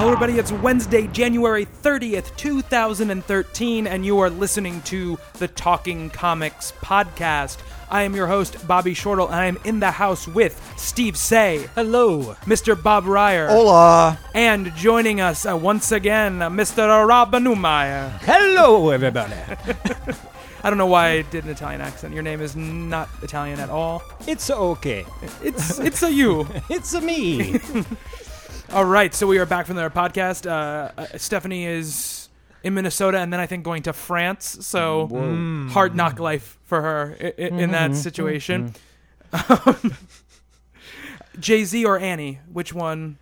Hello, everybody. It's Wednesday, January 30th, 2013, and you are listening to the Talking Comics podcast. I am your host, Bobby Shortle, and I am in the house with Steve Say. Hello. Mr. Bob Reyer. Hola. And joining us uh, once again, uh, Mr. Rob Newmeyer. Hello, everybody. I don't know why I did an Italian accent. Your name is not Italian at all. It's okay. It's it's a you. It's a me. All right, so we are back from their podcast. Uh, uh, Stephanie is in Minnesota, and then I think going to France. So hard knock life for her i- i- in that situation. Jay Z or Annie? Which one?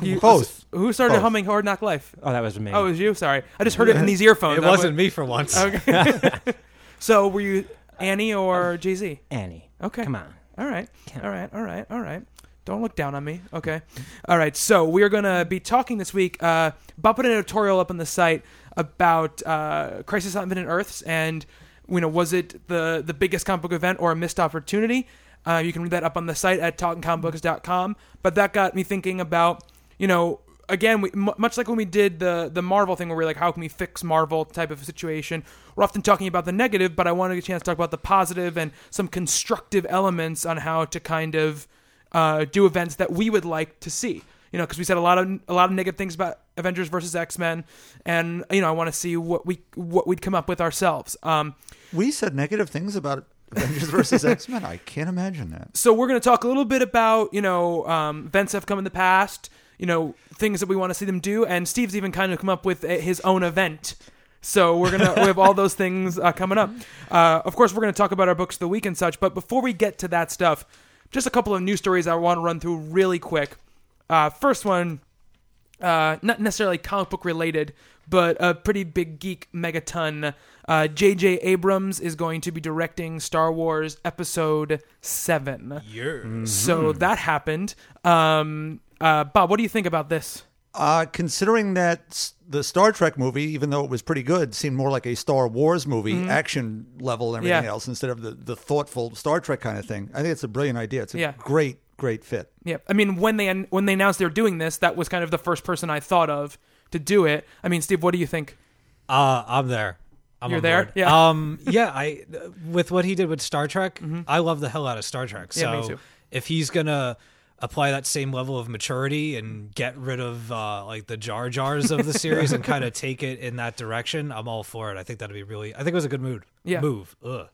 You- Both. Who started Both. humming Hard Knock Life? oh, that was me. Oh, it was you. Sorry, I just heard it in these earphones. It I wasn't went- me for once. Okay. so were you Annie or Jay Z? Annie. Okay. Come on. All right. All right. All right. All right. Don't look down on me. Okay. All right. So we are going to be talking this week. Uh, Bob put an editorial up on the site about uh, Crisis on Infinite Earths and, you know, was it the the biggest comic book event or a missed opportunity? Uh, you can read that up on the site at talkingcomicbooks.com. But that got me thinking about, you know, again, we, m- much like when we did the the Marvel thing, where we're like, how can we fix Marvel type of situation? We're often talking about the negative, but I wanted a chance to talk about the positive and some constructive elements on how to kind of uh, do events that we would like to see. You know, because we said a lot of a lot of negative things about Avengers versus X Men, and you know, I want to see what we what we'd come up with ourselves. Um, We said negative things about Avengers versus X Men. I can't imagine that. so we're going to talk a little bit about you know um, events that have come in the past you know things that we want to see them do and steve's even kind of come up with a, his own event so we're gonna we have all those things uh, coming up uh, of course we're going to talk about our books of the week and such but before we get to that stuff just a couple of news stories i want to run through really quick uh, first one uh, not necessarily comic book related, but a pretty big geek megaton. Uh, J.J. Abrams is going to be directing Star Wars Episode Seven. Yeah. So that happened. Um, uh, Bob, what do you think about this? Uh, considering that the Star Trek movie, even though it was pretty good, seemed more like a Star Wars movie, action level and everything Mm-hmm. Yeah. else, instead of the, the thoughtful Star Trek kind of thing. I think it's a brilliant idea. It's a Yeah. great, great fit. Yeah, I mean, when they when they announced they were doing this, that was kind of the first person I thought of to do it. I mean, Steve, what do you think? Uh, I'm there. I'm You're there? board. Yeah. Um. Yeah. I with what he did with Star Trek, I love the hell out of Star Trek. So Mm-hmm. Yeah, me too. if he's gonna apply that same level of maturity and get rid of uh, like the Jar Jars of the series and kind of take it in that direction, I'm all for it. I think that'd be really. I think it was a good mood. Yeah. Move. Ugh.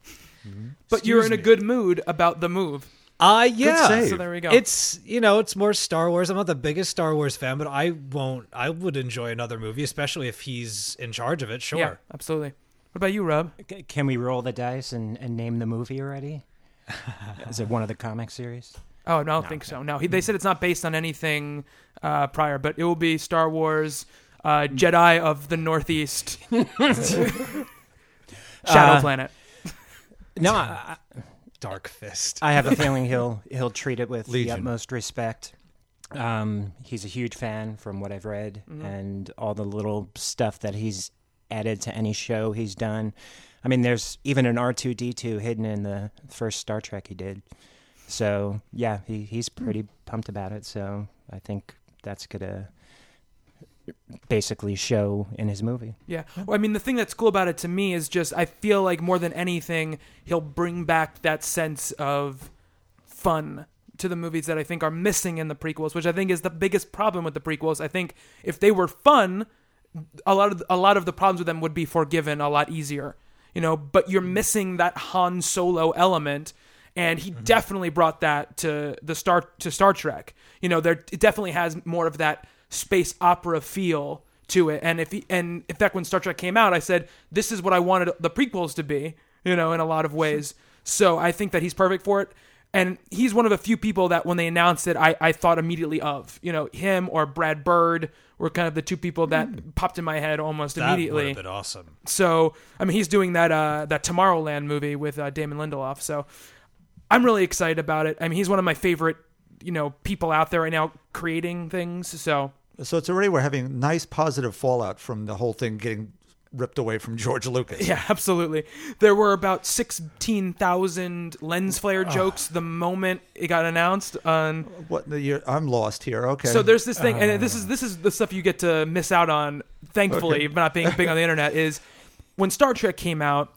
But you're in a good mood about the move. Uh yeah. So there we go. It's you know it's more Star Wars. I'm not the biggest Star Wars fan, but I won't. I would enjoy another movie, especially if he's in charge of it. Sure. yeah, absolutely. What about you, Rob? C- Can we roll the dice and, and name the movie already? Is it one of the comic series? Oh, no, I don't think so. No, he, they said it's not based on anything uh, prior, but it will be Star Wars uh, Jedi of the Northeast Shadow Uh, Planet. No, I, Dark Fist. I have a feeling he'll he'll treat it with the utmost respect. Um, he's a huge fan from what I've read and all the little stuff that he's added to any show he's done. I mean, there's even an R two D two hidden in the first Star Trek he did. So yeah, he he's pretty pumped about it. So I think that's gonna basically show in his movie. Yeah. Well, I mean, the thing that's cool about it to me is just I feel like more than anything, he'll bring back that sense of fun to the movies that I think are missing in the prequels, which I think is the biggest problem with the prequels. I think if they were fun, a lot of a lot of the problems with them would be forgiven a lot easier. You know, but you're missing that Han Solo element and he definitely brought that to the Star to Star Trek. You know, there it definitely has more of that space opera feel to it. And if he, and in fact, when Star Trek came out, I said this is what I wanted the prequels to be. You know, in a lot of ways. So I think that he's perfect for it. And he's one of a few people that when they announced it, I, I thought immediately of. You know, him or Brad Bird were kind of the two people that popped in my head almost That immediately. been awesome. So I mean, he's doing that uh, that Tomorrowland movie with uh, Damon Lindelof. So I'm really excited about it. I mean, he's one of my favorite you know people out there right now creating things. So So it's already we're having nice positive fallout from the whole thing getting ripped away from George Lucas. yeah, absolutely. There were about sixteen thousand lens flare jokes the moment it got announced on. What the year? I'm lost here. Okay. So there's this thing, and uh. this is this is the stuff you get to miss out on. Thankfully, not being big on the internet is when Star Trek came out.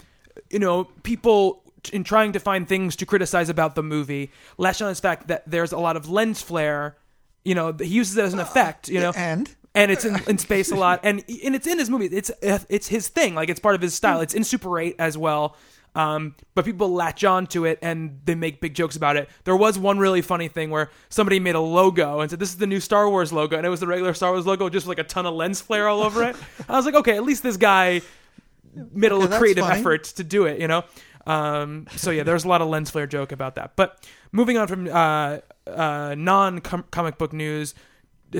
You know, people in trying to find things to criticize about the movie latched on this fact that there's a lot of lens flare. You know, he uses it as an effect. You know, and and it's in, in space a lot, and and it's in his movie. It's it's his thing. Like it's part of his style. It's in Super Eight as well. Um, but people latch on to it and they make big jokes about it. There was one really funny thing where somebody made a logo and said, "This is the new Star Wars logo," and it was the regular Star Wars logo, just with like a ton of lens flare all over it. I was like, okay, at least this guy made a Okay, creative funny. effort to do it, you know. Um, so yeah, there's a lot of lens flare joke about that. But moving on from uh, uh, non comic book news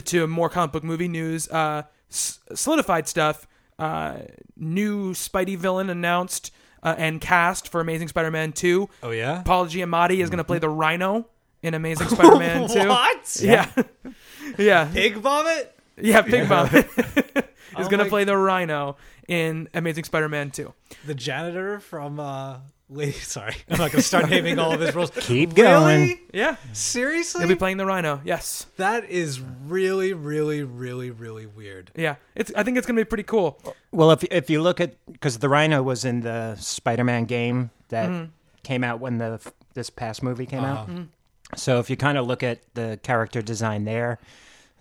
to more comic book movie news, uh, s- solidified stuff. Uh, new Spidey villain announced uh, and cast for Amazing Spider-Man 2. Oh yeah. Paul Giamatti is going to play the Rhino in Amazing Spider-Man 2. what? Yeah, yeah, Pig vomit? yeah. Pig vomit is Oh going to play the Rhino in Amazing Spider-Man 2. The janitor from uh Lady sorry. I'm not gonna start naming all of his roles. Keep Really? going. Yeah, Seriously? he'll be playing the Rhino. Yes. that is really, really, really, really weird. Yeah, it's. I think it's gonna be pretty cool. Well, if if you look at because the Rhino was in the Spider-Man game that Mm-hmm. came out when the this past movie came Uh-huh. out. So if you kind of look at the character design there,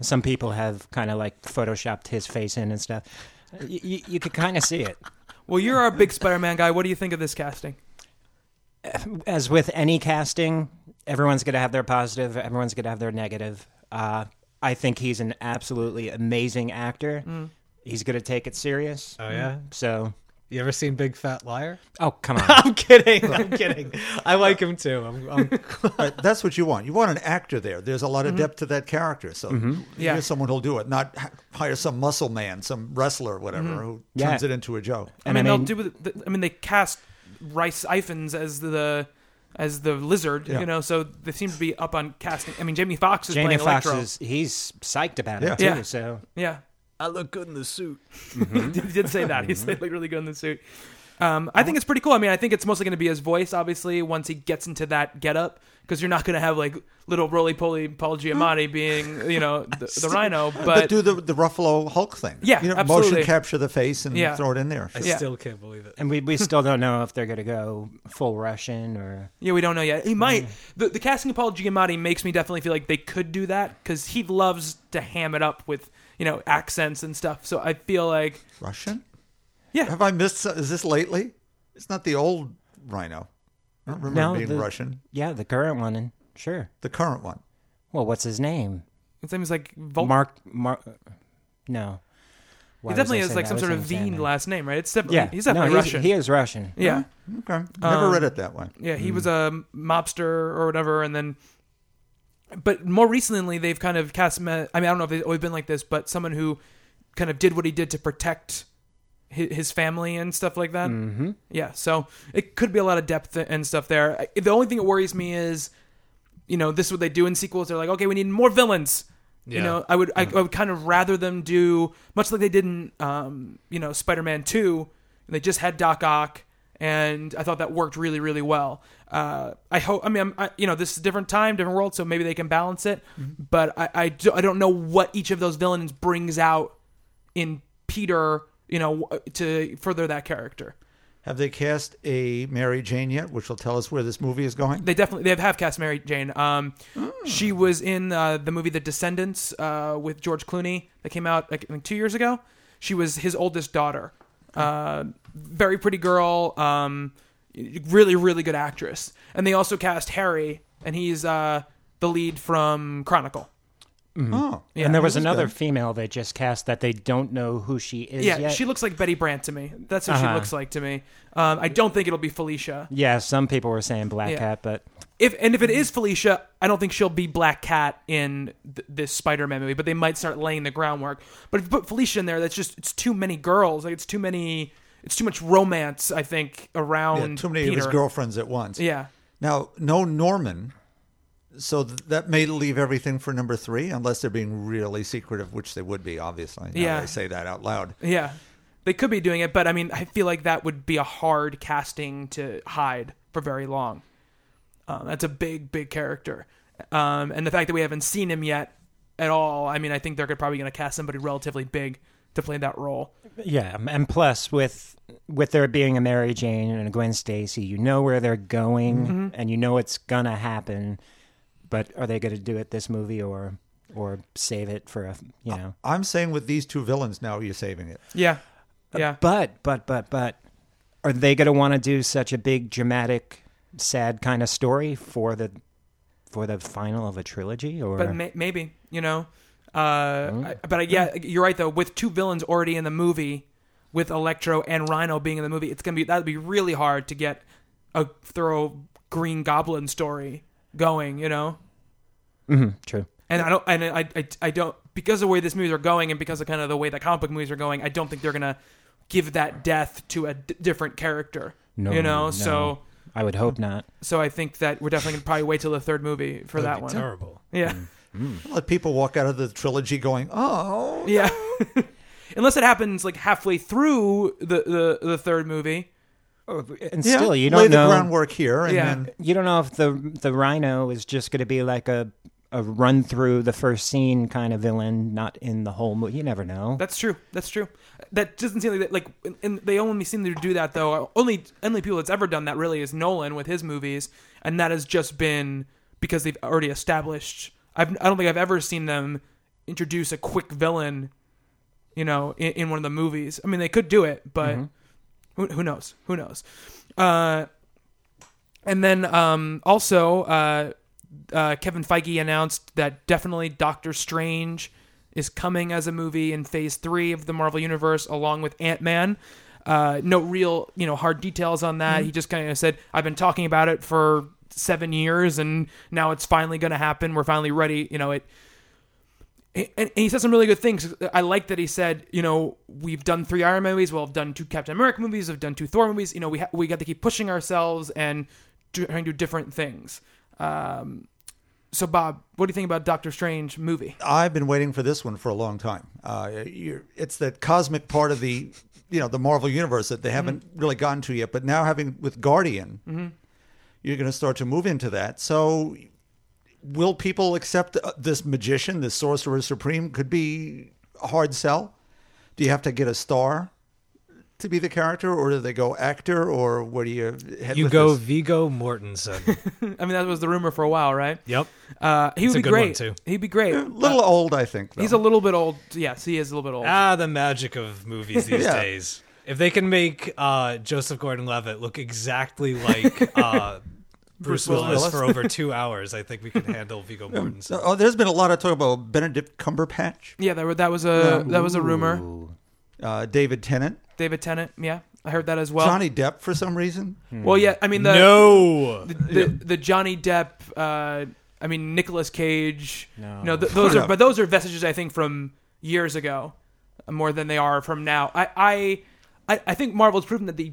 some people have kind of like photoshopped his face in and stuff. You, you, you could kind of see it. Well, you're our big Spider-Man guy. What do you think of this casting? As with any casting, everyone's going to have their positive, everyone's going to have their negative. Uh, I think he's an absolutely amazing actor. Mm. He's going to take it serious. Oh yeah? So, You ever seen Big Fat Liar? oh come on. I'm kidding. I'm kidding. I like him too. I'm, I'm Right, that's what you want. You want an actor there. There's a lot of depth to that character. So Yeah. here's someone who'll do it, not hire some muscle man, some wrestler, or whatever, who Yeah. turns it into a joke. I mean, I they'll do. With I mean, they cast Rhys Ifans as the as the lizard. Yeah. You know, so they seem to be up on casting. I mean, Jamie Foxx is Jamie playing Foxx Electro. is he's psyched about Yeah. it too. Yeah. So Yeah, I look good in the suit. he did say that. He said like really good in the suit. Um, I think it's pretty cool. I mean, I think it's mostly going to be his voice, obviously, once he gets into that getup, because you're not going to have like little roly poly Paul Giamatti hmm. being, you know, the, the Rhino. But, But, do the the Ruffalo Hulk thing. Yeah, you know, absolutely. motion capture the face and Yeah. throw it in there. I Yeah. still can't believe it. and we we still don't know if they're going to go full Russian or yeah, we don't know yet. He might. The, the casting of Paul Giamatti makes me definitely feel like they could do that because he loves to ham it up with you know accents and stuff. So I feel like Russian? Yeah. Have I missed? Is this lately? It's not the old Rhino. I don't remember No, being the- Russian. yeah, the current one. And sure. The current one. Well, what's his name? his name is like Vol- Mark Mark. No. Why He definitely has like that? some sort of gonna Veen last name, right? It's definitely Yeah, he's definitely no, Russian. He is Russian. yeah, Okay. Never Um, read it that way. yeah. He was a mobster or whatever, and then. But more recently, they've kind of cast him. I mean, I don't know if they've always been like this, but someone who kind of did what he did to protect his, family and stuff like that. Mm-hmm. Yeah, so it could be a lot of depth and stuff there. The only thing that worries me is, you know, this is what they do in sequels. They're like, okay, we need more villains. You know, I would I, I would kind of rather them do much like they did in, um, you know, Spider-Man Two. And they just had Doc Ock, and I thought that worked really really well. Uh, I hope. I mean, I'm, I, you know, this is a different time, different world, so maybe they can balance it. But I I, do, I don't know what each of those villains brings out in Peter. You know, to further that character. Have they cast a Mary Jane yet, which will tell us where this movie is going? They definitely they have, have cast Mary Jane. Um, she was in uh, the movie The Descendants uh, with George Clooney that came out like, I think two years ago. She was his oldest daughter. Uh, very pretty girl. Um, really really good actress. And they also cast Harry, and he's uh, the lead from Chronicle. Oh, Yeah, and there was was another good. female they just cast that they don't know who she is Yeah, yet. she looks like Betty Brant to me. That's what she Uh-huh. looks like to me. Um, I don't think it'll be Felicia. yeah, some people were saying Black Yeah. Cat, but If and if it is Felicia, I don't think she'll be Black Cat in th- this Spider-Man movie. But they might start laying the groundwork. But if you put Felicia in there, that's just it's too many girls. Like it's too many. It's too much romance. I think yeah, around too many Peter. of his girlfriends at once. Yeah. Now, no Norman, so th- that may leave everything for number three, unless they're being really secretive, which they would be, obviously. Now Yeah. that I say that out loud. Yeah. They could be doing it, but I mean, I feel like that would be a hard casting to hide for very long. Um, that's a big, big character. Um, and the fact that we haven't seen him yet at all, I mean, I think they're probably going to cast somebody relatively big to play that role. yeah, and plus with with there being a Mary Jane and a Gwen Stacy, you know where they're going Mm-hmm. and you know it's gonna happen. But are they going to do it this movie or or save it for a you know? I'm saying with these two villains now, you're saving it. Yeah. Yeah. But but but but are they going to want to do such a big dramatic, sad kind of story for the for the final of a trilogy? Or but may- maybe you know uh I- but I, yeah you're right though with two villains already in the movie with electro and rhino being in the movie it's gonna be that'd be really hard to get a thorough green goblin story going you know Mhm, true. and i don't and I, I i don't because of the way this movies are going and because of kind of the way the comic book movies are going i don't think they're gonna give that death to a d- different character No, you know no. so I would hope not. so i think that we're definitely gonna probably wait till the third movie for That'd that be one Terrible. yeah Let people walk out of the trilogy going, oh. Yeah. Unless it happens like halfway through the the, the third movie. And Yeah, still, you lay don't the know. groundwork here, and Yeah. then You don't know if the the Rhino is just going to be like a a run through the first scene kind of villain, not in the whole movie. You never know. That's true. That's true. That doesn't seem like that. Like, and- they only seem to do that though. Only only people that's ever done that really is Nolan with his movies, and that has just been because they've already established. I've I don't think I've ever seen them introduce a quick villain, you know, in, in one of the movies. I mean, they could do it, but mm-hmm. Who, who knows? Who knows? Uh, and then um, also, uh, uh, Kevin Feige announced that definitely Doctor Strange is coming as a movie in Phase Three of the Marvel Universe, along with Ant Man. Uh, no real, you know, hard details on that. He just kind of said, "I've been talking about it for seven years, and now it's finally going to happen. We're finally ready." You know, it and, and he said some really good things. I like that he said, you know, we've done three Iron Man movies, well, we've done two Captain America movies, we've done two Thor movies. You know, we ha- we got to keep pushing ourselves and do- trying to do different things. Um, so, Bob, what do you think about Doctor Strange movie? I've been waiting for this one for a long time. Uh, you're, it's that cosmic part of the, you know, the Marvel universe that they haven't really gotten to yet. But now having with Guardian, you're going to start to move into that. So, will people accept uh, this magician, this sorcerer supreme? Could be a hard sell. Do you have to get a star to be the character, or do they go actor, or where do you head You with go this? Viggo Mortensen. I mean, that was the rumor for a while, right? yep. Uh, he It's would be great. too. He'd be great. A little old, I think. Though. He's a little bit old. Yes, he is a little bit old. Ah, the magic of movies these Yeah. days. If they can make uh, Joseph Gordon-Levitt look exactly like uh, Bruce Willis, Willis. for over two hours, I think we can handle Viggo Mortensen. Oh, there's been a lot of talk about Benedict Cumberbatch, yeah, that, were- that was a that was a rumor. uh, David Tennant, David Tennant. Yeah, I heard that as well. Johnny Depp for some reason. Well, yeah. I mean, the no. the, the Johnny Depp, uh, I mean Nicolas Cage. No. No, th- those are but those are vestiges I think from years ago, uh, more than they are from now. I I I, I think Marvel's proven that the,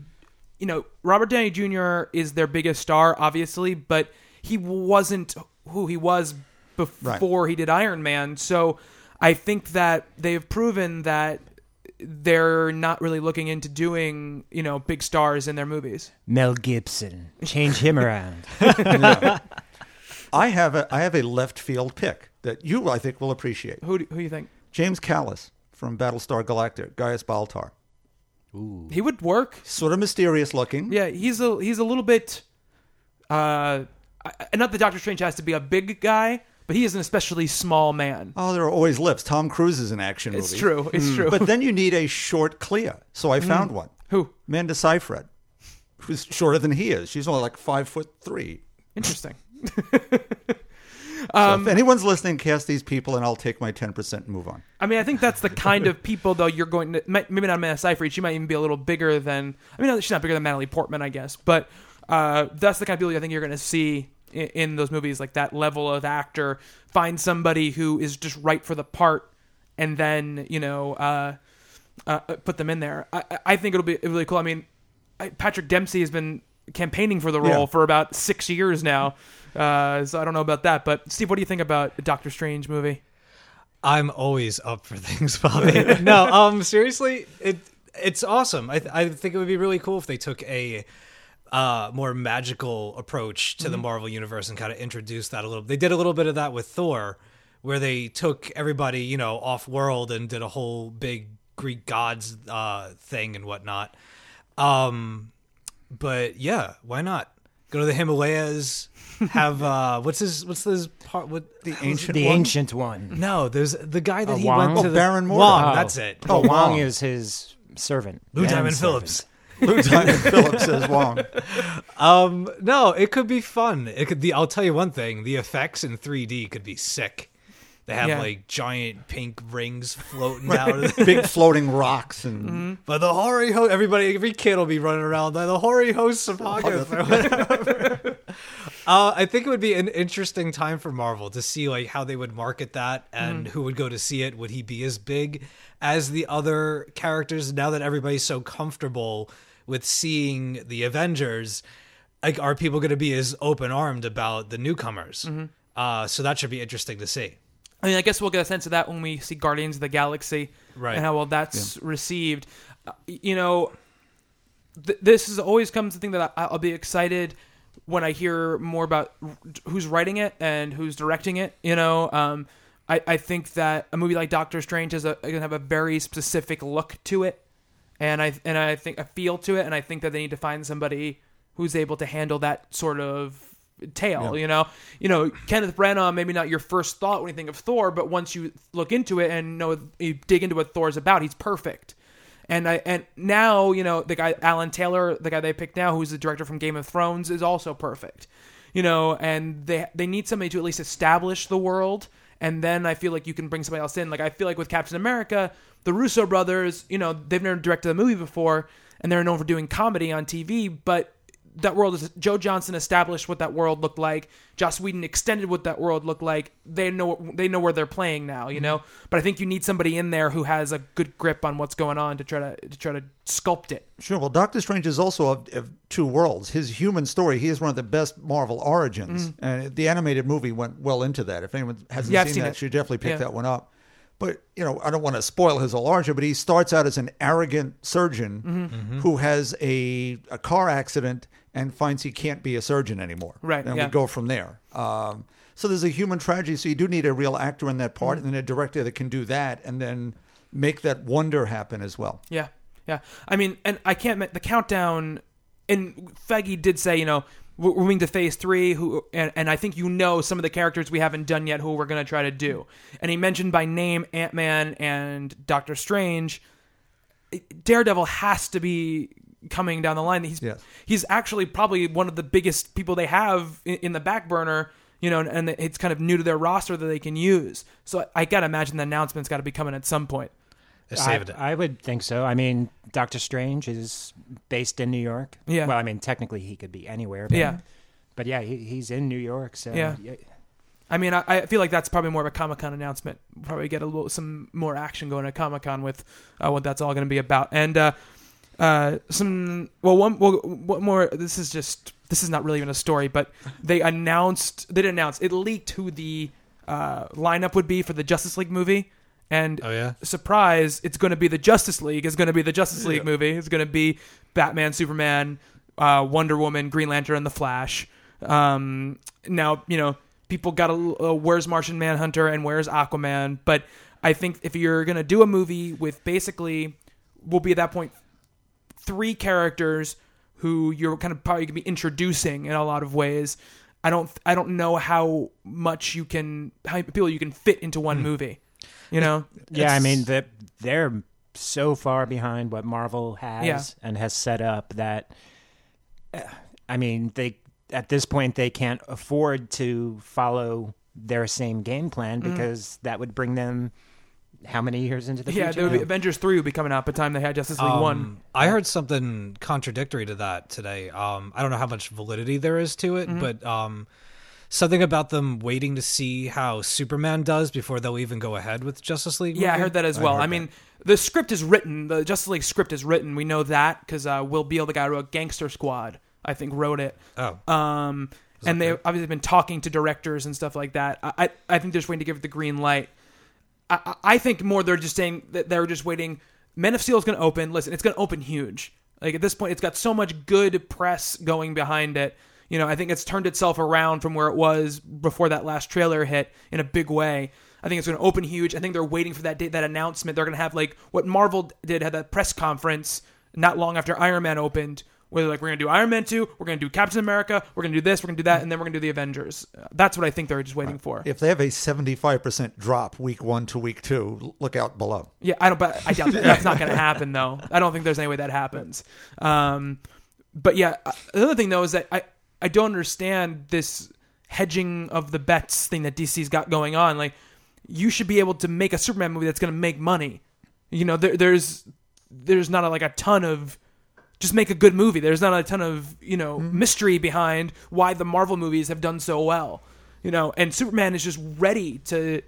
you know, Robert Downey Jr. is their biggest star, obviously, but he wasn't who he was before he did Iron Man. So I think that they've proven that they're not really looking into doing you know big stars in their movies. Mel Gibson. Change him around. I have a I have a left field pick that you I think will appreciate. Who do, who do you think? James Callis from Battlestar Galactica, Gaius Baltar. He would work. Sort of mysterious looking. Yeah, he's a he's a little bit. Uh, not that Doctor Strange has to be a big guy, but he is an especially small man. Oh, there are always lips. Tom Cruise is an action movie. It's true. It's true. But then you need a short Clea. So I found one. who? Amanda Seyfried, who's shorter than he is. She's only like five foot three. Interesting. So if anyone's listening, cast these people, and I'll take my ten percent and move on. I mean, I think that's the kind of people though you're going to might- maybe not Amanda Seyfried. She might even be a little bigger than. I mean, she's not bigger than Natalie Portman, I guess, but uh, that's the kind of people I think you're going to see in, in those movies, like that level of actor. Find somebody who is just right for the part, and then you know uh, uh, put them in there. I, I- I think it'll be really cool. I mean, I, Patrick Dempsey has been campaigning for the role Yeah. for about six years now. Uh, so I don't know about that, but Steve, what do you think about Doctor Strange movie? I'm always up for things, Bobby. no, um, seriously, it it's awesome. I th- I think it would be really cool if they took a uh more magical approach to the Marvel universe and kind of introduced that a little. They did a little bit of that with Thor, where they took everybody you know off world and did a whole big Greek gods uh thing and whatnot. Um, but yeah, why not? Go to the Himalayas. Have uh, what's his what's his part? What The ancient The one? ancient one. no, there's the guy that Oh, he Wong? went to Oh, the Baron Mordo. Wong, Oh. that's it. Oh, Wong is his servant. Lou Diamond. Phillips. Lou Diamond Phillips says Wong. Um, no, it could be fun. It could. The I'll tell you one thing: the effects in 3D could be sick. They have Yeah. like giant pink rings floating out of the. Big floating rocks and But the hoary host, everybody, every kid will be running around by the hoary hosts of Hoggoth or whatever. uh, I think it would be an interesting time for Marvel to see like how they would market that and who would go to see it. Would he be as big as the other characters now that everybody's so comfortable with seeing the Avengers? Like, are people going to be as open armed about the newcomers? Uh, so that should be interesting to see. I mean, I guess we'll get a sense of that when we see Guardians of the Galaxy Right. and how well that's received. Uh, you know, th- this is always comes the thing that I- I'll be excited when I hear more about who's writing it and who's directing it. You know, um, I, I think that a movie like Doctor Strange is going to have a very specific look to it, and I and I think a feel to it, and I think that they need to find somebody who's able to handle that sort of tale. You know, you know Kenneth Branagh maybe not your first thought when you think of Thor, but once you look into it and know you dig into what Thor's about, he's perfect. And I and now you know the guy Alan Taylor, the guy they picked now, who's the director from Game of Thrones, is also perfect. You know, and they they need somebody to at least establish the world, and then I feel like you can bring somebody else in. Like I feel like with Captain America, the Russo brothers, you know, they've never directed a movie before, and they're known for doing comedy on TV, but that world is Joe Johnston established what that world looked like. Joss Whedon extended what that world looked like. They know they know where they're playing now, you mm-hmm. know. But I think you need somebody in there who has a good grip on what's going on to try to to try to sculpt it. Sure. Well, Doctor Strange is also of, of two worlds. His human story, he is one of the best Marvel origins. Mm-hmm. And the animated movie went well into that. If anyone hasn't. Yeah, seen, seen that, it. should definitely pick Yeah. that one up. But, you know, I don't want to spoil his larger, but he starts out as an arrogant surgeon Mm-hmm. who has a, a car accident and finds he can't be a surgeon anymore. Right, And yeah. we go from there. Um, so there's a human tragedy. So you do need a real actor in that part Mm-hmm. and then a director that can do that and then make that wonder happen as well. Yeah, yeah. I mean, and I can't. The countdown, and Feige did say, you know, we're moving to phase three. Who and, and I think you know some of the characters we haven't done yet, who we're going to try to do. And he mentioned by name Ant Man and Doctor Strange. Daredevil has to be coming down the line. He's Yes. he's actually probably one of the biggest people they have in, in the back burner. You know, and, and it's kind of new to their roster that they can use. So I, I gotta imagine the announcement's got to be coming at some point. They're I, saving it. I would think so. I mean, Doctor Strange is based in New York. Yeah. Well, I mean, technically he could be anywhere. But, Yeah. But yeah, he, he's in New York. So Yeah. I mean, I, I feel like that's probably more of a Comic Con announcement. Probably get a little some more action going at Comic Con with uh, what that's all going to be about, and uh, uh, some well, one well, one more. This is just this is not really even a story, but they announced they didn't announce it leaked who the uh, lineup would be for the Justice League movie, and Oh, yeah? surprise, it's going to be the Justice League. It's going to be the Justice League movie. It's going to be Batman, Superman, uh, Wonder Woman, Green Lantern, and the Flash. Um, now, you know, people got a, uh, where's Martian Manhunter and where's Aquaman, but I think if you're going to do a movie with basically, will be at that point three characters who you're kind of probably going to be introducing in a lot of ways. I don't, I don't know how much you can, how many people you can fit into one movie. You know, Yeah, I mean, the, they're so far behind what Marvel has Yeah. and has set up that I mean, they at this point they can't afford to follow their same game plan Mm-hmm. because that would bring them how many years into the Yeah, future? there would be, Avengers three would be coming out by the time they had Justice League one. Um, I heard something contradictory to that today. Um, I don't know how much validity there is to Mm-hmm. it, but um, something about them waiting to see how Superman does before they'll even go ahead with Justice League. Yeah, I heard that as well. I, mean, the script is written. The Justice League script is written. We know that because uh, Will Beall, the guy who wrote Gangster Squad, I think wrote it. Oh, Um, and they've obviously been talking to directors and stuff like that. I, I, I think they're just waiting to give it the green light. I, I I think more they're just saying that they're just waiting. Men of Steel is going to open. Listen, it's going to open huge. Like at this point, it's got so much good press going behind it. You know, I think it's turned itself around from where it was before that last trailer hit in a big way. I think it's going to open huge. I think they're waiting for that date, that announcement. They're going to have like what Marvel did, had that press conference not long after Iron Man opened, where they're like, we're going to do Iron Man 2, we're going to do Captain America, we're going to do this, we're going to do that, and then we're going to do the Avengers. Uh, That's what I think they're just waiting for. If they have a 75% drop week one to week two, look out below. Yeah, I don't. But I doubt that. that's not going to happen, though. I don't think there's any way that happens. Um, but yeah, uh, the other thing though is that I I don't understand this hedging of the bets thing that DC's got going on. Like, you should be able to make a Superman movie that's going to make money. You know, there, there's there's not a, like a ton of just make a good movie. There's not a ton of you know mystery behind why the Marvel movies have done so well. You know, and Superman is just ready to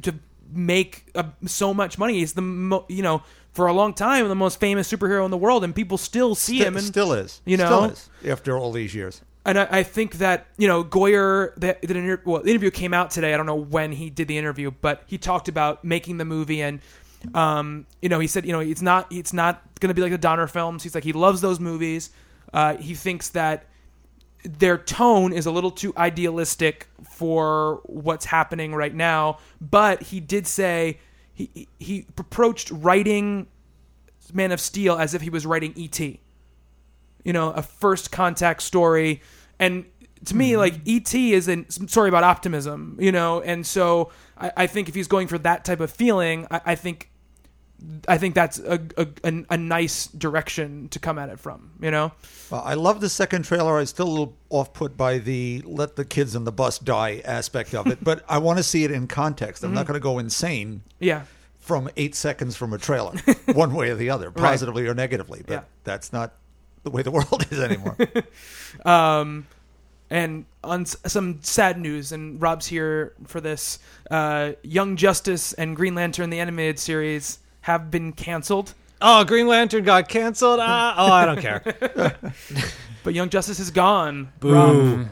to make uh so much money. He's the mo- you know for a long time the most famous superhero in the world, and people still see Sti- him. And still is. you know? Still is, after all these years. and I, I think that you know Goyer that an inter- well the interview came out today. I don't know when he did the interview, but he talked about making the movie and um, you know he said you know it's not it's not going to be like the Donner films. He's like he loves those movies. Uh, he thinks that their tone is a little too idealistic for what's happening right now. But he did say he he approached writing Man of Steel as if he was writing E E.T you know, a first contact story. And to me, mm-hmm. like E.T. is a story about optimism, you know, and so I, I think if he's going for that type of feeling, I, I think. I think that's a, a, a, a nice direction to come at it from, you know? Well, I love the second trailer. I'm still a little off put by the let the kids on the bus die aspect of it, but I want to see it in context. I'm Mm-hmm. not going to go insane Yeah. from eight seconds from a trailer, one way or the other, positively or negatively. But Yeah. that's not the way the world is anymore. Um, and on s- some sad news, and Rob's here for this. Uh, Young Justice and Green Lantern, the animated series, have been canceled. oh, Green Lantern got canceled. Ah, oh, I don't care. But Young Justice is gone. Boo.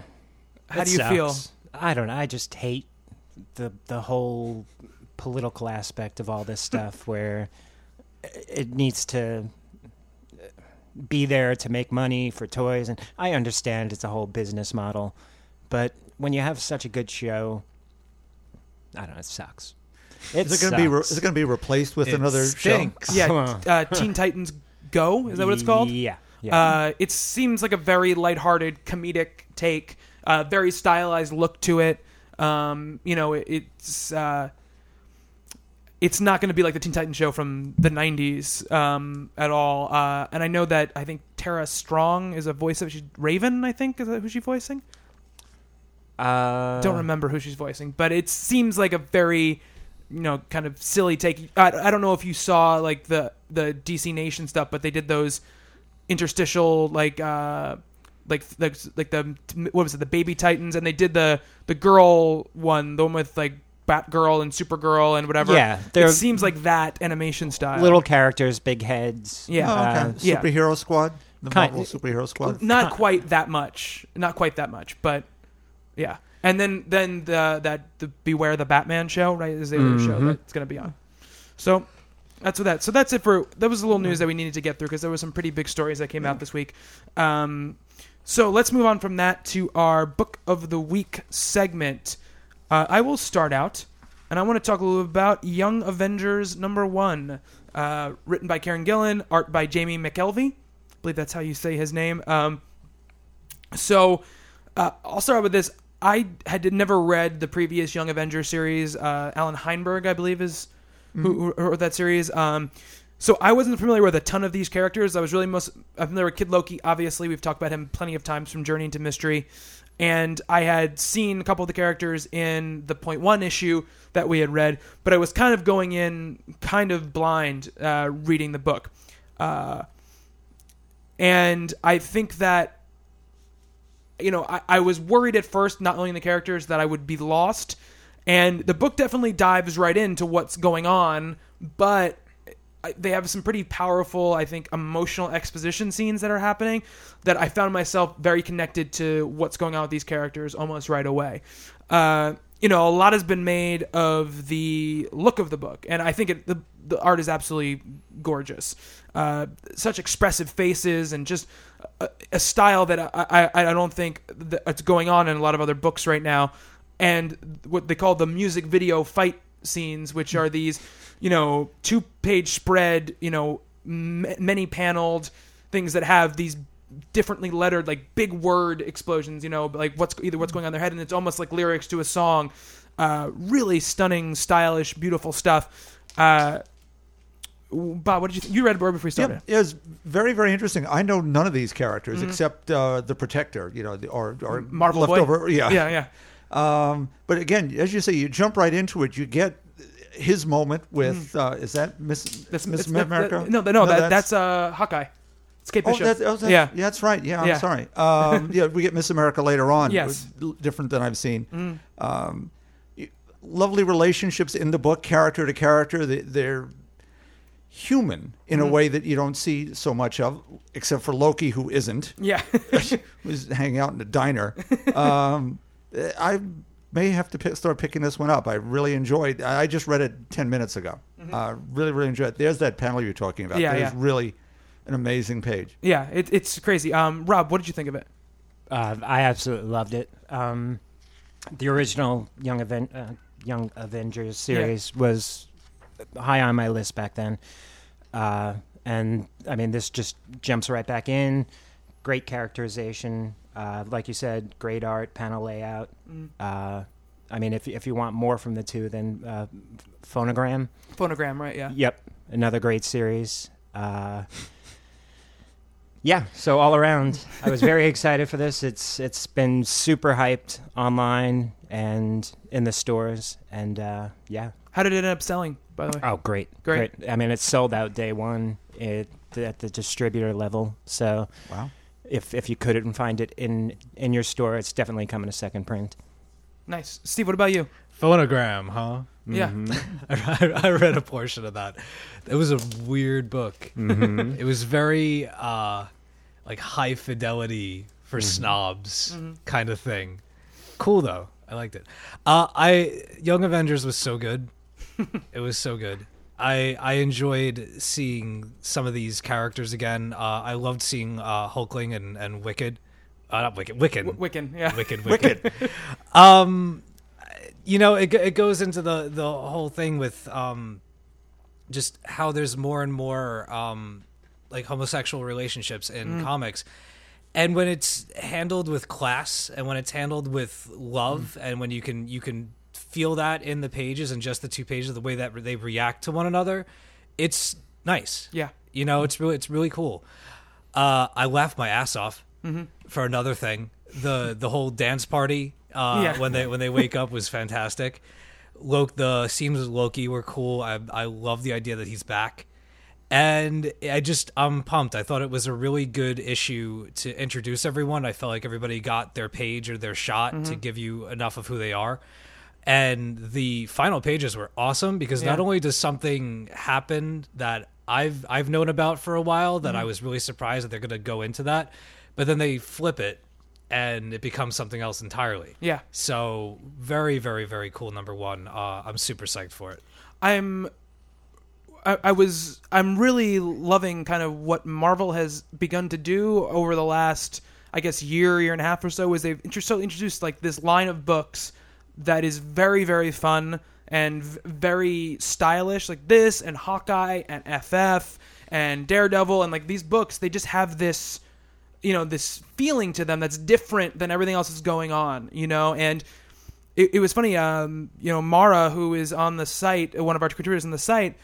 How That do you feel? sucks. I don't know. I just hate the the whole political aspect of all this stuff where it needs to be there to make money for toys and I understand it's a whole business model, but when you have such a good show, I don't know, it sucks. It Is it going to be re- is it going to be replaced with It another stinks. Yeah, uh, Teen Titans Go is that what it's called? Yeah. Yeah. Uh, it seems like a very lighthearted, comedic take, uh, very stylized look to it. Um, you know, it, it's uh, it's not going to be like the Teen Titans show from the '90s um, at all. Uh, and I know that I think Tara Strong is a voice of she's Raven. I think is that who she's voicing. uh, Don't remember who she's voicing, but it seems like a very you know kind of silly take. I, I don't know if you saw like the the DC Nation stuff, but they did those interstitial like uh like like like the what was it the Baby Titans, and they did the the girl one, the one with like Batgirl and Supergirl and whatever. Yeah, they're- it seems like that animation style. little characters, big heads. Yeah. Oh, okay. Uh, yeah. Superhero Squad, the Kind- Marvel Superhero Squad. not quite that much not quite that much but yeah and then then the that the beware the batman show right is the other show that's going to be on. So that's what that so that's it for that was a little news that we needed to get through because there were some pretty big stories that came out this week. Um so let's move on from that to our book of the week segment. Uh, i will start out and i want to talk a little bit about young avengers number one uh, written by Kieron Gillen art by Jamie McKelvie I believe that's how you say his name. Um, so uh, I'll start with this. I had never read the previous Young Avengers series. Uh, Allan Heinberg, I believe, is who, who wrote that series. Um, so I wasn't familiar with a ton of these characters. I was really most I'm familiar with Kid Loki. Obviously, we've talked about him plenty of times from Journey into Mystery, and I had seen a couple of the characters in the Point One issue that we had read, but I was kind of going in kind of blind uh, reading the book, uh, and I think that you know, I, I was worried at first, not knowing the characters, that I would be lost. And the book definitely dives right into what's going on, but they have some pretty powerful, I think, emotional exposition scenes that are happening that I found myself very connected to what's going on with these characters almost right away. Uh, you know, a lot has been made of the look of the book, and I think it, the the art is absolutely gorgeous. Uh, such expressive faces and just a, a style that I, I I don't think that it's going on in a lot of other books right now, and what they call the music video fight scenes, which are these, you know, two page spread, you know, m- many paneled things that have these differently lettered like big word explosions you know like what's either what's going on in their head and it's almost like lyrics to a song. Uh, really stunning stylish beautiful stuff uh, bob what did you think you read Bird before we started Yeah, it was very, very interesting. I know none of these characters except uh, the Protector, you know, the, or, or Mm-hmm. Marvel Boy? leftover. Yeah, yeah yeah Um, but again, as you say, you jump right into it. You get his moment with uh, is that Miss Mm-hmm. That's Miss America? that- no no, that, that's uh hawkeye it's Kate Oh, Bishop. that's, oh, that's, yeah yeah, that's right. Yeah, I'm Yeah. sorry. Um, yeah, we get Miss America later on. Yes. Mm. It was different than I've seen. Um, y- lovely relationships in the book, character to character. They, they're human in Mm-hmm. a way that you don't see so much of, except for Loki, who isn't. yeah who's hanging out in a diner. Um, I may have to pick, start picking this one up. I really enjoyed. I just read it ten minutes ago. Uh, really, really enjoyed it. There's that panel you're talking about. Mm-hmm. Yeah, There's yeah. really an amazing page. yeah it, it's crazy um rob what did you think of it Uh, I absolutely loved it. Um, the original Young Event. uh, Young Avengers series was high on my list back then, uh, and I mean this just jumps right back in. Great characterization, uh, like you said, great art, panel layout. Uh, I mean, if if you want more from the two, then uh, Phonogram. phonogram right yeah Yep, another great series. Yeah, so all around, I was very excited for this. It's it's been super hyped online and in the stores, and uh, yeah. how did it end up selling by the way Oh, great, Great. I mean, it sold out day one it, at the distributor level. So Wow. if if you couldn't find it in in your store, it's definitely coming a second print. nice steve what about you Phonogram, huh? Yeah I, I read a portion of that. It was a weird book. It was very uh, like high fidelity for snobs kind of thing. Cool though. I liked it. Uh, I Young Avengers was so good. it was so good. I I enjoyed seeing some of these characters again. Uh, I loved seeing uh, Hulkling and and Wicked. Uh, not Wicked. Wiccan. W- Wiccan yeah Wicked, wicked. um, you know, it it goes into the the whole thing with um, just how there's more and more um, like homosexual relationships in comics, and when it's handled with class, and when it's handled with love, and when you can you can feel that in the pages and just the two pages, the way that they react to one another, it's nice. Yeah. you know, it's really it's really cool. Uh, I laughed my ass off for another thing. The the whole dance party uh, Yeah. when they when they wake up was fantastic. Loki, the scenes with Loki were cool. I I love the idea that he's back, and I just I'm pumped. I thought it was a really good issue to introduce everyone. I felt like everybody got their page or their shot to give you enough of who they are. And the final pages were awesome because not only does something happen that I've I've known about for a while that I was really surprised that they're going to go into that, but then they flip it and it becomes something else entirely. Yeah. So very very very cool number 1. Uh, I'm super psyched for it. I'm I, I was I'm really loving kind of what Marvel has begun to do over the last I guess year year and a half or so is they've inter- so introduced like this line of books that is very very fun and v- very stylish like this and Hawkeye and FF and Daredevil and like these books they just have this you know this feeling to them that's different than everything else that's going on you know and it, it was funny um you know mara who is on the site one of our contributors on the site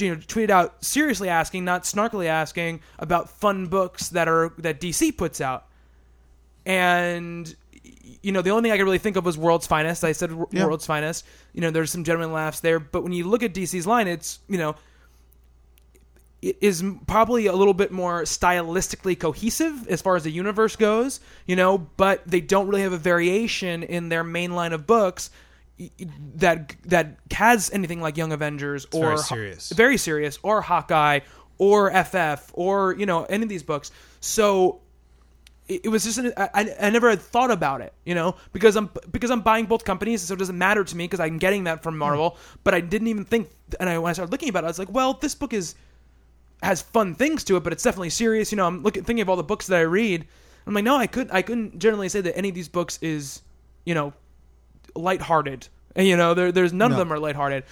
you know tweeted out seriously asking, not snarkily asking about fun books that are that DC puts out, and you know the only thing I could really think of was World's Finest. I said Yeah. World's Finest. You know, there's some genuine laughs there, but when you look at DC's line, it's you know is probably a little bit more stylistically cohesive as far as the universe goes, you know, but they don't really have a variation in their main line of books that that has anything like Young Avengers or very serious. very serious, or Hawkeye, or FF, or you know any of these books. So it, was just an, I, I never had thought about it, you know, because I'm because I'm buying both companies, so it doesn't matter to me because I'm getting that from hmm. Marvel. But I didn't even think, and I, when I started looking about it, I was like, well, this book is has fun things to it, but it's definitely serious. You know, I'm looking thinking of all the books that I read. I'm like, no, I could I couldn't generally say that any of these books is, you know, lighthearted. And you know, there there's none of them are lighthearted.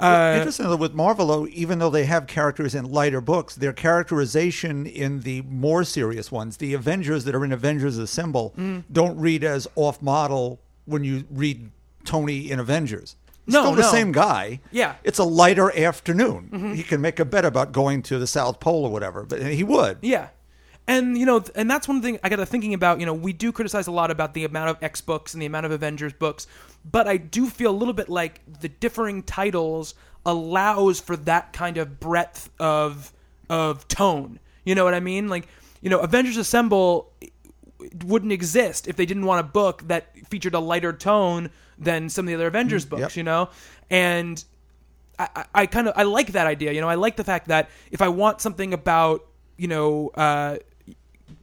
Uh, Interesting though, with Marvel, though, even though they have characters in lighter books, their characterization in the more serious ones, the Avengers that are in Avengers Assemble, Mm. don't read as off model when you read Tony in Avengers. No, still the no. same guy. Yeah. It's a lighter afternoon. Mm-hmm. He can make a bet about going to the South Pole or whatever, but he would. Yeah. And you know, and that's one thing I got to thinking about. You know, we do criticize a lot about the amount of X books and the amount of Avengers books, but I do feel a little bit like the differing titles allows for that kind of breadth of of tone. You know what I mean? Like, you know, Avengers Assemble wouldn't exist if they didn't want a book that featured a lighter tone than some of the other Avengers books. yep. You know, and I, I- I kind of I like that idea. You know, I like the fact that if I want something about you know uh,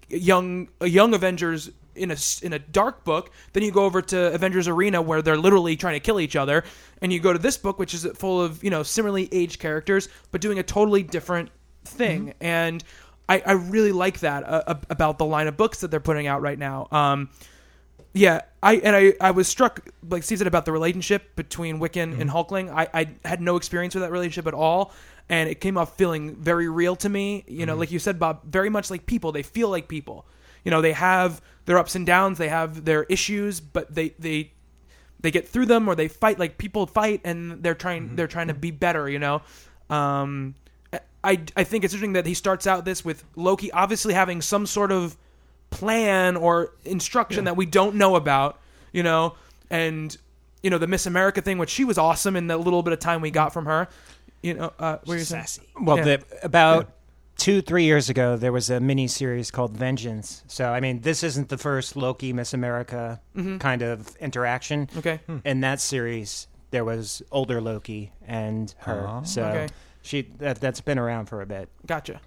young a young Avengers in a in a dark book, then you go over to Avengers Arena where they're literally trying to kill each other, and you go to this book which is full of you know similarly aged characters but doing a totally different thing, and I, I really like that uh, about the line of books that they're putting out right now. Um, yeah, I and I, I was struck like Steve said about the relationship between Wiccan and mm-hmm. Hulkling. I, I had no experience with that relationship at all, and it came off feeling very real to me. You know, mm-hmm. like you said, Bob, very much like people. They feel like people. You know, they have their ups and downs, they have their issues, but they they they get through them or they fight like people fight and they're trying mm-hmm. they're trying to be better. You know, um, I I think it's interesting that he starts out this with Loki obviously having some sort of plan or instruction that we don't know about, you know, and you know the Miss America thing, which she was awesome in the little bit of time we got from her. You know, uh, what were you saying? Sassy. Well, Yeah. the, about two, three years ago, there was a mini series called Vengeance. So, I mean, this isn't the first Loki Miss America kind of interaction. Mm-hmm. Okay. In that series, there was older Loki and her. so Okay. she that, that's been around for a bit. Gotcha.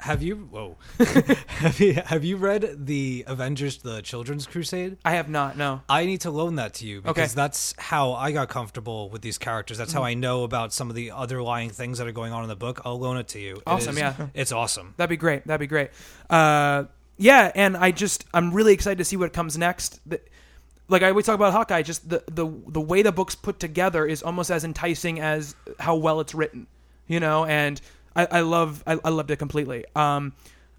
Have you? Whoa. have you? Have you read the Avengers: The Children's Crusade? I have not. No. I need to loan that to you because Okay. Mm-hmm. that's how I got comfortable with these characters. That's how I know about some of the underlying things that are going on in the book. I'll loan it to you. Awesome, is- yeah. It's awesome. That'd be great. That'd be great. Uh, yeah, and I just I'm really excited to see what comes next. The, like I always talk about Hawkeye, just the the the way the book's put together is almost as enticing as how well it's written. You know, and I, I love I, I loved it completely. Um,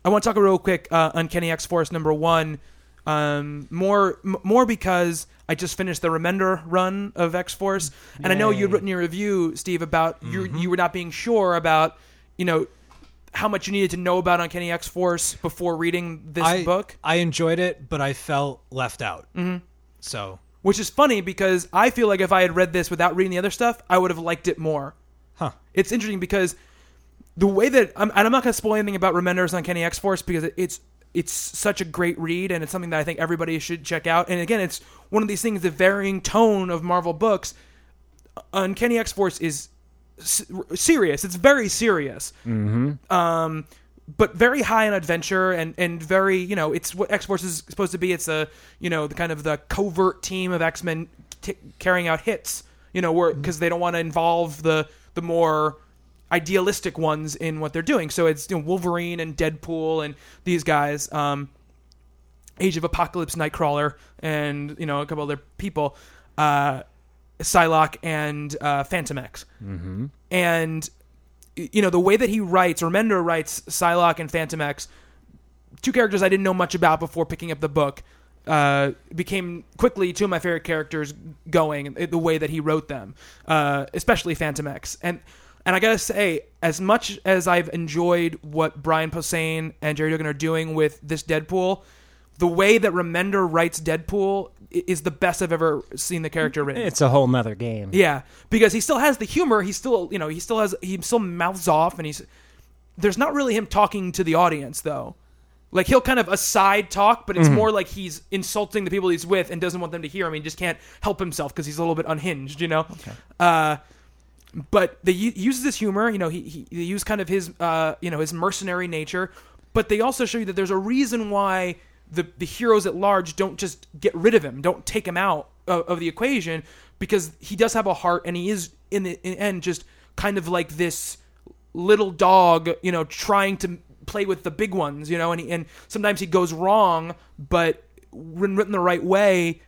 I want to talk real quick uh, Uncanny X Force number one. Um, more m- more because I just finished the Remender run of X Force, and I know you'd written your review, Steve, about you you were not being sure about you know how much you needed to know about Uncanny X Force before reading this I, book, I enjoyed it, but I felt left out. Mm-hmm. So, which is funny because I feel like if I had read this without reading the other stuff, I would have liked it more. huh? It's interesting because the way that I'm, and I'm not going to spoil anything about Remender's Uncanny X Force because it- it's it's such a great read and it's something that I think everybody should check out. And again, it's one of these things, the varying tone of Marvel books. Uncanny X Force is s- serious. It's very serious. Mm-hmm. Um, but very high on adventure and and very you know it's what X Force is supposed to be. It's a you know the kind of the covert team of X Men t- carrying out hits. You know, where because they don't want to involve the the more idealistic ones in what they're doing. So it's you know, Wolverine and Deadpool and these guys. Um, Age of Apocalypse Nightcrawler and you know a couple other people, uh, Psylocke and uh, Fantomex, mm-hmm. and you know the way that he writes, Remender writes Psylocke and Fantomex, two characters I didn't know much about before picking up the book, uh, became quickly two of my favorite characters going. uh, The way that he wrote them, uh, especially Fantomex, and And I gotta say, as much as I've enjoyed what Brian Posehn and Gerry Duggan are doing with this Deadpool, the way that Remender writes Deadpool is the best I've ever seen the character written. It's a whole nother game. Yeah, because he still has the humor. He still, you know, he still has he still mouths off, and he's there's not really him talking to the audience though. Like he'll kind of aside talk, but it's more like he's insulting the people he's with and doesn't want them to hear him. He just can't help himself because he's a little bit unhinged, you know. Uh, but they use this humor. You know, he, he they use kind of his uh, you know his mercenary nature, but they also show you that there's a reason why the the heroes at large don't just get rid of him, don't take him out of, of the equation, because he does have a heart, and he is in the, in the end just kind of like this little dog, you know, trying to play with the big ones, you know, and he, and sometimes he goes wrong, but when written the right way,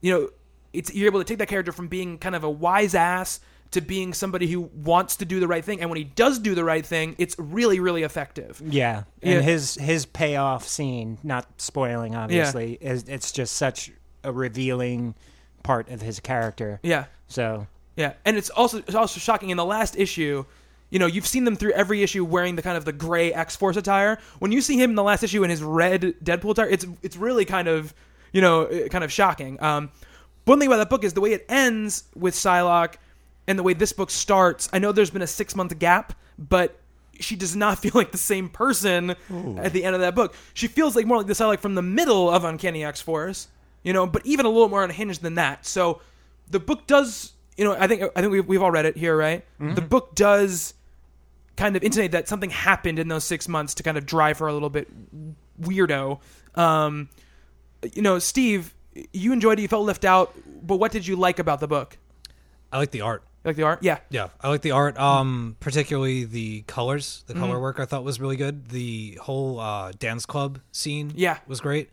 you know, it's you're able to take that character from being kind of a wise ass to being somebody who wants to do the right thing, and when he does do the right thing, it's really really effective. Yeah, and Yeah. his his payoff scene, not spoiling obviously, is it's just such a revealing part of his character. Yeah. So Yeah, and it's also it's also shocking in the last issue. You know, you've seen them through every issue wearing the kind of the gray X Force attire. When you see him in the last issue in his red Deadpool attire, it's it's really kind of you know kind of shocking. Um, one thing about that book is the way it ends with Psylocke, and the way this book starts. I know there's been a six month gap, but she does not feel like the same person at the end of that book. She feels like more like the like from the middle of Uncanny X Force, you know, but even a little more unhinged than that. So the book does, you know, I think I think we've, we've all read it here, right? The book does kind of intimate that something happened in those six months to kind of drive her a little bit weirdo. Um, you know, Steve, you enjoyed it, you felt left out, but what did you like about the book? I like the art. You like the art? Yeah. Yeah, I like the art. Um, particularly the colors. The Mm-hmm. color work I thought was really good. The whole uh, dance club scene. Yeah. Mm-hmm. was great.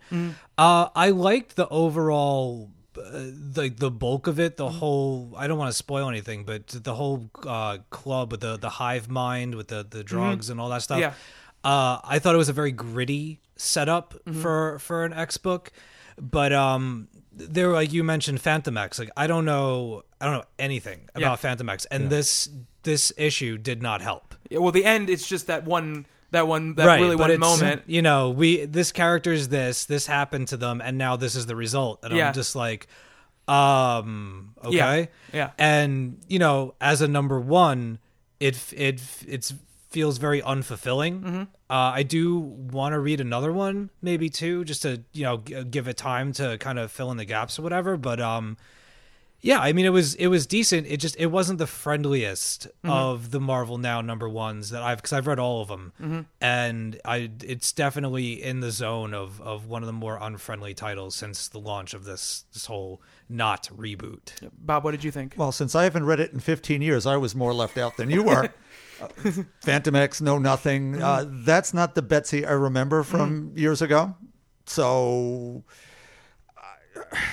Uh, I liked the overall. Uh, the the bulk of it, the Mm-hmm. whole I don't want to spoil anything, but the whole uh, club with the the hive mind with the the drugs and all that stuff. Mm-hmm. Yeah. Uh, I thought it was a very gritty setup Mm-hmm. for for an X book, but um, there like you mentioned Fantomex. Like I don't know, I don't know anything about Yeah. Fantomex, and this this issue did not help. Yeah, Well, the end, it's just that one, that one, that really but one moment. You know, we this character is this, this happened to them, and now this is the result. And Yeah. I'm just like, um, okay, yeah. And you know, as a number one, it it it's feels very unfulfilling. Mm-hmm. Uh, I do want to read another one, maybe two, just to you know g- give it time to kind of fill in the gaps or whatever. But um, yeah, I mean it was it was decent. It just it wasn't the friendliest Mm-hmm. of the Marvel Now number ones that I've because I've read all of them, Mm-hmm. and I it's definitely in the zone of of one of the more unfriendly titles since the launch of this this whole not reboot. Bob, what did you think? Well, since I haven't read it in 15 years, I was more left out than you were. Fantomex, No Nothing. Uh, that's not the Betsy I remember from years ago. So I,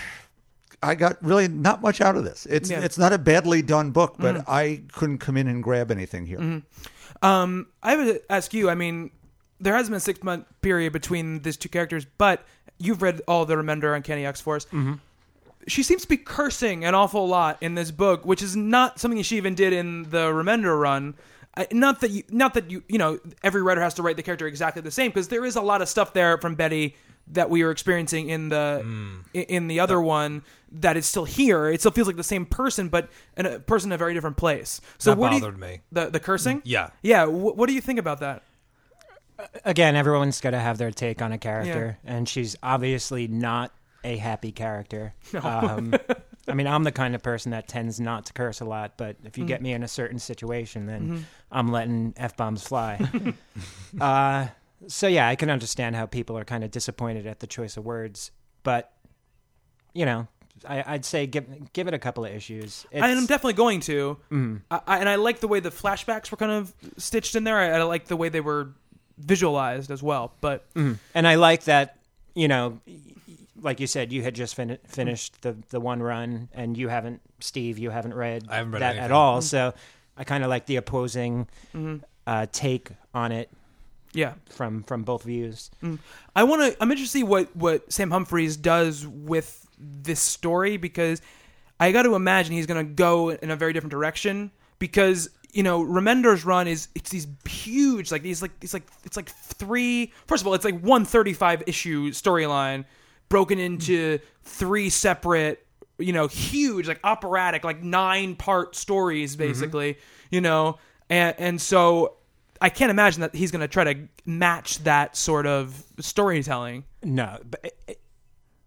I got really not much out of this. It's Yeah. it's not a badly done book, but I couldn't come in and grab anything here. Um, I would ask you. I mean, there has been a six month period between these two characters, but you've read all the Remender Uncanny X Force. Mm-hmm. She seems to be cursing an awful lot in this book, which is not something she even did in the Remender run. I, not that you, not that you, you know, every writer has to write the character exactly the same because there is a lot of stuff there from Betty that we are experiencing in the hmm. i- in the other one that is still here. It still feels like the same person, but in a person in a very different place. So That where do you- bothered me. The the cursing. Mm, yeah. Yeah. Wh- what do you think about that? again, everyone's got to have their take on a character, and she's obviously not a happy character. Um, I mean, I'm the kind of person that tends not to curse a lot, but if you get me in a certain situation, then I'm letting f bombs fly. uh, so yeah, I can understand how people are kind of disappointed at the choice of words, but you know, I, I'd say give give it a couple of issues. And I am definitely going to. Mm-hmm. I, I, and I like the way the flashbacks were kind of stitched in there. I, I like the way they were visualized as well. But and I like that you know, like you said, you had just fin- finished the the one run, and you haven't, Steve, you haven't read, I haven't read that at anything. all. So I kind of like the opposing Mm-hmm. uh, take on it yeah, from from both views. I want to. I'm interested to see what what Sam Humphries does with this story because I got to imagine he's going to go in a very different direction because you know, Remender's run is it's these huge, like these, like these, like it's like three. First of all, it's like one thirty-five issue storyline broken into three separate, you know, huge, like operatic, like nine part stories, basically. You know, and and so I can't imagine that he's going to try to match that sort of storytelling. No, but it- it-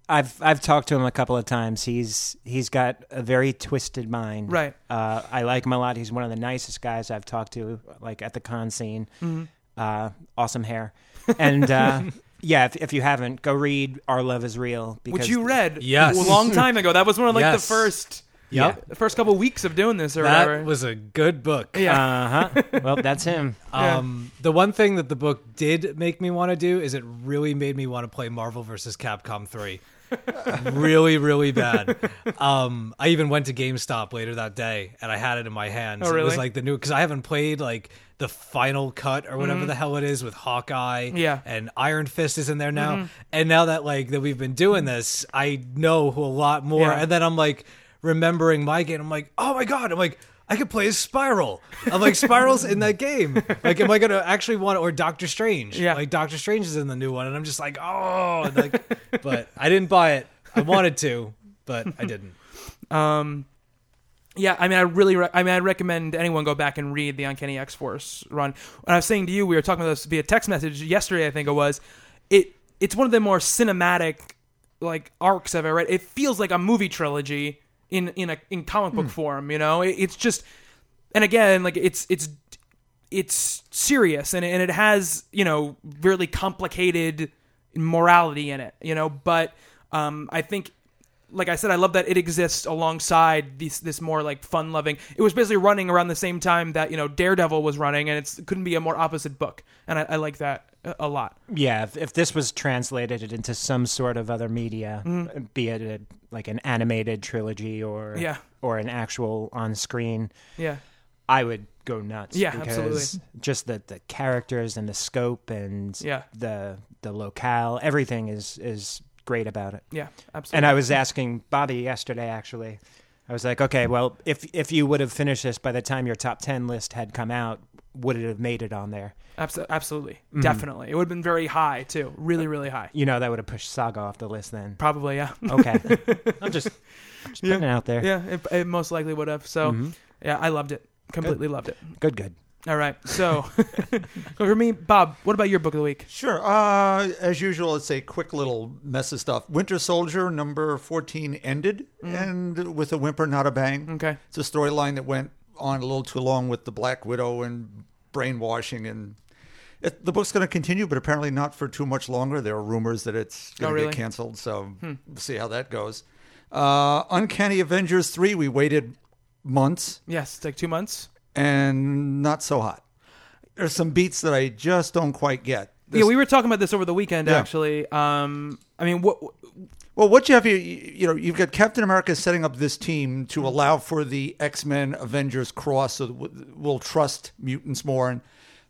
I've I've talked to him a couple of times. He's he's got a very twisted mind. Right. Uh, I like him a lot. He's one of the nicest guys I've talked to, like at the con scene. Mm-hmm. Uh, awesome hair, and uh, yeah. If, if you haven't, go read "Our Love Is Real" because Which you read Yes. a long time ago. That was one of like Yes. the first Yep. the first couple weeks of doing this or That whatever. was a good book. yeah. Uh huh. well, that's him. Yeah. Um, the one thing that the book did make me want to do is it really made me want to play Marvel vs. Capcom 3. really, really bad. Um, I even went to GameStop later that day and I had it in my hands. Oh, It was really? like the new because I haven't played like the final cut or whatever the hell it is with Hawkeye. Mm-hmm. Yeah. Mm-hmm. and Iron Fist is in there now. And now that like that we've been doing this, I know a lot more. Yeah. And then I'm like remembering my game. I'm like, oh my god. I'm like. I could play as Spiral. I'm like Spiral's in that game. Like, am I gonna actually want or Doctor Strange? Yeah. Like Doctor Strange is in the new one, and I'm just like, oh, like, but I didn't buy it. I wanted to, but I didn't. Um, yeah, I mean, I really, re- I mean, I recommend anyone go back and read the Uncanny X Force run. And I was saying to you, we were talking about this via text message yesterday. I think it was. It it's one of the more cinematic like arcs I've ever read. It feels like a movie trilogy in in a in comic book form. You know, it, it's just, and again, like it's it's it's serious and and it has you know really complicated morality in it. You know, but um, I think like I said, I love that it exists alongside these this more like fun loving. It was basically running around the same time that you know Daredevil was running, and it couldn't be a more opposite book, and I, I like that a, lot. Yeah, if, if this was translated into some sort of other media, be it a, like an animated trilogy or Mm-hmm. Yeah. or an actual on screen, Yeah, I would go nuts. Yeah, because absolutely. Just the the characters and the scope and Yeah. the the locale, everything is is great about it. yeah, absolutely. And I was asking Bobby yesterday, actually. I was like, okay, well, if if you would have finished this by the time your top ten list had come out, would it have made it on there? Abso- absolutely, Mm-hmm. definitely, it would have been very high too, really, really high. You know, that would have pushed Saga off the list then. Probably, yeah, Okay, I'm just, just putting it out there. yeah, it, it most likely would have. So, Mm-hmm. yeah, I loved it, completely loved it. Good, good. All right, so for me, Bob, what about your book of the week? Sure. Uh, as usual, it's a quick little mess of stuff. Winter Soldier number 14 ended, and with a whimper, not a bang. Okay. It's a storyline that went on a little too long with the Black Widow and brainwashing. And it, the book's going to continue, but apparently not for too much longer. There are rumors that it's going Oh, to really? get canceled, so we'll see how that goes. Uh, Uncanny Avengers 3, we waited months Yes, it's like two months. And not so hot. There's some beats that I just don't quite get. yeah, we were talking about this over the weekend. Yeah. Actually, um, I mean, what? Well, what you have you you know you've got Captain America setting up this team to mm-hmm. allow for the X Men Avengers cross, so we'll trust mutants more. And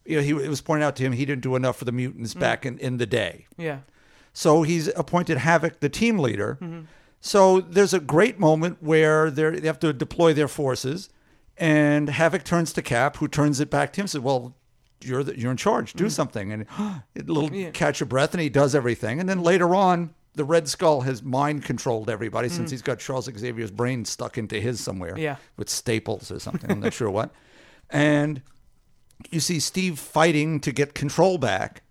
you know, he it was pointed out to him he didn't do enough for the mutants mm-hmm. back in, in the day. Yeah, So he's appointed Havoc the team leader. Mm-hmm. So there's a great moment where they're, they have to deploy their forces, and Havoc turns to Cap, who turns it back to him, and says, "Well, you're the, you're in charge. Do something." And a little Yeah. catch of breath, and he does everything. And then later on, the Red Skull has mind controlled everybody since he's got Charles Xavier's brain stuck into his somewhere, Yeah. with staples or something. I'm not sure what. And you see Steve fighting to get control back.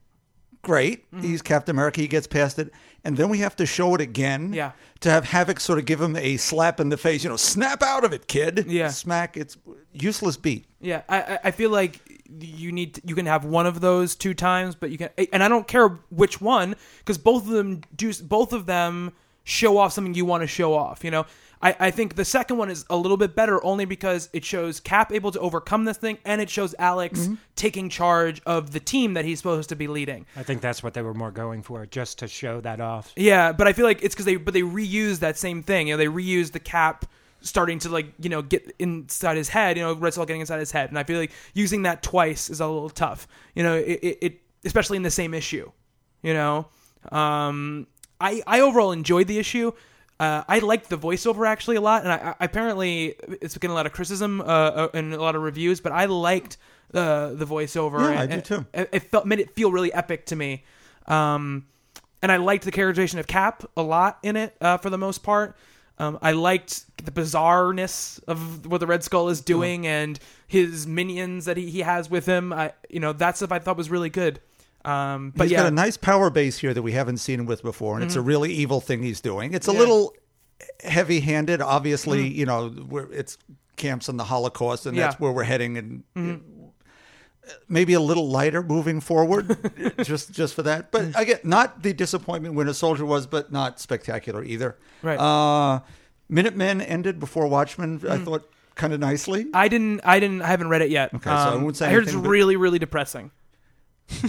Great. Mm-hmm. He's Captain America. He gets past it. And then we have to show it again. Yeah. To have Havoc sort of give him a slap in the face, you know, snap out of it, kid. Yeah. Smack. It's useless beat. yeah. I I- feel like you need to, you can have one of those two times, but you can, and I don't care which one because both of them do both of them show off something you want to show off. You know, I I think the second one is a little bit better only because it shows Cap able to overcome this thing, and it shows Alex taking charge of the team that he's supposed to be leading. I think that's what they were more going for, just to show that off. Yeah, but I feel like it's because they but they reuse that same thing. You know, they reuse the cap starting to like you know get inside his head. You know, Red Skull getting inside his head, and I feel like using that twice is a little tough. You know, it, it, it especially in the same issue. You know, um, I I overall enjoyed the issue. Uh, I liked the voiceover actually a lot, and I, I apparently it's getting a lot of criticism uh, uh, and a lot of reviews. But I liked uh, the voiceover. Yeah, I do too. It, it felt made it feel really epic to me, um, and I liked the characterization of Cap a lot in it uh, for the most part. Um, I liked the bizarreness of what the Red Skull is doing and his minions that he, he has with him. I, you know, that stuff I thought was really good. Um, but He's yeah, Mm-hmm. got a nice power base here that we haven't seen him with before, and it's a really evil thing he's doing. It's a Yeah. little heavy-handed. Obviously, you know, it's camps on the Holocaust, and that's Mm-hmm. Yeah. Mm-hmm. where we're heading, and maybe a little lighter moving forward, just just for that. But Mm. I get not the disappointment Winter Soldier was, but not spectacular either. Right. Uh, Minutemen ended before Watchmen. I thought kind of nicely. Mm. I didn't, I didn't, I haven't read it yet. Okay, so I Um, won't say I heard it's but- really, really depressing.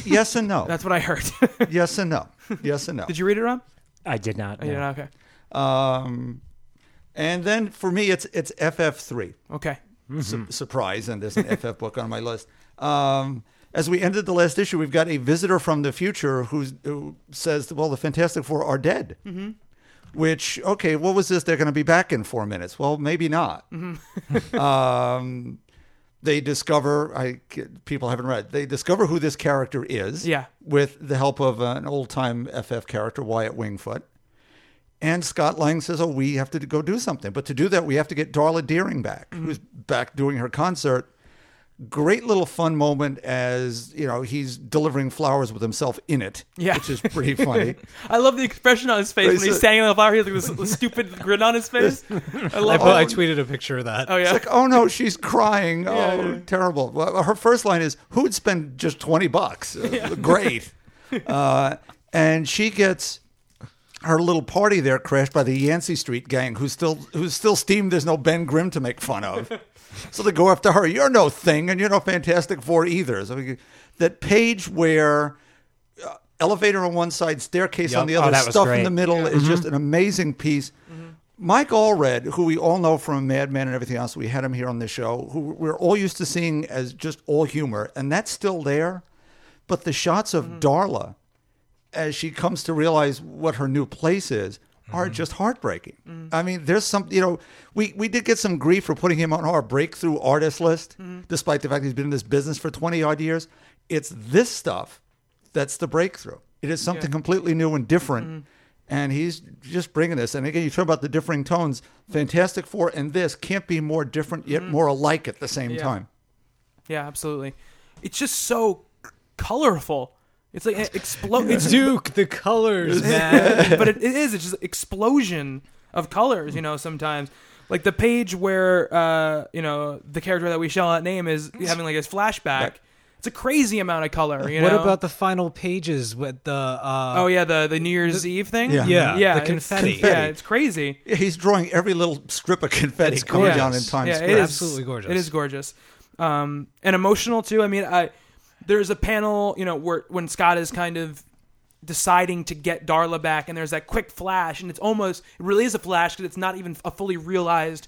Yes and no. That's what I heard. yes and no. Yes and no. Did you read it, Rob? I did not. Oh, you no. didn't? Okay. Um, and then for me, it's it's FF three. Okay. Su- surprise, and there's an FF book on my list. Um, as we ended the last issue, we've got a visitor from the future who's, who says, "Well, the Fantastic Four are dead." Mm-hmm. Which, okay, what was this? They're going to be back in four minutes. Well, maybe not. um, they discover, I people haven't read. They discover who this character is. Yeah. with the help of an old time FF character, Wyatt Wingfoot. And Scott Lang says, "Oh, we have to go do something, but to do that, we have to get Darla Deering back, Mm-hmm. who's back doing her concert." Great little fun moment as you know he's delivering flowers with himself in it, Yeah. which is pretty funny. I love the expression on his face when he's so- standing on the flower. He has like this stupid grin on his face. I I, love. I it. tweeted a picture of that. Oh yeah. It's like, oh no, she's crying. Oh, yeah. terrible. Well, her first line is, "Who would spend just twenty bucks?" Uh, Great. Uh, and she gets her little party there crashed by the Yancey Street gang, who's still who's still steamed. There's no Ben Grimm to make fun of, so they go after her. You're no thing, and you're no Fantastic Four either. So that page where. uh, Elevator on one side, staircase on the Oh, other, was stuff in the middle is just mm-hmm. an amazing piece. Mm-hmm. Mike Allred, who we all know from Madman and everything else, we had him here on the show, who we're all used to seeing as just all humor, and that's still there. But the shots of mm-hmm. Darla as she comes to realize what her new place is are mm-hmm. just heartbreaking. I mean, there's some, you know, we, we did get some grief for putting him on our breakthrough artist list, mm-hmm. despite the fact he's been in this business for 20 odd years. It's this stuff that's the breakthrough. It is something completely new and different. Mm-hmm. And he's just bringing this. And again, you talk about the differing tones. Fantastic Four and this can't be more different yet more alike at the same Yeah. time. Yeah, absolutely. It's just so colorful. It's like it explode. It's Duke, the colors, man. but it, it is. It's just explosion of colors. You know, sometimes like the page where uh, you know the character that we shall not name is having like his flashback. It's a crazy amount of color. You know? what about the final pages with the? Uh, Oh yeah, the the New Year's Eve thing. Yeah. Yeah, yeah, the it's- confetti. Yeah, it's crazy. Yeah, he's drawing every little strip of confetti It's coming gorgeous. down in Times yeah, Square. it is Absolutely gorgeous. It is gorgeous, um, and emotional too. I mean, I there's a panel, you know, where when Scott is kind of deciding to get Darla back, and there's that quick flash, and it's almost it really is a flash because it's not even a fully realized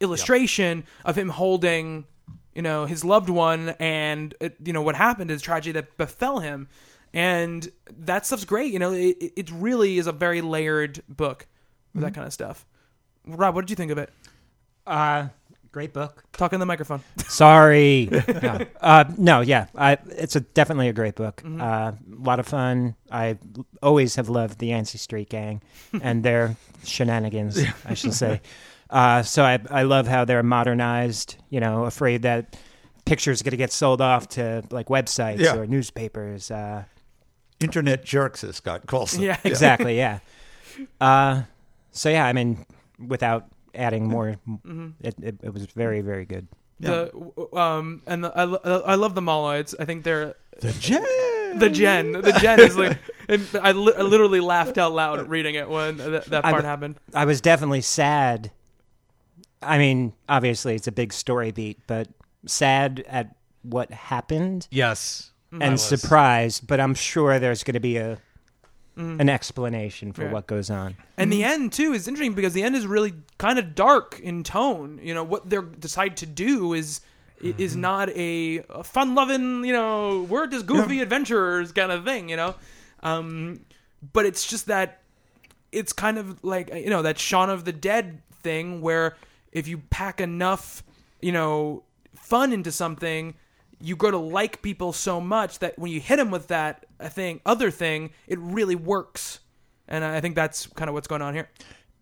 illustration of him holding, you know, his loved one, and it, you know what happened is tragedy that befell him, and that stuff's great. You know, it, it- it really is a very layered book with that kind of stuff. Rob, what did you think of it? Uh, great book. Talk in the microphone. Sorry. no. Uh, no, yeah, I, it's a, definitely a great book. Uh, a lot of fun. I always have loved the Yancey Street Gang and their shenanigans, I should say. Uh, so I, I love how they're modernized. You know, afraid that pictures are going to get sold off to like websites Yeah. or newspapers. Uh, Internet jerks, as Scott calls them. Yeah, exactly. Yeah. Uh, so yeah, I mean, without adding more, mm-hmm. it, it, it was very, mm-hmm. very good. The um and the, I, lo- I love the Moloids. I think they're The Jen. the Gen. The Gen is like, and I, li- I literally laughed out loud reading it when that, that I- part happened. I was definitely sad. I mean, obviously it's a big story beat, but sad at what happened yes, mm-hmm. and surprised. But I'm sure there's going to be a Mm. an explanation for Yeah. what goes on. And the mm. end too is interesting because the end is really kind of dark in tone. You know what they decide to do is i is mm-hmm. not a, a fun-loving, you know, we're just goofy adventurers kind of thing. You know, um, but it's just that it's kind of like you know that Shaun of the Dead thing where if you pack enough, you know, fun into something, you grow to like people so much that when you hit them with that thing, other thing, it really works. And I think that's kind of what's going on here.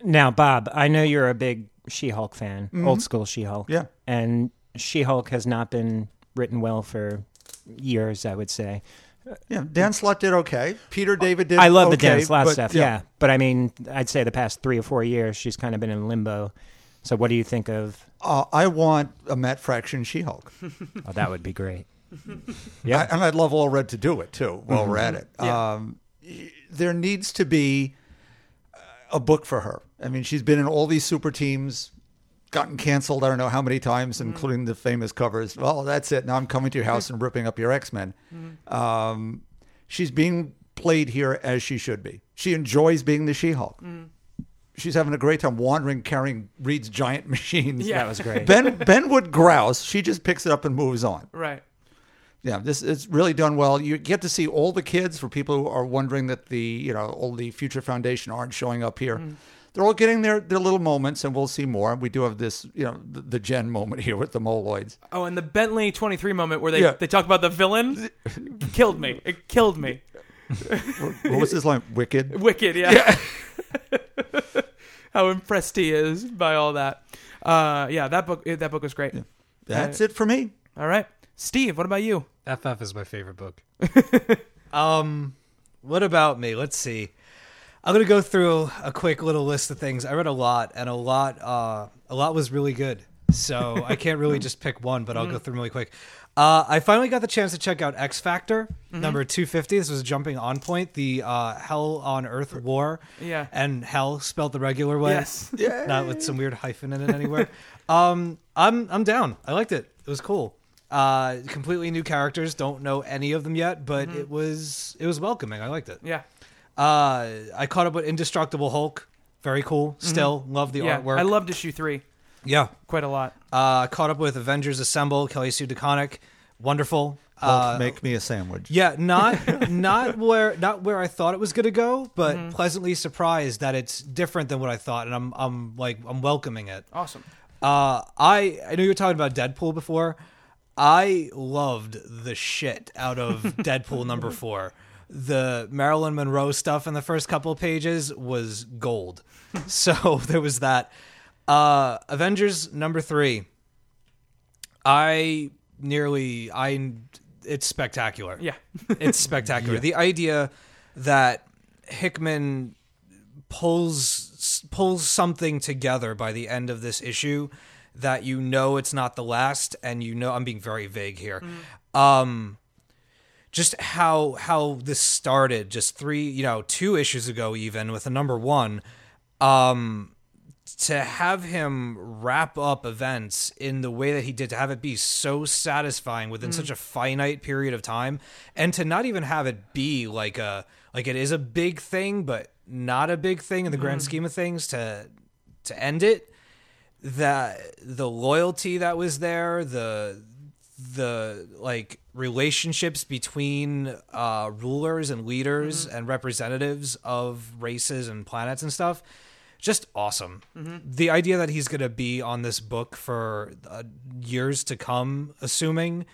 Now, Bob, I know you're a big She-Hulk fan, mm-hmm. old school She-Hulk. Yeah. And She-Hulk has not been written well for years, I would say. Yeah, Dan Slott did okay. Peter David did. I love the Dan Slott but, stuff, yeah. But I mean, I'd say the past three or four years, she's kind of been in limbo. So, what do you think of? Uh, I want a Matt Fraction She-Hulk, Oh, that would be great. I, and I'd love Allred to do it too. While we're at it, um, there needs to be a book for her. I mean, she's been in all these super teams, gotten canceled. I don't know how many times, including the famous covers. Well, that's it. Now I'm coming to your house and ripping up your X Men. Um, she's being played here as she should be. She enjoys being the She-Hulk. She's having a great time wandering, carrying Reed's giant machines. Yeah. That was great. Ben Ben would grouse. She just picks it up and moves on. Right. Yeah, this it's really done well. You get to see all the kids for people who are wondering that the you know all the Future Foundation aren't showing up here. Mm. They're all getting their their little moments, and we'll see more. We do have this you know the, the Jen moment here with the Moloids. Oh, and the Bentley 23 moment where they, Yeah. they talk about the villain killed me. It killed me. What was his line? Wicked. Wicked, yeah. How impressed he is by all that. Uh, yeah, that book that book was great. That's it for me. All right. Steve, what about you? FF is my favorite book. um, what about me? Let's see. I'm gonna go through a quick little list of things. I read a lot, and a lot, uh, a lot was really good. So I can't really just pick one, but I'll go through them really quick. Uh, I finally got the chance to check out X Factor number 250. This was jumping on point, the uh, Hell on Earth War. Yeah. and Hell spelled the regular way. Yes. not with some weird hyphen in it anywhere. um, I'm I'm down. I liked it. It was cool. Uh, completely new characters. Don't know any of them yet, but it was it was welcoming. I liked it. Yeah. Uh, I caught up with Indestructible Hulk. Very cool. Still love the Yeah. artwork. I loved issue three Yeah. quite a lot. Uh, caught up with Avengers Assemble. Kelly Sue DeConnick. Wonderful. Hulk, Uh, make me a sandwich. yeah, not not where not where I thought it was gonna go, but pleasantly surprised that it's different than what I thought, and I'm I'm like I'm welcoming it. Awesome. Uh, I I know you were talking about Deadpool before. I loved the shit out of Deadpool number four. The Marilyn Monroe stuff in the first couple of pages was gold. so there was that. Uh, Avengers number three. I nearly I it's spectacular. Yeah. It's spectacular. The idea that Hickman pulls pulls something together by the end of this issue that you know it's not the last and you know I'm being very vague here. Um just how how this started just 3, you know, 2 issues ago even with a number 1 um to have him wrap up events in the way that he did to have it be so satisfying within mm. such a finite period of time and to not even have it be like a like it is a big thing but not a big thing in the grand mm. scheme of things to to end it that the loyalty that was there the the like relationships between uh rulers and leaders mm-hmm. and representatives of races and planets and stuff just awesome. The idea that he's going to be on this book for uh, years to come, assuming,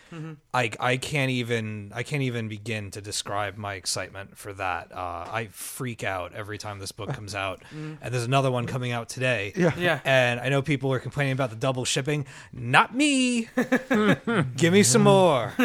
I I can't even I can't even begin to describe my excitement for that. Uh, I freak out every time this book comes out, and there's another one coming out today. Yeah. Yeah. and I know people are complaining about the double shipping. Not me. Give me some more.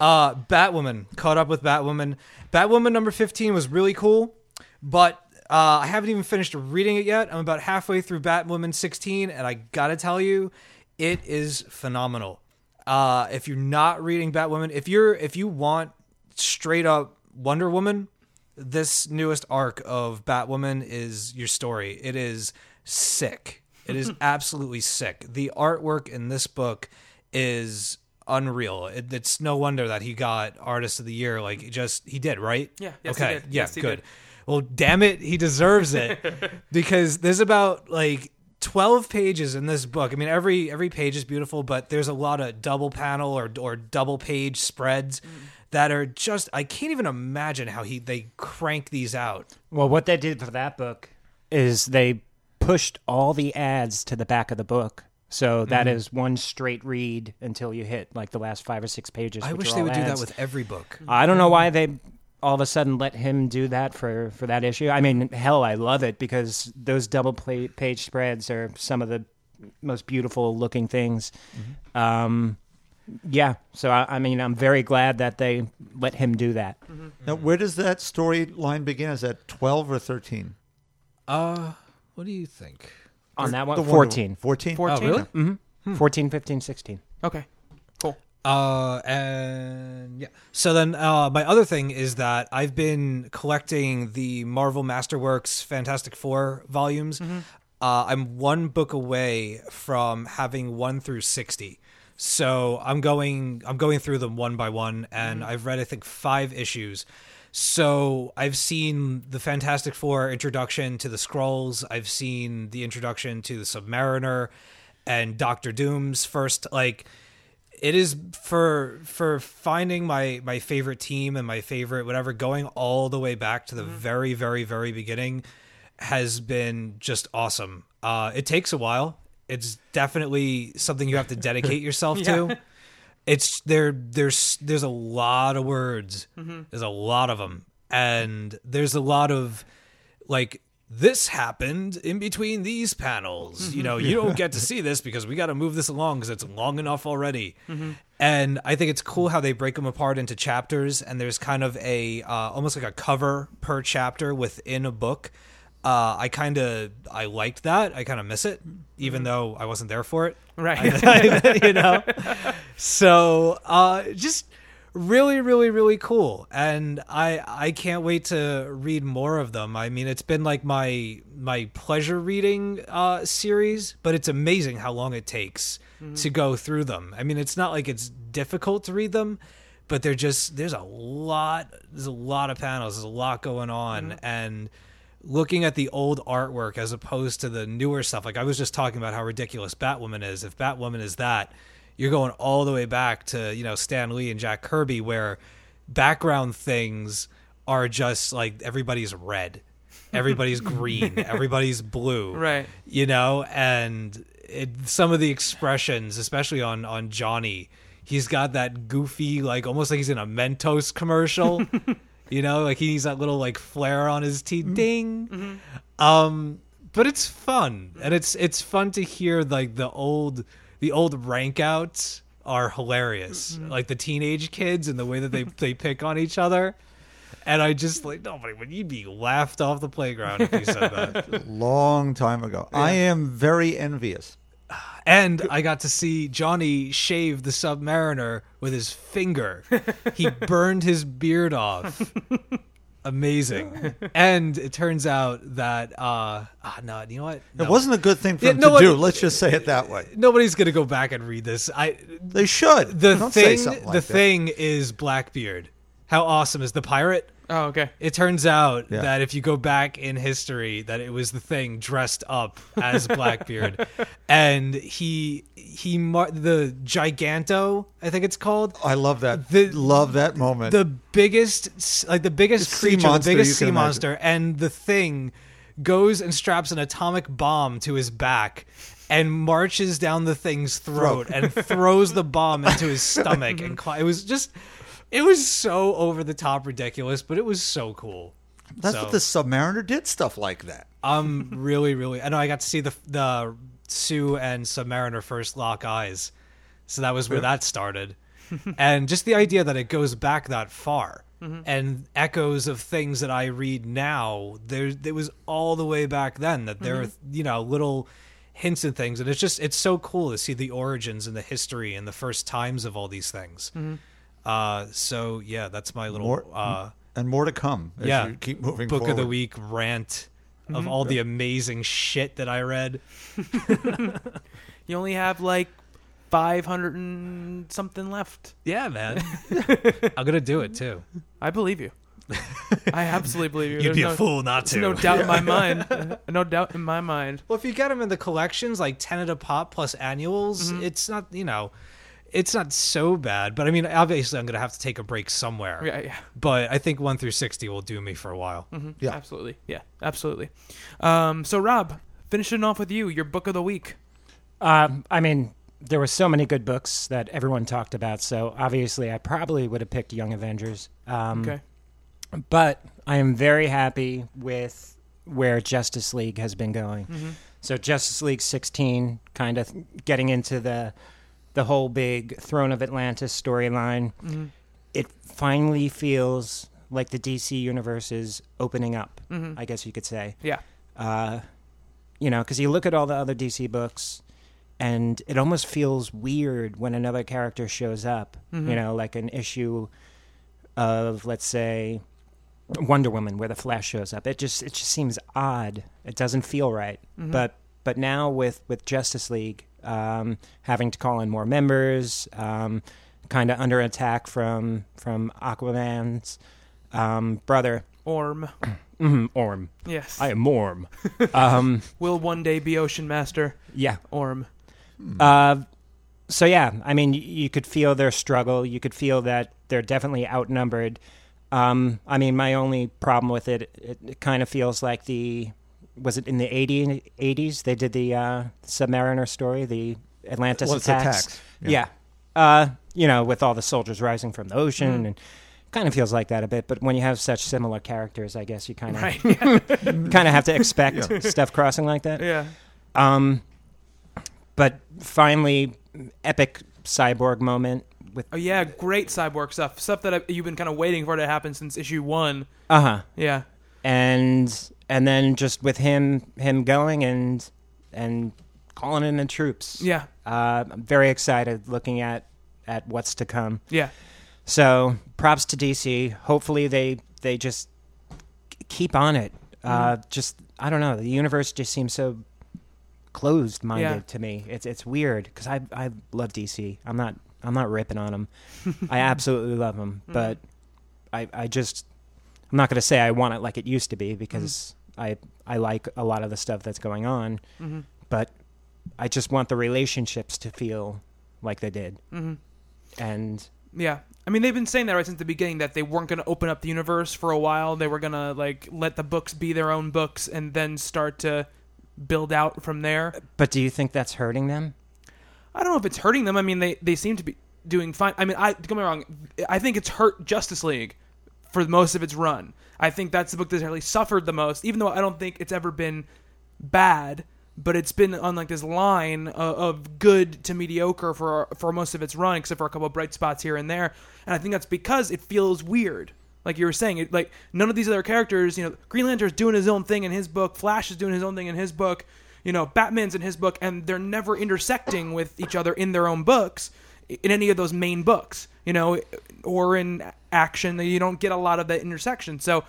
Uh, Batwoman caught up with Batwoman. Batwoman number fifteen was really cool, but uh, I haven't even finished reading it yet. I'm about halfway through Batwoman 16, and I gotta tell you, it is phenomenal. Uh, if you're not reading Batwoman, if you're if you want straight up Wonder Woman, this newest arc of Batwoman is your story. It is sick. It is absolutely sick. The artwork in this book is unreal. It, it's no wonder that he got Artist of the Year. Like, just he did, right? Yeah, yes, okay. Yeah. Yes, he good. did. Well, damn it, he deserves it because there's about like 12 pages in this book. I mean, every every page is beautiful, but there's a lot of double panel or or double page spreads that are just I can't even imagine how he they crank these out. Well, what they did for that book is they pushed all the ads to the back of the book. So that Mm-hmm. is one straight read until you hit like the last five or six pages. I which wish they all would do that with every book. I don't know why they all of a sudden let him do that for for that issue. I mean, hell, I love it because those double play, page spreads are some of the most beautiful looking things. Mm-hmm. Um, yeah, so I, I mean, I'm very glad that they let him do that. Now, where does that storyline begin? Is that 12 or 13? Uh, what do you think? On that one, The 14. 14? 14. Oh, really? Mm-hmm. 14, 15, 16. Okay. Uh, and yeah. So then, uh, my other thing is that I've been collecting the Marvel Masterworks Fantastic Four volumes. Uh, I'm one book away from having one through sixty. So I'm going, I'm going through them one by one, and I've read I think five issues. So I've seen the Fantastic Four introduction to the Skrulls. I've seen the introduction to the Submariner, and Doctor Doom's first like it is for for finding my my favorite team and my favorite whatever going all the way back to the very very very beginning has been just awesome. Uh it takes a while. It's definitely something you have to dedicate yourself to. It's there there's there's a lot of words. There's a lot of them and there's a lot of like this happened in between these panels. You know you don't get to see this because we got to move this along because it's long enough already. And i think it's cool how they break them apart into chapters and there's kind of a uh, almost like a cover per chapter within a book. Uh, i kind of i liked that. I kind of miss it even though i wasn't there for it. Right. you know? So uh just really really really cool. And i i can't wait to read more of them. I mean it's been like my my pleasure reading uh series but it's amazing how long it takes to go through them. I mean it's not like it's difficult to read them but they're just there's a lot there's a lot of panels there's a lot going on. And looking at the old artwork as opposed to the newer stuff. Like I was just talking about how ridiculous Batwoman is. If Batwoman is that, you're going all the way back to, you know, Stan Lee and Jack Kirby where background things are just like everybody's red. Everybody's green, everybody's blue. Right. You know, and it, some of the expressions, especially on on Johnny, he's got that goofy like almost like he's in a Mentos commercial. You know, like he needs that little like flare on his teeth, ding. Um, but it's fun, and it's it's fun to hear like the old the old rank outs are hilarious, mm-hmm. like the teenage kids and the way that they they pick on each other. And I just like nobody would you'd be laughed off the playground if you said that. Long time ago. I am very envious. And I got to see Johnny shave the Submariner with his finger. He burned his beard off. Amazing. And it turns out that uh ah, no, you know what? No. It wasn't a good thing for Yeah, them no, to do. Let's just say it that way. nobody's gonna go back and read this. I They should. the Don't say thing something like the that. thing is Blackbeard. How awesome is the pirate? Oh, okay. It turns out Yeah. that if you go back in history, that it was the thing dressed up as Blackbeard, and he he mar- the Giganto, I think it's called, I love that. The- love that moment. the biggest like the biggest The sea creature, monster the biggest sea can imagine. monster, and the thing goes and straps an atomic bomb to his back. And marches down the thing's throat and throws the bomb into his stomach, and cli- it was just, it was so over the top ridiculous, but it was so cool. That's So- what the Submariner did. Stuff like that. I'm really, really. I know I got to see the the Sue and Submariner first lock eyes, so that was where that started, and just the idea that it goes back that far mm-hmm. and echoes of things that I read now. There, it was all the way back then that there mm-hmm. are you know little hints and things, and it's just it's so cool to see the origins and the history and the first times of all these things. Mm-hmm. Uh, so yeah, that's my little More- uh, And more to come. As yeah you keep moving book of the week rant of all the amazing shit that I read. You only have like 500 and something left. Yeah, man. I'm gonna do it too. I believe you. I absolutely believe you. You'd There's be no, a fool not to. No doubt in my mind. No doubt in my mind. Well, if you get them in the collections, like ten at a pop plus annuals, Mm-hmm. it's not you know, it's not so bad. But I mean, obviously, I'm gonna have to take a break somewhere. Yeah, yeah. But I think one through sixty will do me for a while. Yeah. Absolutely. Yeah, absolutely. Um, so, Rob, finishing off with you, your book of the week. Um, I mean, there were so many good books that everyone talked about. So obviously, I probably would have picked Young Avengers. Um, Okay. But I am very happy with where Justice League has been going. So Justice League 16, kind of getting into the the whole big Throne of Atlantis storyline. Mm-hmm. It finally feels like the DC universe is opening up. Mm-hmm. I guess you could say Yeah. uh, you know, because you look at all the other DC books, and it almost feels weird when another character shows up. You mm-hmm. know, like an issue of, let's say, Wonder Woman, where the Flash shows up. It just it just seems odd. It doesn't feel right. But but now with with Justice League um, having to call in more members, um, kind of under attack from from Aquaman's um, brother Orm. mhm, Orm. Yes. I am Orm. um, Will one day be Ocean Master. yeah. Orm. Uh, so yeah, I mean, y- you could feel their struggle. You could feel that they're definitely outnumbered. Um, I mean, my only problem with it, it, it kind of feels like the was it in the 80, 80s they did the uh, Submariner story, the Atlantis Well, attacks. attacks, Yeah. yeah. Uh, you know, with all the soldiers rising from the ocean and kind of feels like that a bit. But when you have such similar characters, I guess you kind of Right. Yeah. kind of have to expect stuff crossing like that. yeah. Um, but finally, epic cyborg moment with Oh yeah, great cyborg stuff. Stuff that I, you've been kind of waiting for to happen since issue one. uh huh, Yeah. and and then just with him him going and and calling in the troops. Yeah. uh, I'm very excited looking at at what's to come. Yeah. So props to DC. Hopefully they they just keep on it. Uh, just I don't know. The universe just seems so closed minded Yeah. to me. It's it's weird because I I love DC. I'm not I'm not ripping on them. I absolutely love them, but I I just I'm not going to say I want it like it used to be because I I like a lot of the stuff that's going on, Mm-hmm. but I just want the relationships to feel like they did. Mm-hmm. And Yeah. I mean, they've been saying that right since the beginning that they weren't going to open up the universe for a while. They were going to like let the books be their own books and then start to build out from there. but do you think that's hurting them? I don't know if it's hurting them. I mean, they they seem to be doing fine. I mean, I don't get me wrong. I think it's hurt Justice League for most of its run. I think that's the book that's really suffered the most. Even though I don't think it's ever been bad, but it's been on like this line of, of good to mediocre for for most of its run, except for a couple of bright spots here and there. And I think that's because it feels weird. Like you were saying, it like none of these other characters. You know, Green Lantern's doing his own thing in his book. Flash is doing his own thing in his book. You know, Batman's in his book, and they're never intersecting with each other in their own books in any of those main books. You know, or in action, that you don't get a lot of that intersection. So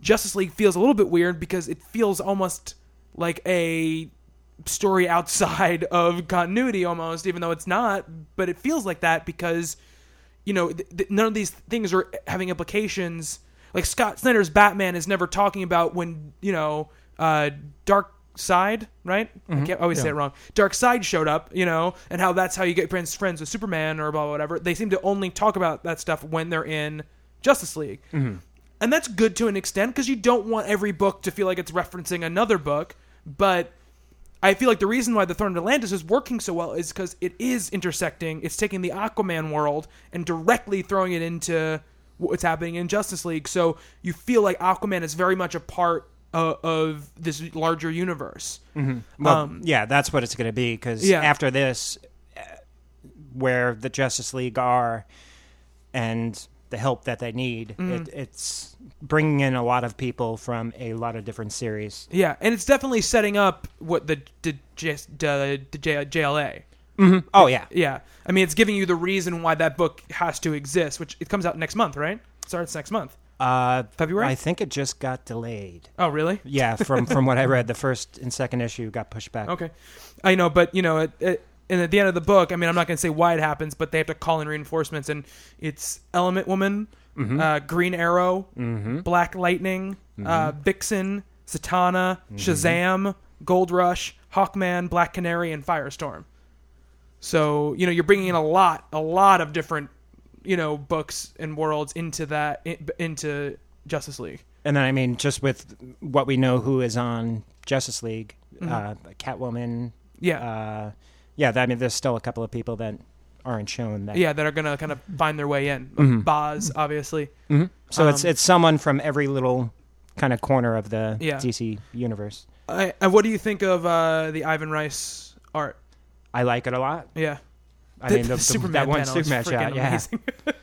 Justice League feels a little bit weird because it feels almost like a story outside of continuity almost even though it's not but it feels like that because you know th- th- none of these things are having implications like Scott Snyder's Batman is never talking about when you know uh dark side right? I mm-hmm. can't always say it wrong. Darkseid showed up you know and how that's how you get friends friends with Superman or blah blah, whatever. They seem to only talk about that stuff when they're in Justice League. Mm-hmm. And that's good to an extent because you don't want every book to feel like it's referencing another book but I feel like the reason why the Throne of Atlantis is working so well is because it is intersecting. It's taking the Aquaman world and directly throwing it into what's happening in Justice League. So you feel like Aquaman is very much a part of, of this larger universe. Well, Um, yeah, that's what it's going to be because Yeah. after this, uh, where the Justice League are and the help that they need, Mm-hmm. it, it's bringing in a lot of people from a lot of different series. Yeah, and it's definitely setting up what the the, J- the, the J- JLA. Oh yeah, Yeah, I mean it's giving you the reason why that book has to exist, which it comes out next month, right? Starts next month. Uh, February? I think it just got delayed. Oh, really? Yeah, from from what I read, the first and second issue got pushed back. Okay, I know, but you know, it, it, and at the end of the book, I mean, I'm not going to say why it happens, but they have to call in reinforcements, and it's Element Woman uh, Green Arrow, Black Lightning, uh, Vixen, Zatanna, Shazam, Gold Rush, Hawkman, Black Canary, and Firestorm. So you know you're bringing in a lot, a lot of different, you know, books and worlds into that into Justice League. And then I mean, just with what we know, who is on Justice League, uh, Catwoman. Yeah, Uh, yeah, I mean, there's still a couple of people that aren't shown. That, yeah, that are gonna kind of find their way in. Boz, obviously. So it's Um, it's someone from every little kind of corner of the Yeah. DC universe. I, and what do you think of uh, the Ivan Reis art? I like it a lot. Yeah, I The- mean, the, the the- Superman that one panel is Superman shot, freaking yeah, amazing.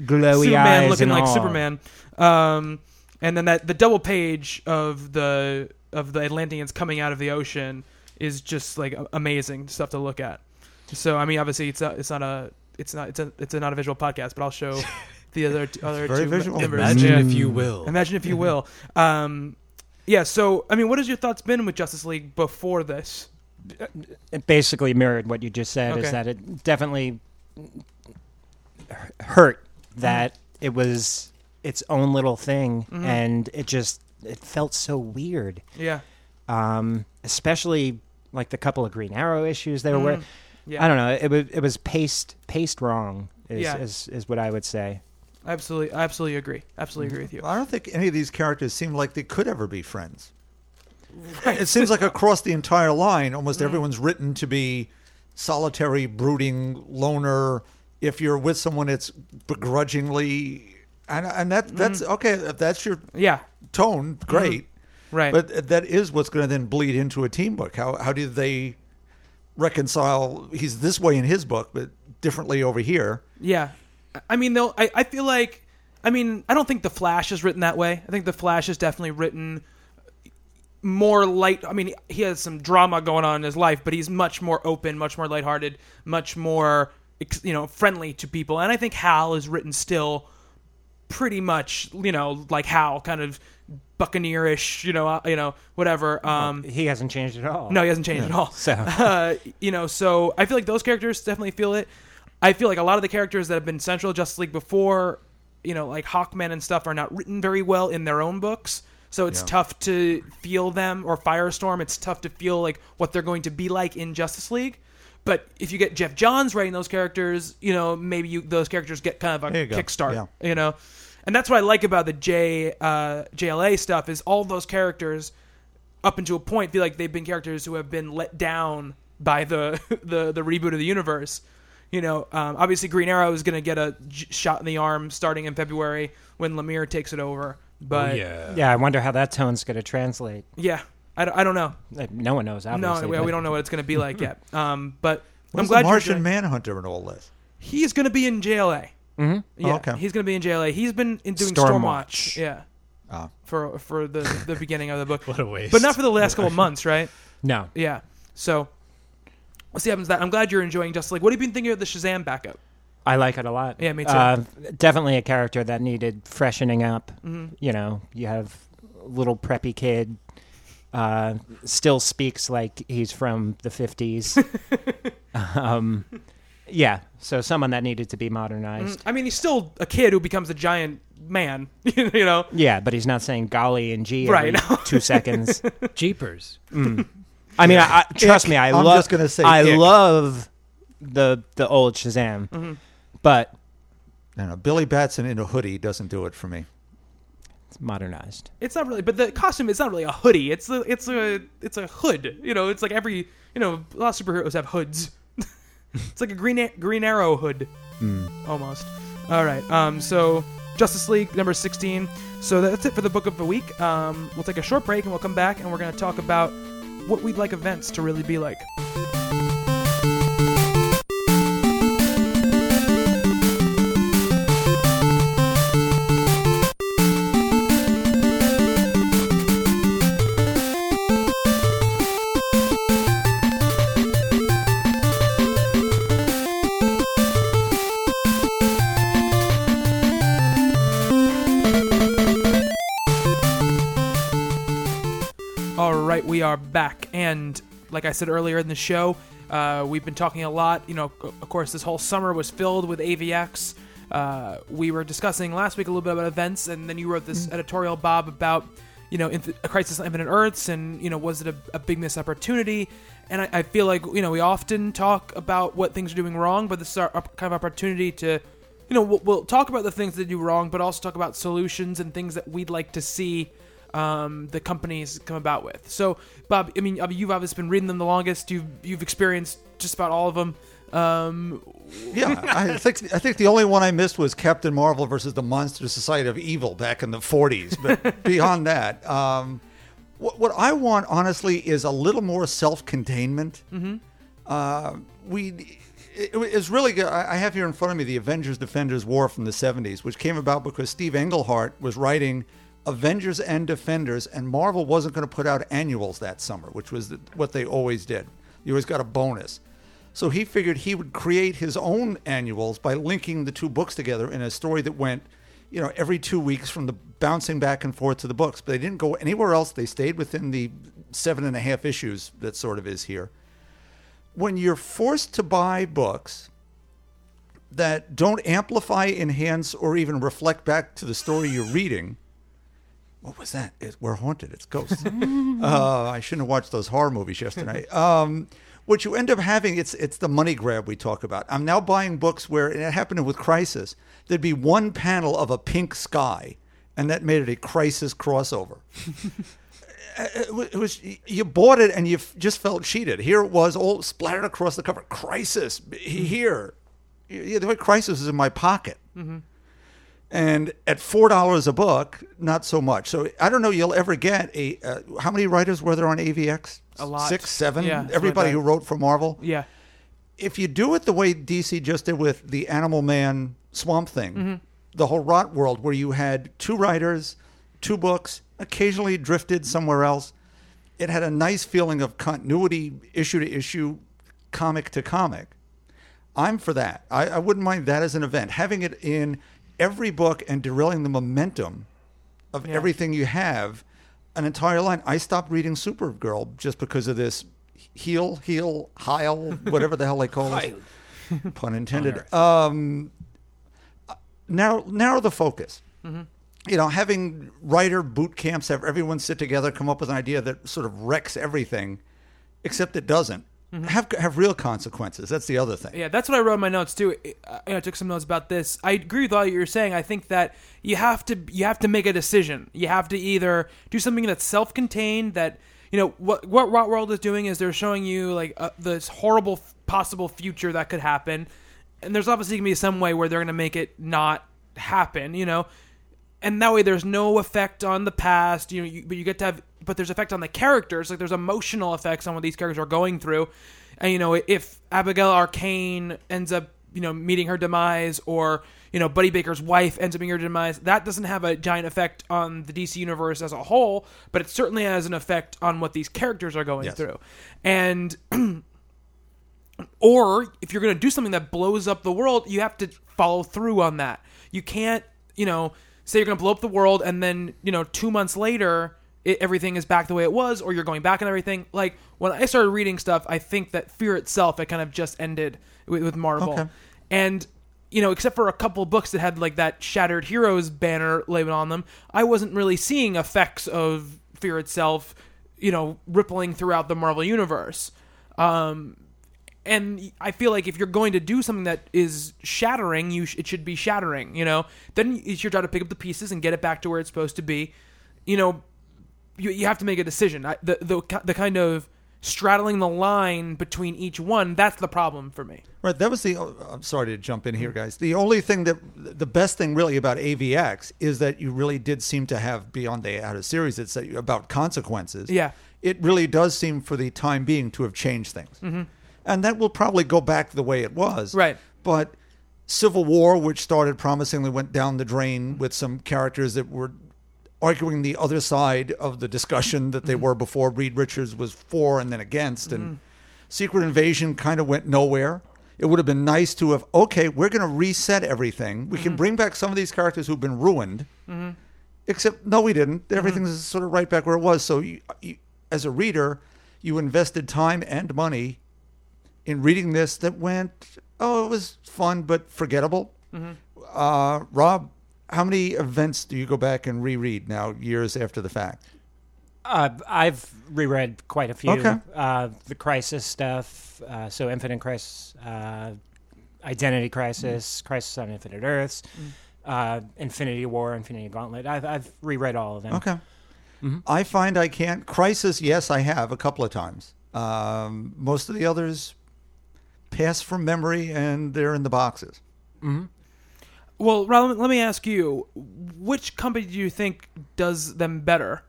glowy Superman eyes looking and like all. Superman. Um, and then that the double page of the of the Atlanteans coming out of the ocean is just like amazing stuff to look at. So I mean, obviously it's not it's not a it's not it's a it's a not a visual podcast, but I'll show the other t- other very two visual. members. Imagine Yeah. if you will. Imagine if you will. Um, yeah. So I mean, what has your thoughts been with Justice League before this? It basically mirrored what you just said. Okay. Is that it definitely hurt that it was its own little thing, Mm-hmm. and it just it felt so weird. Yeah. um, especially like the couple of Green Arrow issues they were. Mm, Yeah. I don't know. It was it was paced paced wrong. Is, Yeah. is is what I would say. Absolutely. I absolutely agree. Absolutely agree with you. I don't think any of these characters seem like they could ever be friends. It seems like across the entire line, almost mm-hmm. everyone's written to be solitary, brooding, loner. If you're with someone, it's begrudgingly, and and that that's mm-hmm. okay. If that's your Yeah. tone, mm-hmm. great. Right. But that is what's going to then bleed into a team book. How how do they reconcile? He's this way in his book, but differently over here. Yeah, I mean, they'll. I, I feel like, I mean, I don't think the Flash is written that way. I think the Flash is definitely written more light. I mean, he has some drama going on in his life, but he's much more open, much more lighthearted, much more, you know, friendly to people. And I think Hal is written still pretty much, you know, like Hal, kind of buccaneerish, you know, uh, you know, whatever. Um, He hasn't changed at all. no, he hasn't changed at all. So- uh, you know, so I feel like those characters definitely feel it. I feel like a lot of the characters that have been central Justice League before, you know, like Hawkman and stuff, are not written very well in their own books. So it's Yeah. tough to feel them, or Firestorm. It's tough to feel like what they're going to be like in Justice League. But if you get Geoff Johns writing those characters, you know, maybe you those characters get kind of a kickstart. Yeah. You know, and that's what I like about the J uh, JLA stuff is all those characters up until a point feel like they've been characters who have been let down by the the, the reboot of the universe. You know, um, obviously Green Arrow is going to get a j- shot in the arm starting in February when Lemire takes it over. But Oh, yeah. Yeah, I wonder how that tone's going to translate. yeah, I, don't- I don't know. No one knows. Obviously, no, we, we don't know what it's going to be like yet. Um, but I'm glad the Martian enjoying- Manhunter and all this? He's going to be in JLA. Mm-hmm. Yeah, Oh, okay. he's going to be in JLA. He's been in doing Stormwatch. Stormwatch. Yeah, Ah. for for the the beginning of the book. What a waste. But not for the last couple months, right? No. Yeah. So we'll see what happens. to That I'm glad you're enjoying Justice like, What have you been thinking of the Shazam backup? I like it a lot. Yeah, me too. Uh, definitely a character that needed freshening up. Mm-hmm. You know, you have a little preppy kid, uh, still speaks like he's from the 50s. um, yeah, so someone that needed to be modernized. I mean, he's still a kid who becomes a giant man. you know. Yeah, but he's not saying golly and gee Right. every two seconds. Jeepers. I mean, I, I, trust me, I I'm love. just gonna say I ick. love the the old Shazam, Mm-hmm. But I don't know. Billy Batson in a hoodie doesn't do it for me. it's modernized. It's not really, but the costume is not really a hoodie. It's a, it's a, it's a hood. You know, it's like every, you know, a lot of superheroes have hoods. it's like a green Green Arrow hood, almost. All right. Um. So Justice League number sixteen. So that's it for the book of the week. Um. We'll take a short break and we'll come back and we're gonna talk about what we'd like events to really be like. Are back, and like I said earlier in the show, uh, we've been talking a lot. You know, of course, this whole summer was filled with AVX. uh, we were discussing last week a little bit about events, and then you wrote this editorial, Bob, about you know inf- a crisis on infinite Earths, and you know was it a, a big missed opportunity? And I, I feel like you know we often talk about what things are doing wrong, but this is our, our kind of opportunity to you know we'll, we'll talk about the things that do wrong, but also talk about solutions and things that we'd like to see um, the companies come about with. So, Bob, I mean, you've obviously been reading them the longest. You've you've experienced just about all of them. Um, Yeah, I think I think the only one I missed was Captain Marvel versus the Monster Society of Evil back in the '40s. But beyond that, um, what, what I want honestly is a little more self-containment. Mm-hmm. Uh, we. It, it's really good. I I have here in front of me the Avengers Defenders War from the 70s, which came about because Steve Englehart was writing Avengers and Defenders, and Marvel wasn't going to put out annuals that summer, which was the, what they always did. You always got a bonus. So he figured he would create his own annuals by linking the two books together in a story that went, you know, every two weeks from the bouncing back and forth to the books. But they didn't go anywhere else. They stayed within the seven and a half issues that sort of is here. When you're forced to buy books that don't amplify, enhance, or even reflect back to the story you're reading, what was that? It, we're haunted. It's ghosts. uh, I shouldn't have watched those horror movies yesterday. Um, what you end up having, it's it's the money grab we talk about. I'm now buying books where, and it happened with Crisis, there'd be one panel of a pink sky, and that made it a Crisis crossover. it wa- it was you bought it and you just felt cheated. Here it was, all splattered across the cover. Crisis here. Yeah, the way Crisis is in my pocket. And at four dollars a book, not so much. So I don't know. You'll ever get a uh, how many writers were there on AVX? A lot. Six, seven. Yeah, Everybody who wrote for Marvel. yeah, If you do it the way DC just did with the Animal Man Swamp Thing, Mm-hmm. the whole Rot World, where you had two writers, two books, occasionally drifted somewhere else, it had a nice feeling of continuity, issue to issue, comic to comic. I'm for that. I, I wouldn't mind that as an event. Having it in every book and derailing the momentum of Yeah. everything you have, an entire line. I stopped reading Supergirl just because of this heel, heel, heil, whatever the hell they call it. Pun intended. Um, narrow, narrow the focus. You know, having writer boot camps, have everyone sit together, come up with an idea that sort of wrecks everything, except it doesn't. Have have real consequences. That's the other thing. Yeah, that's what I wrote in my notes too. I, I took some notes about this. I agree with all you're saying. I think that you have to you have to make a decision. You have to either do something that's self-contained that you know what what Rot World is doing is they're showing you like uh, this horrible f- possible future that could happen, and there's obviously gonna be some way where they're gonna make it not happen. You know, and that way there's no effect on the past you know you, but you get to have but there's effect on the characters like there's emotional effects on what these characters are going through and you know if abigail arcane ends up you know meeting her demise or you know buddy baker's wife ends up meeting her demise that doesn't have a giant effect on the dc universe as a whole but it certainly has an effect on what these characters are going Yes. through and or if you're going to do something that blows up the world, you have to follow through on that. You can't, you know, say you're going to blow up the world and then, you know, two months later, it, everything is back the way it was, or you're going back on everything. Like when I started reading stuff, I think that Fear itself, it kind of just ended with, with Marvel. Okay. And, you know, except for a couple books that had like that Shattered Heroes banner labeled on them, I wasn't really seeing effects of Fear itself, you know, rippling throughout the Marvel universe. Um, and I feel like if you're going to do something that is shattering, you sh- it should be shattering. You know, then it's your job to pick up the pieces and get it back to where it's supposed to be. You know, you, you have to make a decision. I, the the the kind of straddling the line between each one that's the problem for me. Right. That was the. oh, I'm sorry to jump in here, guys. The only thing that the best thing really about AVX is that you really did seem to have beyond the out of series. It's about consequences. Yeah. It really does seem for the time being to have changed things, mm-hmm. and that will probably go back the way it was. Right. But Civil War, which started promisingly, went down the drain with some characters that were arguing the other side of the discussion that they Mm-hmm. were before. Reed Richards was for and then against, and Secret Invasion kind of went nowhere. It would have been nice to have okay, we're going to reset everything. We Mm-hmm. can bring back some of these characters who've been ruined. Except no, we didn't. Mm-hmm. Everything's sort of right back where it was. So you, you, as a reader, you invested time and money in reading this that went, oh, it was fun but forgettable. uh, Rob, how many events do you go back and reread now, years after the fact? Uh, I've reread quite a few. Okay. Uh, the Crisis stuff, uh, so Infinite Crisis, uh, Identity Crisis, Crisis on Infinite Earths, uh, Infinity War, Infinity Gauntlet. I've, I've reread all of them. Okay. I find I can't. Crisis, yes, I have a couple of times. Um, most of the others pass from memory and they're in the boxes. Well, let me ask you, which company do you think does them better,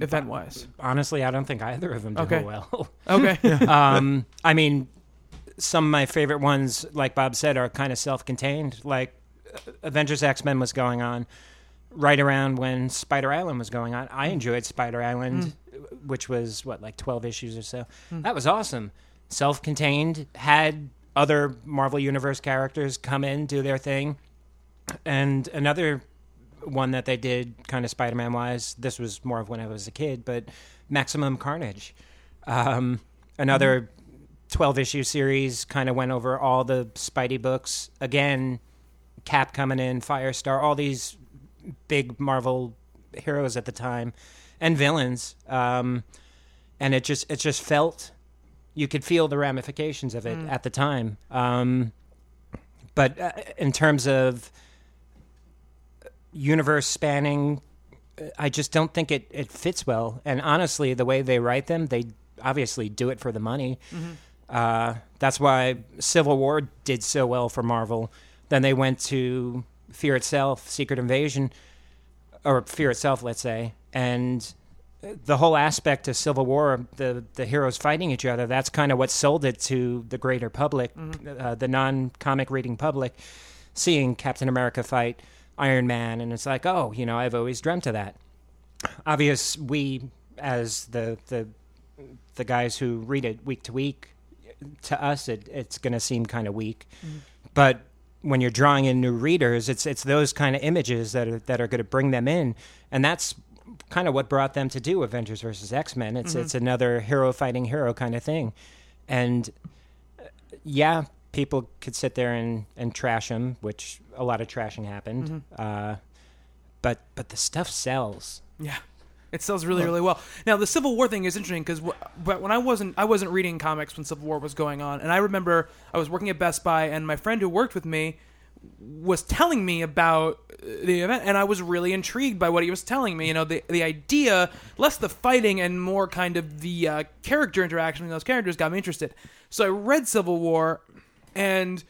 event wise? Honestly, I don't think either of them do Okay. well. Okay. um, I mean, some of my favorite ones, like Bob said, are kind of self-contained. Like uh, Avengers X Men was going on right around when Spider Island was going on. I enjoyed Spider Island, which was what like twelve issues or so. That was awesome. Self-contained, had other Marvel Universe characters come in do their thing, and another one that they did kind of Spider-Man wise. This was more of when I was a kid, but Maximum Carnage. Um, another 12 issue series kind of went over all the Spidey books. Again, Cap coming in, Firestar, all these big Marvel heroes at the time and villains. Um, and it just it just felt you could feel the ramifications of it at the time. Um, but uh, in terms of universe spanning, uh, I just don't think it, it fits well. And honestly, the way they write them, they obviously do it for the money. Uh, that's why Civil War did so well for Marvel. Then they went to Fear Itself, Secret Invasion, or Fear Itself, let's say, and the whole aspect of Civil War, the the heroes fighting each other, that's kind of what sold it to the greater public, uh, the non comic reading public, seeing Captain America fight Iron Man, and it's like, oh, you know, I've always dreamt of that. Obvious, we as the the the guys who read it week to week, to us, it, it's going to seem kind of weak, but when you're drawing in new readers, it's it's those kind of images that are that are going to bring them in, and that's kind of what brought them to do Avengers versus X Men. It's it's another hero fighting hero kind of thing, and uh, yeah, people could sit there and and trash them, which a lot of trashing happened. Uh, but but the stuff sells. Yeah, it sells really, really well. Now the Civil War thing is interesting because, but when I wasn't, I wasn't reading comics when Civil War was going on, and I remember I was working at Best Buy, and my friend who worked with me was telling me about uh, the event, and I was really intrigued by what he was telling me. You know, the the idea, less the fighting and more kind of the uh, character interaction with those characters, got me interested. So I read Civil War, and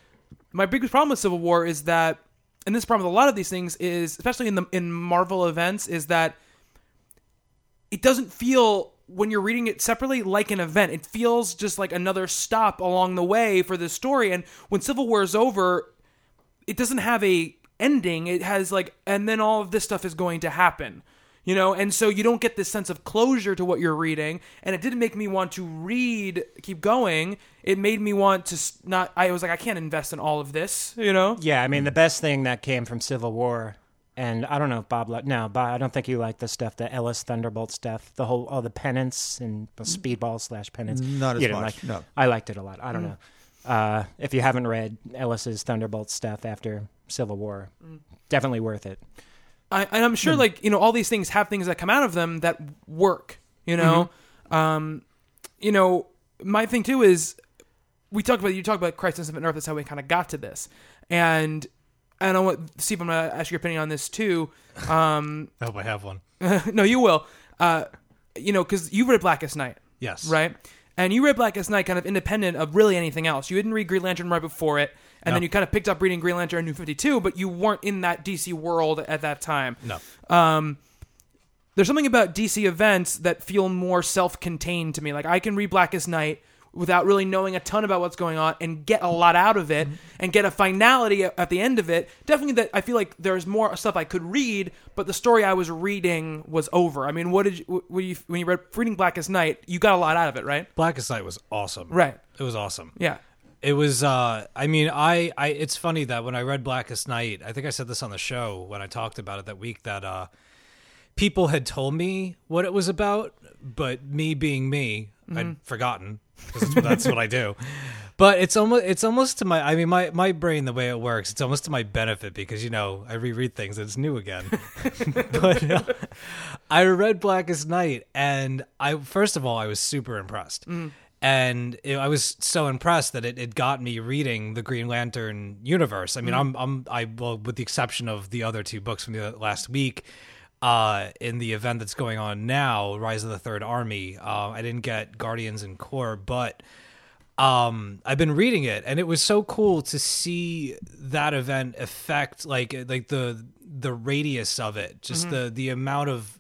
my biggest problem with Civil War is that, and this problem with a lot of these things is, especially in the in Marvel events, is that it doesn't feel when you're reading it separately like an event. It feels just like another stop along the way for the story. And when Civil War is over, it doesn't have a ending. It has like, and then all of this stuff is going to happen. You know, and so you don't get this sense of closure to what you're reading, and it didn't make me want to read, keep going. It made me want to not. I was like, I can't invest in all of this, you know. Yeah, I mean the best thing that came from Civil War, and I don't know if Bob. Li- no, Bob, I don't think you like the stuff, the Ellis Thunderbolt stuff, the whole all the penance and the mm. speedball slash penance. Not as You didn't much, like- no. I liked it a lot. I don't mm. know. Uh, if you haven't read Ellis's Thunderbolt stuff after Civil War, definitely worth it. I, and I'm sure, like you know, all these things have things that come out of them that work. You know, um, you know, my thing too is we talked about you talk about Crisis of Earth. That's how we kind of got to this, and and I want Steve. I'm gonna ask your opinion on this too. Um, I hope I have one. no, you will. Uh, you know, because you read Blackest Night, Yes. right? And you read Blackest Night kind of independent of really anything else. You didn't read Green Lantern right before it, and then you kind of picked up reading Green Lantern New Fifty Two, but you weren't in that DC world at that time No. Um, there's something about DC events that feel more self-contained to me. Like I can read Blackest Night without really knowing a ton about what's going on and get a lot out of it and get a finality at at the end of it. Definitely that I feel like there's more stuff I could read, but the story I was reading was over. I mean, what did you, when you when you read reading Blackest Night, you got a lot out of it, right? Blackest Night was awesome. Right. It was awesome. Yeah. It was uh I mean I I it's funny that when I read Blackest Night, I think I said this on the show when I talked about it that week that uh people had told me what it was about, but me being me, I'd mm. forgotten because that's what, that's what I do. but it's almost it's almost to my I mean my my brain the way it works it's almost to my benefit because you know I reread things and it's new again. but uh, I read Blackest Night and I first of all I was super impressed. Mm. And it, I was so impressed that it, it got me reading the Green Lantern universe. I mean, mm. I'm I'm I well with the exception of the other two books from the last week, uh, in the event that's going on now, Rise of the Third Army. Uh, I didn't get Guardians and Corps, but um, I've been reading it, and it was so cool to see that event affect like like the the radius of it, just the the amount of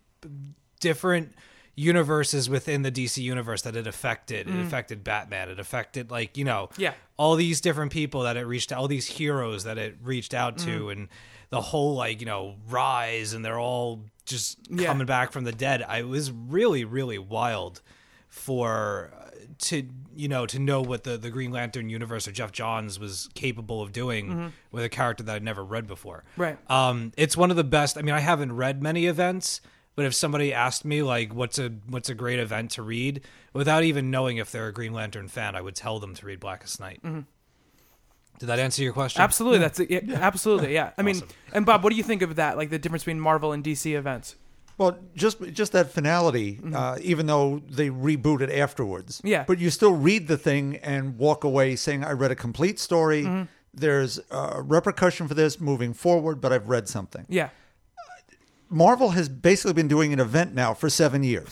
different universes within the DC universe that it affected. It affected Batman. It affected like you know Yeah. all these different people that it reached all these heroes that it reached out to and the whole like you know rise and they're all just Yeah. coming back from the dead. I was really really wild for uh, to you know to know what the the green lantern universe or geoff johns was capable of doing with a character that i'd never read before. Right. um it's one of the best i mean i haven't read many events but if somebody asked me like what's a what's a great event to read without even knowing if they're a green lantern fan i would tell them to read blackest night did that answer your question Absolutely, that's it. Yeah, absolutely. Yeah, I mean, and Bob, what do you think of that? Like the difference between Marvel and DC events? Well, just just that finality, uh, even though they reboot it afterwards. Mm-hmm. Yeah. But you still read the thing and walk away saying, "I read a complete story. Mm-hmm. There's a repercussion for this moving forward, but I've read something." Yeah, Marvel has basically been doing an event now for seven years.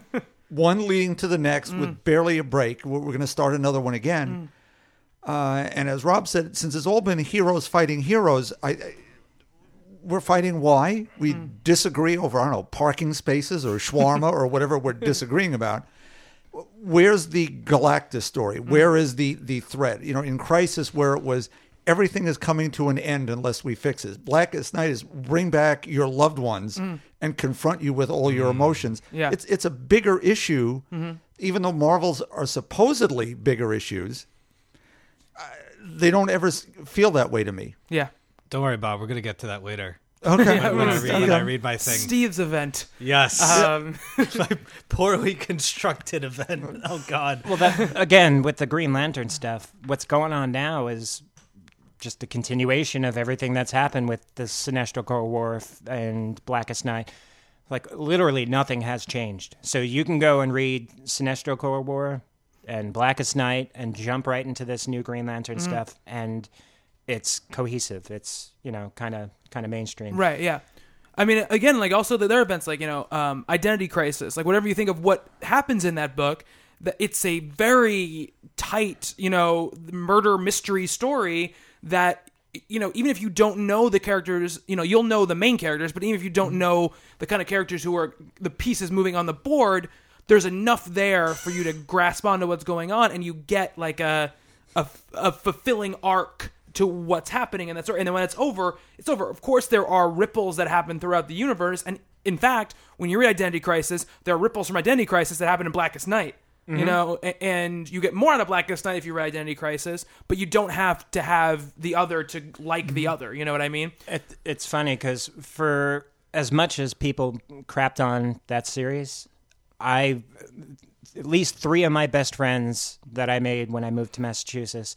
one leading to the next Mm. with barely a break. We're going to start another one again. Uh, and as Rob said, since it's all been heroes fighting heroes, I, I we're fighting why we Mm. disagree over I don't know parking spaces or shawarma or whatever we're disagreeing about. Where's the Galactus story? Mm. Where is the the threat? You know, in Crisis, where it was everything is coming to an end unless we fix it. Blackest Night is bring back your loved ones and confront you with all your emotions. Mm. Yeah. It's it's a bigger issue, even though Marvels are supposedly bigger issues. They don't ever feel that way to me. yeah. don't worry bob we're gonna get to that later Okay, when I read, Okay. I read my thing. Steve's event. Yes, Um, my poorly constructed event. Oh God. Well, that again with the Green Lantern stuff, what's going on now is just a continuation of everything that's happened with the Sinestro Corps War and Blackest Night. Like literally nothing has changed. So you can go and read Sinestro Corps War and Blackest Night and jump right into this new Green Lantern stuff, and it's cohesive. It's you know kind of kind of mainstream. Right. Yeah. I mean, again, like also the, there are events like you know, um, Identity Crisis, like whatever you think of what happens in that book, that it's a very tight, you know, murder mystery story that you know, even if you don't know the characters, you know, you'll know the main characters, but even if you don't know the kind of characters who are the pieces moving on the board, there's enough there for you to grasp onto what's going on, and you get like a a, a fulfilling arc to what's happening in that story. And then when it's over, it's over. Of course, there are ripples that happen throughout the universe, and in fact, when you read Identity Crisis, there are ripples from Identity Crisis that happen in Blackest Night. You mm-hmm. know, and you get more out of Blackest Night if you read Identity Crisis, but you don't have to have the other to like the mm-hmm. other. You know what I mean? It, it's funny because for as much as people crapped on that series, I at least three of my best friends that I made when I moved to Massachusetts,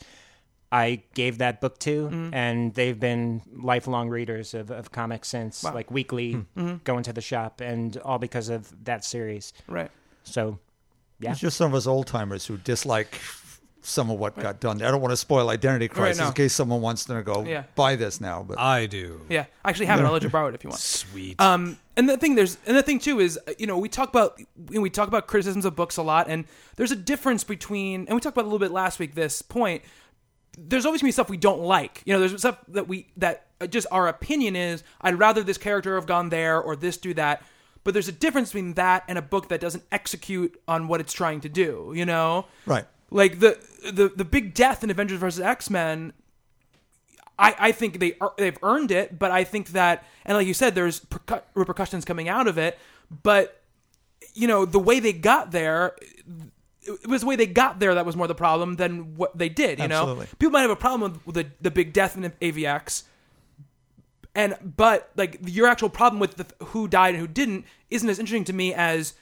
I gave that book to, mm-hmm. and they've been lifelong readers of, of comics since, like weekly, hmm. mm-hmm. going to the shop, and all because of that series. Right. So, yeah. It's just some of us old timers who dislike some of what got done. I don't want to spoil Identity Crisis no. in case someone wants to go Yeah. buy this now. But I do. Yeah, I actually have it. I'll let you borrow it if you want. Sweet. Um, and the thing there's and the thing too is uh, you know we talk about you we talk about criticisms of books a lot, and there's a difference between and we talked about a little bit last week. This point, there's always gonna be stuff we don't like. You know, there's stuff that we that uh, just our opinion is I'd rather this character have gone there or this do that. But there's a difference between that and a book that doesn't execute on what it's trying to do. You know, right. Like the the the big death in Avengers versus X Men. I, I think they are, they've earned it, but I think that and like you said, there's percu- repercussions coming out of it. But you know the way they got there, it was the way they got there that was more the problem than what they did. You Absolutely. know, people might have a problem with the the big death in AVX, and but like your actual problem with the, who died and who didn't isn't as interesting to me as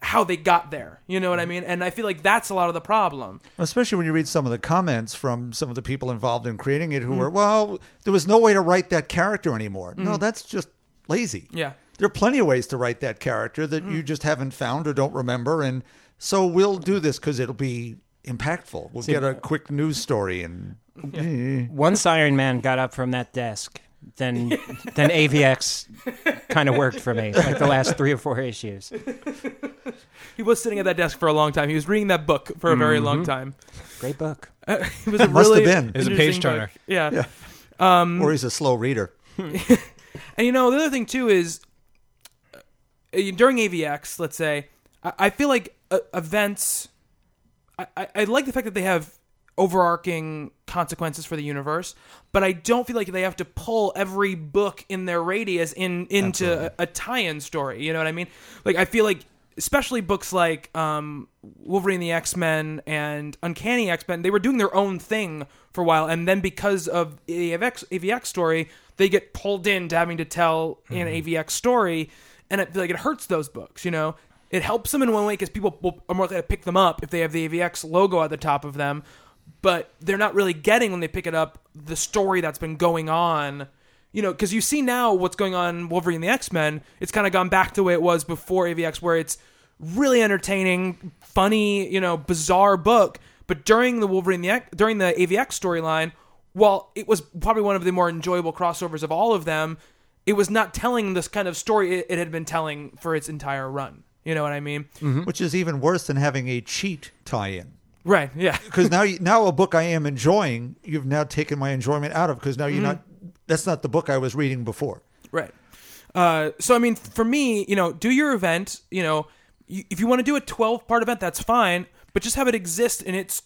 how they got there. You know what I mm-hmm. mean? And I feel like that's a lot of the problem. Especially when you read some of the comments from some of the people involved in creating it who mm. were, well, there was no way to write that character anymore. No, mm. that's just lazy. Yeah. There are plenty of ways to write that character that you mm. just haven't found or don't remember. And so we'll do this because it'll be impactful. We'll get a uh, quick news story and. eh. Once Iron Man got up from that desk, then then AVX kind of worked for me, like the last three or four issues. He was sitting at that desk for a long time. He was reading that book for a very long time. Great book. Uh, it was a Must have really been. It was a page turner. Yeah. Yeah. Um, or he's a slow reader. And you know, the other thing too is uh, during AVX, let's say, I, I feel like uh, events. I, I, I like the fact that they have overarching consequences for the universe, but I don't feel like they have to pull every book in their radius in into a, a tie-in story. You know what I mean? Like I feel like. Especially books like um, Wolverine, the X Men, and Uncanny X Men, they were doing their own thing for a while, and then because of the AVX, AVX story, they get pulled into having to tell an AVX story, and I feel like it hurts those books. You know, it helps them in one way because people will, are more likely to pick them up if they have the AVX logo at the top of them, but they're not really getting when they pick it up the story that's been going on. You know, because you see now what's going on Wolverine and the X Men. It's kind of gone back to the way it was before AVX, where it's really entertaining, funny, you know, bizarre book. But during the Wolverine the X, during the AVX storyline, while it was probably one of the more enjoyable crossovers of all of them, it was not telling this kind of story it, it had been telling for its entire run. You know what I mean? Mm-hmm. which is even worse than having a cheat tie-in. Right? Yeah. Because now, you, now a book I am enjoying, you've now taken my enjoyment out of. Because now you're not. That's not the book I was reading before. Right. Uh, so I mean, for me, you know, do your event. You know, you, if you want to do a twelve part event, that's fine, but just have it exist in its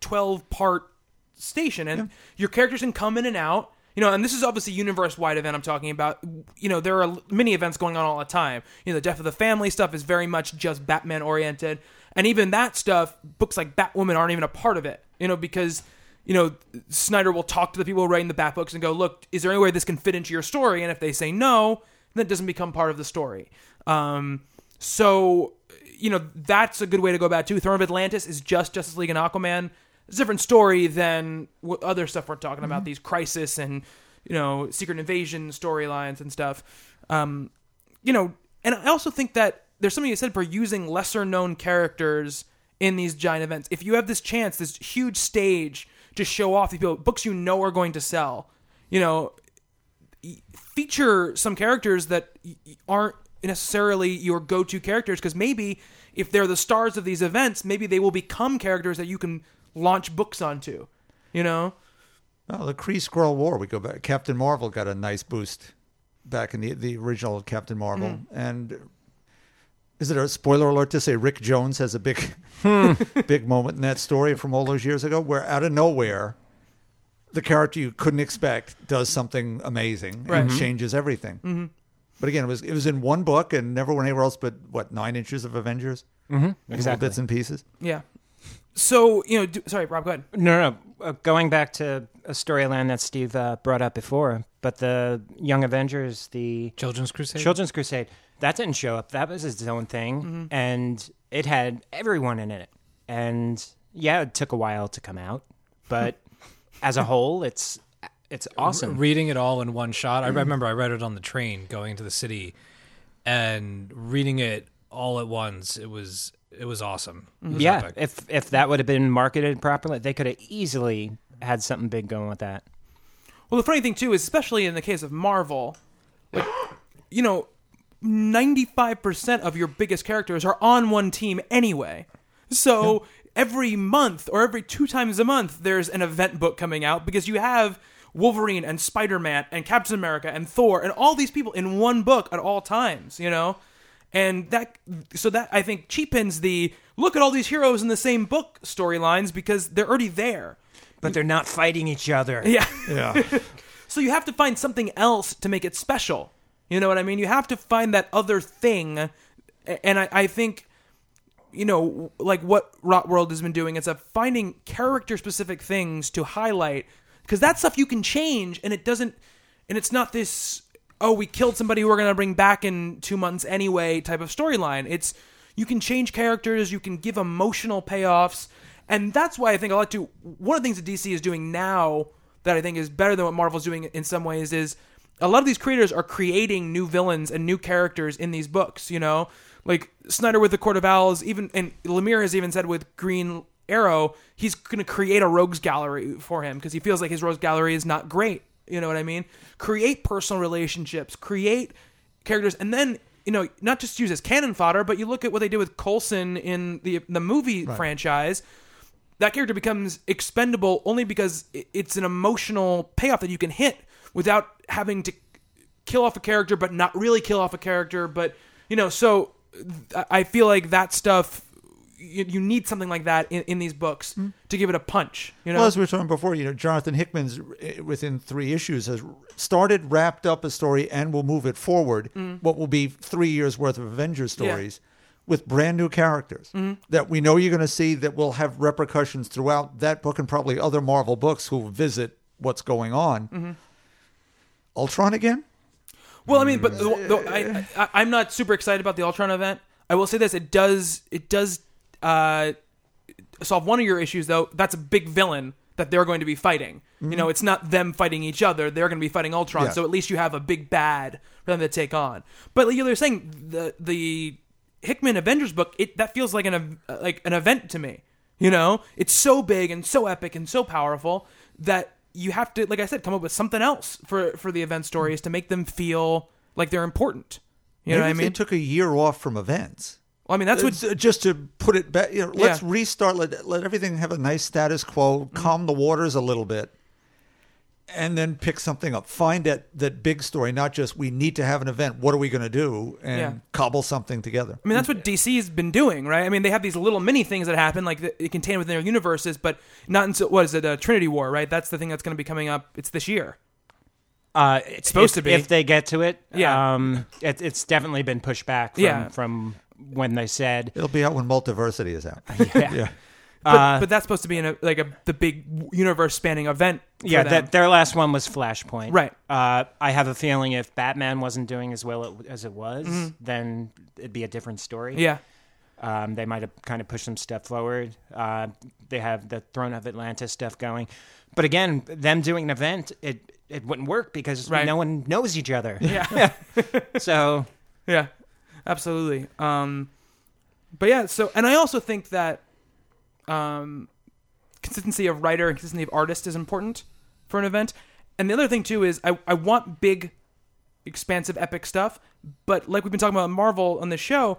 twelve part station, and your characters can come in and out. You know, and this is obviously universe wide event I'm talking about. You know, there are many events going on all the time. You know, the Death of the Family stuff is very much just Batman oriented, and even that stuff, books like Batwoman aren't even a part of it. You know, because you know, Snyder will talk to the people writing the Bat books and go, look, is there any way this can fit into your story? And if they say no, then it doesn't become part of the story. Um, so, you know, that's a good way to go about it too. Throne of Atlantis is just Justice League and Aquaman. It's a different story than what other stuff we're talking about, these Crisis and, you know, Secret Invasion storylines and stuff. Um, you know, and I also think that there's something you said for using lesser known characters in these giant events. If you have this chance, this huge stage to show off the people, books you know are going to sell, you know, feature some characters that aren't necessarily your go-to characters because maybe if they're the stars of these events, maybe they will become characters that you can launch books onto. You know, Well, the Kree Skrull War, we go back. Captain Marvel got a nice boost back in the the original Captain Marvel, mm-hmm. and is it a spoiler alert to say Rick Jones has a big, big moment in that story from all those years ago, where out of nowhere, the character you couldn't expect does something amazing and changes everything. But again, it was it was in one book and never went anywhere else. But what nine inches of Avengers, mm-hmm. Exactly. bits and pieces. yeah. So you know, do, sorry, Rob, go ahead. No, no. Uh, going back to a storyline that Steve uh, brought up before, but the Young Avengers, the Children's Crusade. Children's Crusade, that didn't show up. That was its own thing, mm-hmm. and it had everyone in it. And yeah, it took a while to come out, but as a whole, it's it's awesome. Reading it all in one shot. I mm-hmm. remember I read it on the train going into the city, and reading it all at once. It was it was awesome. It was yeah, epic. if if that would have been marketed properly, they could have easily had something big going with that. Well, the funny thing too is, especially in the case of Marvel, like you know, ninety-five percent of your biggest characters are on one team anyway. So every month or every two times a month, there's an event book coming out because you have Wolverine and Spider-Man and Captain America and Thor and all these people in one book at all times. You know. And that, so that I think cheapens the look at all these heroes in the same book storylines because they're already there. But they're not fighting each other. Yeah. Yeah, So you have to find something else to make it special. You know what I mean? You have to find that other thing. And I, I think, you know, like what Rot World has been doing is of finding character specific things to highlight because that stuff you can change and it doesn't, and it's not this, oh, we killed somebody who we're going to bring back in two months anyway type of storyline. It's, you can change characters, you can give emotional payoffs, and that's why I think I like to. One of the things that DC is doing now that I think is better than what Marvel's doing in some ways is a lot of these creators are creating new villains and new characters in these books. You know, like Snyder with the Court of Owls, even and Lemire has even said with Green Arrow, he's going to create a rogues gallery for him because he feels like his rogues gallery is not great. You know what I mean? Create personal relationships, create characters, and then you know not just use as cannon fodder, but you look at what they did with Coulson in the the movie franchise. That character becomes expendable only because it's an emotional payoff that you can hit without having to kill off a character, but not really kill off a character. But you know, so I feel like that stuff. You, you need something like that in, in these books hmm. to give it a punch. You know, Well, as we were talking before, you know, Jonathan Hickman's uh, within three issues has started, wrapped up a story, and will move it forward. Hmm. What will be three years worth of Avengers Yeah. stories with brand new characters hmm. that we know you're going to see that will have repercussions throughout that book and probably other Marvel books who will visit what's going on. Mm-hmm. Ultron again? Well, I mean, but the, the, I, I, I'm not super excited about the Ultron event. I will say this: it does it does uh, solve one of your issues, though. That's a big villain that they're going to be fighting. You know, it's not them fighting each other; they're going to be fighting Ultron. Yeah. So at least you have a big bad for them to take on. But like you were saying, the the Hickman Avengers book it that feels like an like an event to me. You know, it's so big and so epic and so powerful that you have to, like I said, come up with something else for for the event stories to make them feel like they're important. You know Maybe what I mean? They took a year off from events. well, I mean that's what uh, just to put it back, you know, let's Yeah. restart. Let let everything have a nice status quo. Mm-hmm. Calm the waters a little bit, and then pick something up. Find that that big story, not just we need to have an event. What are we going to do? And Yeah. cobble something together. I mean, that's what DC's been doing, right? I mean, they have these little mini things that happen, like that contained within their universes, but not until what is it, uh, Trinity War, right? That's the thing that's going to be coming up. It's this year. Uh, it's supposed if, to be. if they get to it. Yeah. um, it, it's definitely been pushed back. From, Yeah. from when they said. It'll be out when Multiversity is out. Yeah, But, Uh, but that's supposed to be in a, like a the big universe spanning event. yeah. them. That their last one was Flashpoint. Right. Uh, I have a feeling if Batman wasn't doing as well as it was, Mm-hmm. then it'd be a different story. yeah, Um, they might have kind of pushed some stuff forward. Uh, they have the Throne of Atlantis stuff going, but again, them doing an event, it it wouldn't work because Right. no one knows each other. yeah. So Yeah, absolutely. Um, but yeah, so and I also think that um, consistency of writer and consistency of artist is important for an event. And the other thing too is I, I want big, expansive, epic stuff. But like we've been talking about Marvel on this show,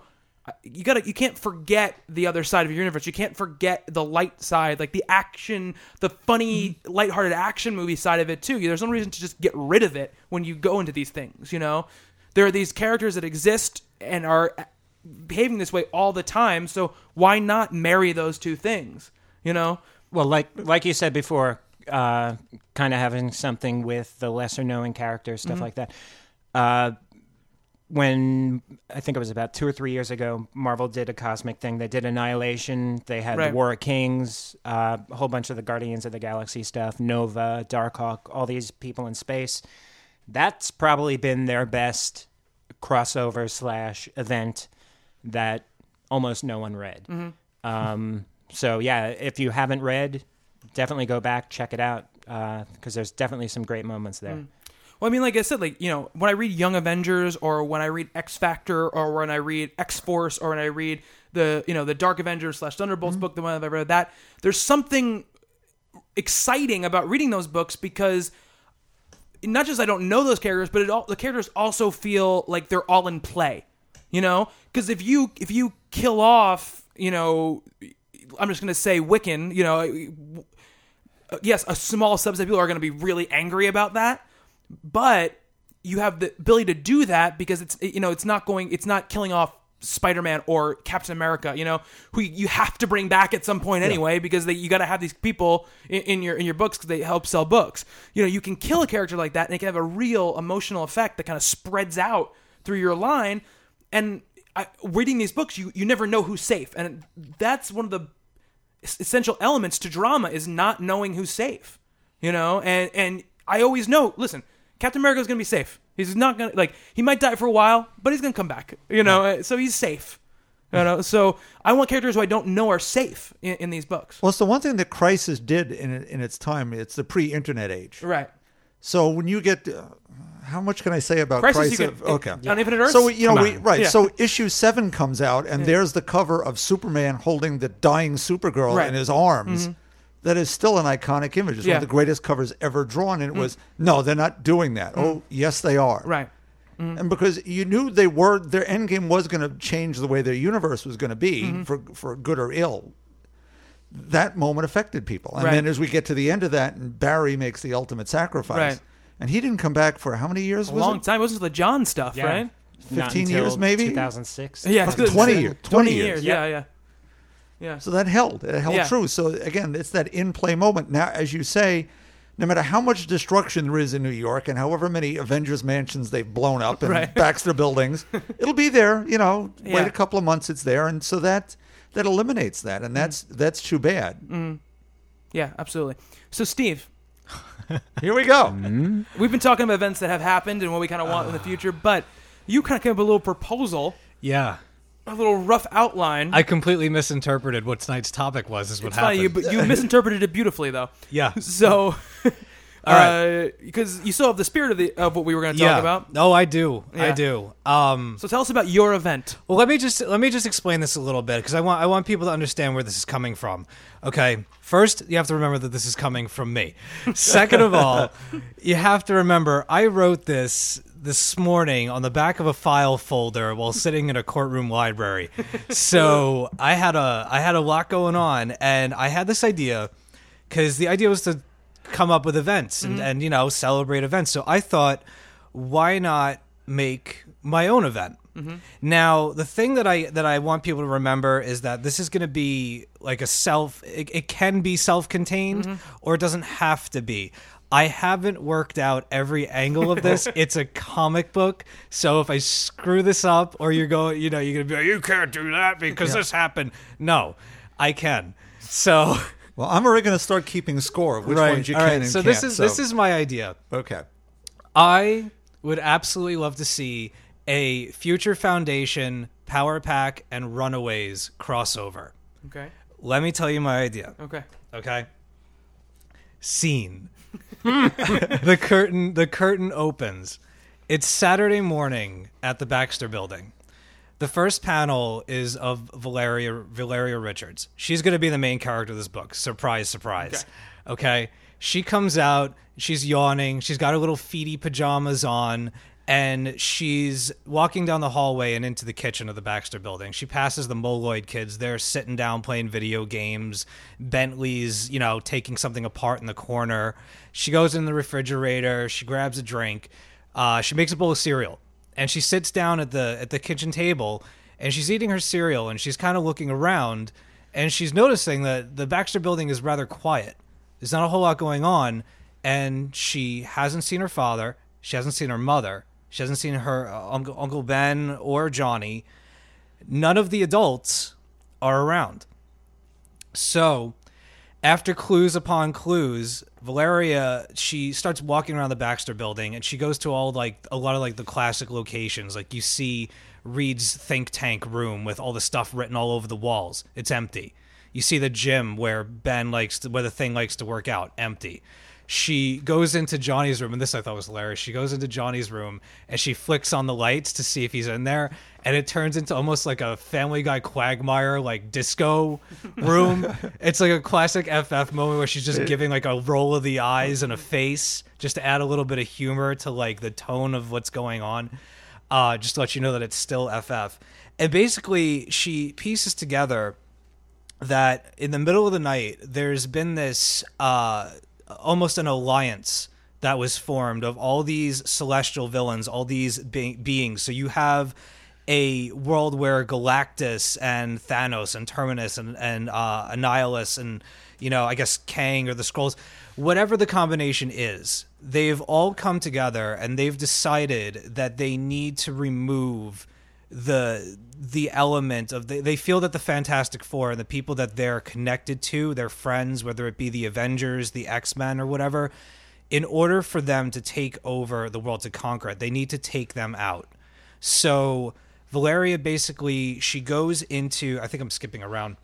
you gotta you can't forget the other side of your universe. You can't forget the light side, like the action, the funny, lighthearted action movie side of it too. There's no reason to just get rid of it when you go into these things. You know, there are these characters that exist and are behaving this way all the time. So why not marry those two things? You know, Well, like like you said before, uh, kind of having something with the lesser known characters, Mm-hmm. stuff like that. Uh, when I think it was about two or three years ago, Marvel did a cosmic thing. They did Annihilation. They had Right. the War of Kings, uh, a whole bunch of the Guardians of the Galaxy stuff, Nova, Darkhawk, all these people in space. That's probably been their best crossover slash event that almost no one read. Mm-hmm. Um, so yeah, if you haven't read, definitely go back check it out uh, because there's definitely some great moments there. Mm. Well, I mean, like I said, like you know, when I read Young Avengers, or when I read X Factor, or when I read X Force, or when I read the you know the Dark Avengers slash Thunderbolts mm-hmm. book, the one I've ever read, that there's something exciting about reading those books because not just I don't know those characters, but it all the characters also feel like they're all in play. You know, because if you if you kill off, you know, I'm just gonna say Wiccan, you know, yes, a small subset of people are going to be really angry about that, but you have the ability to do that because it's you know it's not going it's not killing off Spider-Man or Captain America, you know, who you have to bring back at some point anyway because they, you got to have these people in, in your in your books because they help sell books. You know, you can kill a character like that and it can have a real emotional effect that kind of spreads out through your line. And I, reading these books, you you never know who's safe, and that's one of the essential elements to drama is not knowing who's safe. You know, and and I always know. Listen, Captain America's gonna be safe. He's not gonna like he might die for a while, but he's gonna come back. You know, uh, so he's safe. You know, so I want characters who I don't know are safe in, in these books. Well, it's the one thing that Crisis did in in its time. It's the pre-internet age. Right. So when you get, uh, how much can I say about Crisis, Crisis? can- okay. on Infinite Earths? So you know, we right. Yeah. So issue seven comes out, and there's the cover of Superman holding the dying Supergirl Right. in his arms. Mm-hmm. That is still an iconic image. It's one of the greatest covers ever drawn, and it mm. was no, they're not doing that. Mm. Oh, yes, they are. Right. Mm. And because you knew they were, their end game was going to change the way their universe was going to be Mm-hmm. for for good or ill. That moment affected people, and Right. then as we get to the end of that, and Barry makes the ultimate sacrifice, Right. And he didn't come back for how many years? A was long it? time. It wasn't the John stuff, Yeah. right? Not 15 until years, maybe? 2006. Yeah, it's good. 20 years. 20 20 years. years. Yeah, yeah. Yeah. So that held. It held Yeah. true. So again, it's that in play moment. Now, as you say, no matter how much destruction there is in New York and however many Avengers mansions they've blown up and Right. Baxter buildings, it'll be there. You know, wait Yeah. a couple of months, it's there, and so that that eliminates that, and mm. that's that's too bad. Mm. Yeah, absolutely. So, Steve, Here we go. Mm-hmm. we've been talking about events that have happened and what we kind of want in the ah. future, but you kind of came up with a little proposal, Yeah. a little rough outline. I completely misinterpreted what tonight's topic was. Is what it's funny, happened. you, but you misinterpreted it beautifully, though. yeah. So, right. because you still have the spirit of the of what we were going to talk yeah. about. Oh, I do. I do. Um, So tell us about your event. well, let me just let me just explain this a little bit because I want I want people to understand where this is coming from. Okay. First, you have to remember that this is coming from me. Second of all, you have to remember I wrote this this morning on the back of a file folder while sitting in a courtroom library. So I had a I had a lot going on, and I had this idea because the idea was to come up with events and, mm-hmm. and you know celebrate events. So I thought, why not make my own event? Mm-hmm. Now, the thing that I that I want people to remember is that this is going to be like a self. It, it can be self-contained, mm-hmm. or it doesn't have to be. I haven't worked out every angle of this. it's a comic book, so if I screw this up, or you're going, you know, you're gonna be like, you can't do that because this happened. No, I can. So Well, I'm already going to start keeping score of which ones you all can right. and so can't. this is this is my idea. okay. I would absolutely love to see a Future Foundation, Power Pack, and Runaways crossover. Okay. Let me tell you my idea. Okay. Okay. Scene. the curtain the curtain opens. It's Saturday morning at the Baxter building. The first panel is of Valeria Valeria Richards. She's going to be the main character of this book. Surprise, surprise. Okay. She comes out, she's yawning, she's got her little feety pajamas on, and she's walking down the hallway and into the kitchen of the Baxter building. She passes the Moloid kids. They're sitting down playing video games. Bentley's, you know, taking something apart in the corner. She goes in the refrigerator, she grabs a drink, uh, she makes a bowl of cereal and she sits down at the at the kitchen table and she's eating her cereal and she's kind of looking around and she's noticing that the Baxter building is rather quiet. There's not a whole lot going on and she hasn't seen her father, she hasn't seen her mother, she hasn't seen her uh, uncle Uncle Ben or Johnny. None of the adults are around. So, after clues upon clues, Valeria she starts walking around the Baxter building and she goes to all like a lot of like the classic locations. Like you see Reed's think tank room with all the stuff written all over the walls. It's empty. You see the gym where Ben likes to, where the thing likes to work out, empty. She goes into Johnny's room, and this I thought was hilarious. She goes into Johnny's room and she flicks on the lights to see if he's in there, and it turns into almost like a Family Guy Quagmire like disco room. it's like a classic FF moment where she's just giving like a roll of the eyes and a face just to add a little bit of humor to like the tone of what's going on uh, just to let you know that it's still FF. And basically, she pieces together that in the middle of the night, there's been this uh, almost an alliance that was formed of all these celestial villains, all these be- beings. So you have a world where Galactus and Thanos and Terminus and, and uh, Annihilus and, you know, I guess Kang or the Skrulls, whatever the combination is, they've all come together and they've decided that they need to remove the the element of the, they feel that the Fantastic Four and the people that they're connected to, their friends, whether it be the Avengers, the X Men, or whatever, in order for them to take over the world to conquer it, they need to take them out. So Valeria basically she goes into I think I'm skipping around.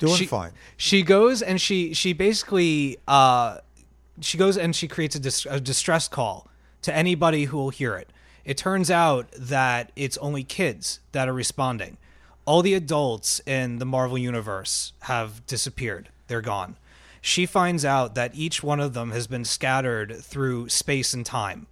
Doing she, fine. She goes and she she basically uh she goes and she creates a, dis- a distress call to anybody who will hear it. It turns out that it's only kids that are responding. All the adults in the Marvel universe have disappeared. They're gone. She finds out that each one of them has been scattered through space and time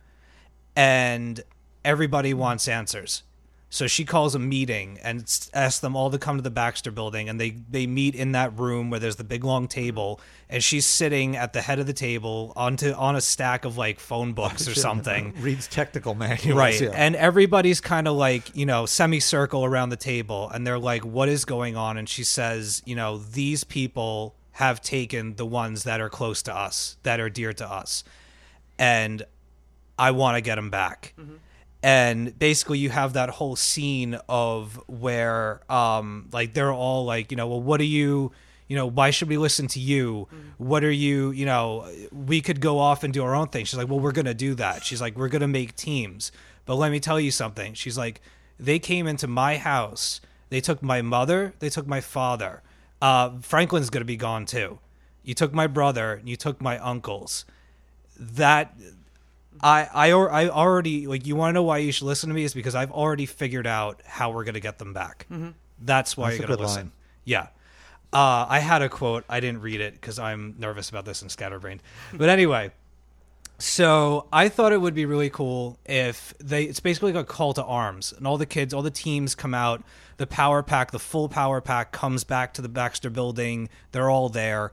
and everybody wants answers. So she calls a meeting and asks them all to come to the Baxter building and they they meet in that room where there's the big long table and she's sitting at the head of the table onto on a stack of like phone books or something. Reed's technical manuals. Right. yeah. And everybody's kind of like, you know, semicircle around the table and they're like, what is going on? And she says, you know, these people have taken the ones that are close to us, that are dear to us. And I want to get them back. Mm-hmm. And basically, you have that whole scene of where, um, like, they're all like, you know, well, what are you, you know, why should we listen to you? What are you, you know, we could go off and do our own thing. She's like, well, we're going to do that. She's like, we're going to make teams. But let me tell you something. She's like, they came into my house. They took my mother. They took my father. Uh, Franklin's going to be gone too. You took my brother. You took my uncles. That I I I already like you want to know why you should listen to me is because I've already figured out how we're gonna get them back. That's why That's you're gonna listen. line. Yeah. Uh, I had a quote. I didn't read it because I'm nervous about this and scatterbrained. But anyway, so I thought it would be really cool if they. It's basically like a call to arms, and all the kids, all the teams come out. The power pack, the full power pack, comes back to the Baxter Building. They're all there,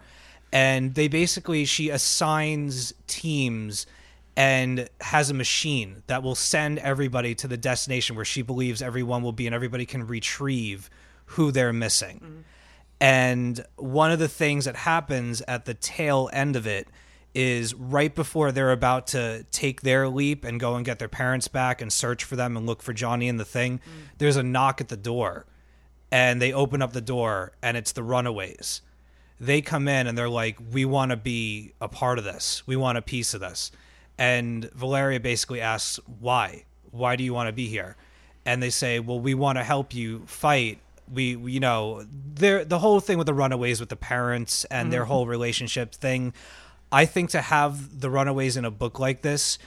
and they basically she assigns teams and has a machine that will send everybody to the destination where she believes everyone will be, and everybody can retrieve who they're missing. And one of the things that happens at the tail end of it is right before they're about to take their leap and go and get their parents back and search for them and look for Johnny and the thing, there's a knock at the door. And they open up the door and it's the runaways. They come in and they're like, We want to be a part of this. We want a piece of this. And Valeria basically asks, Why? Why do you want to be here? And they say, Well, we want to help you fight we, we you know the whole thing with the runaways with the parents and their whole relationship thing i think to have the runaways in a book like this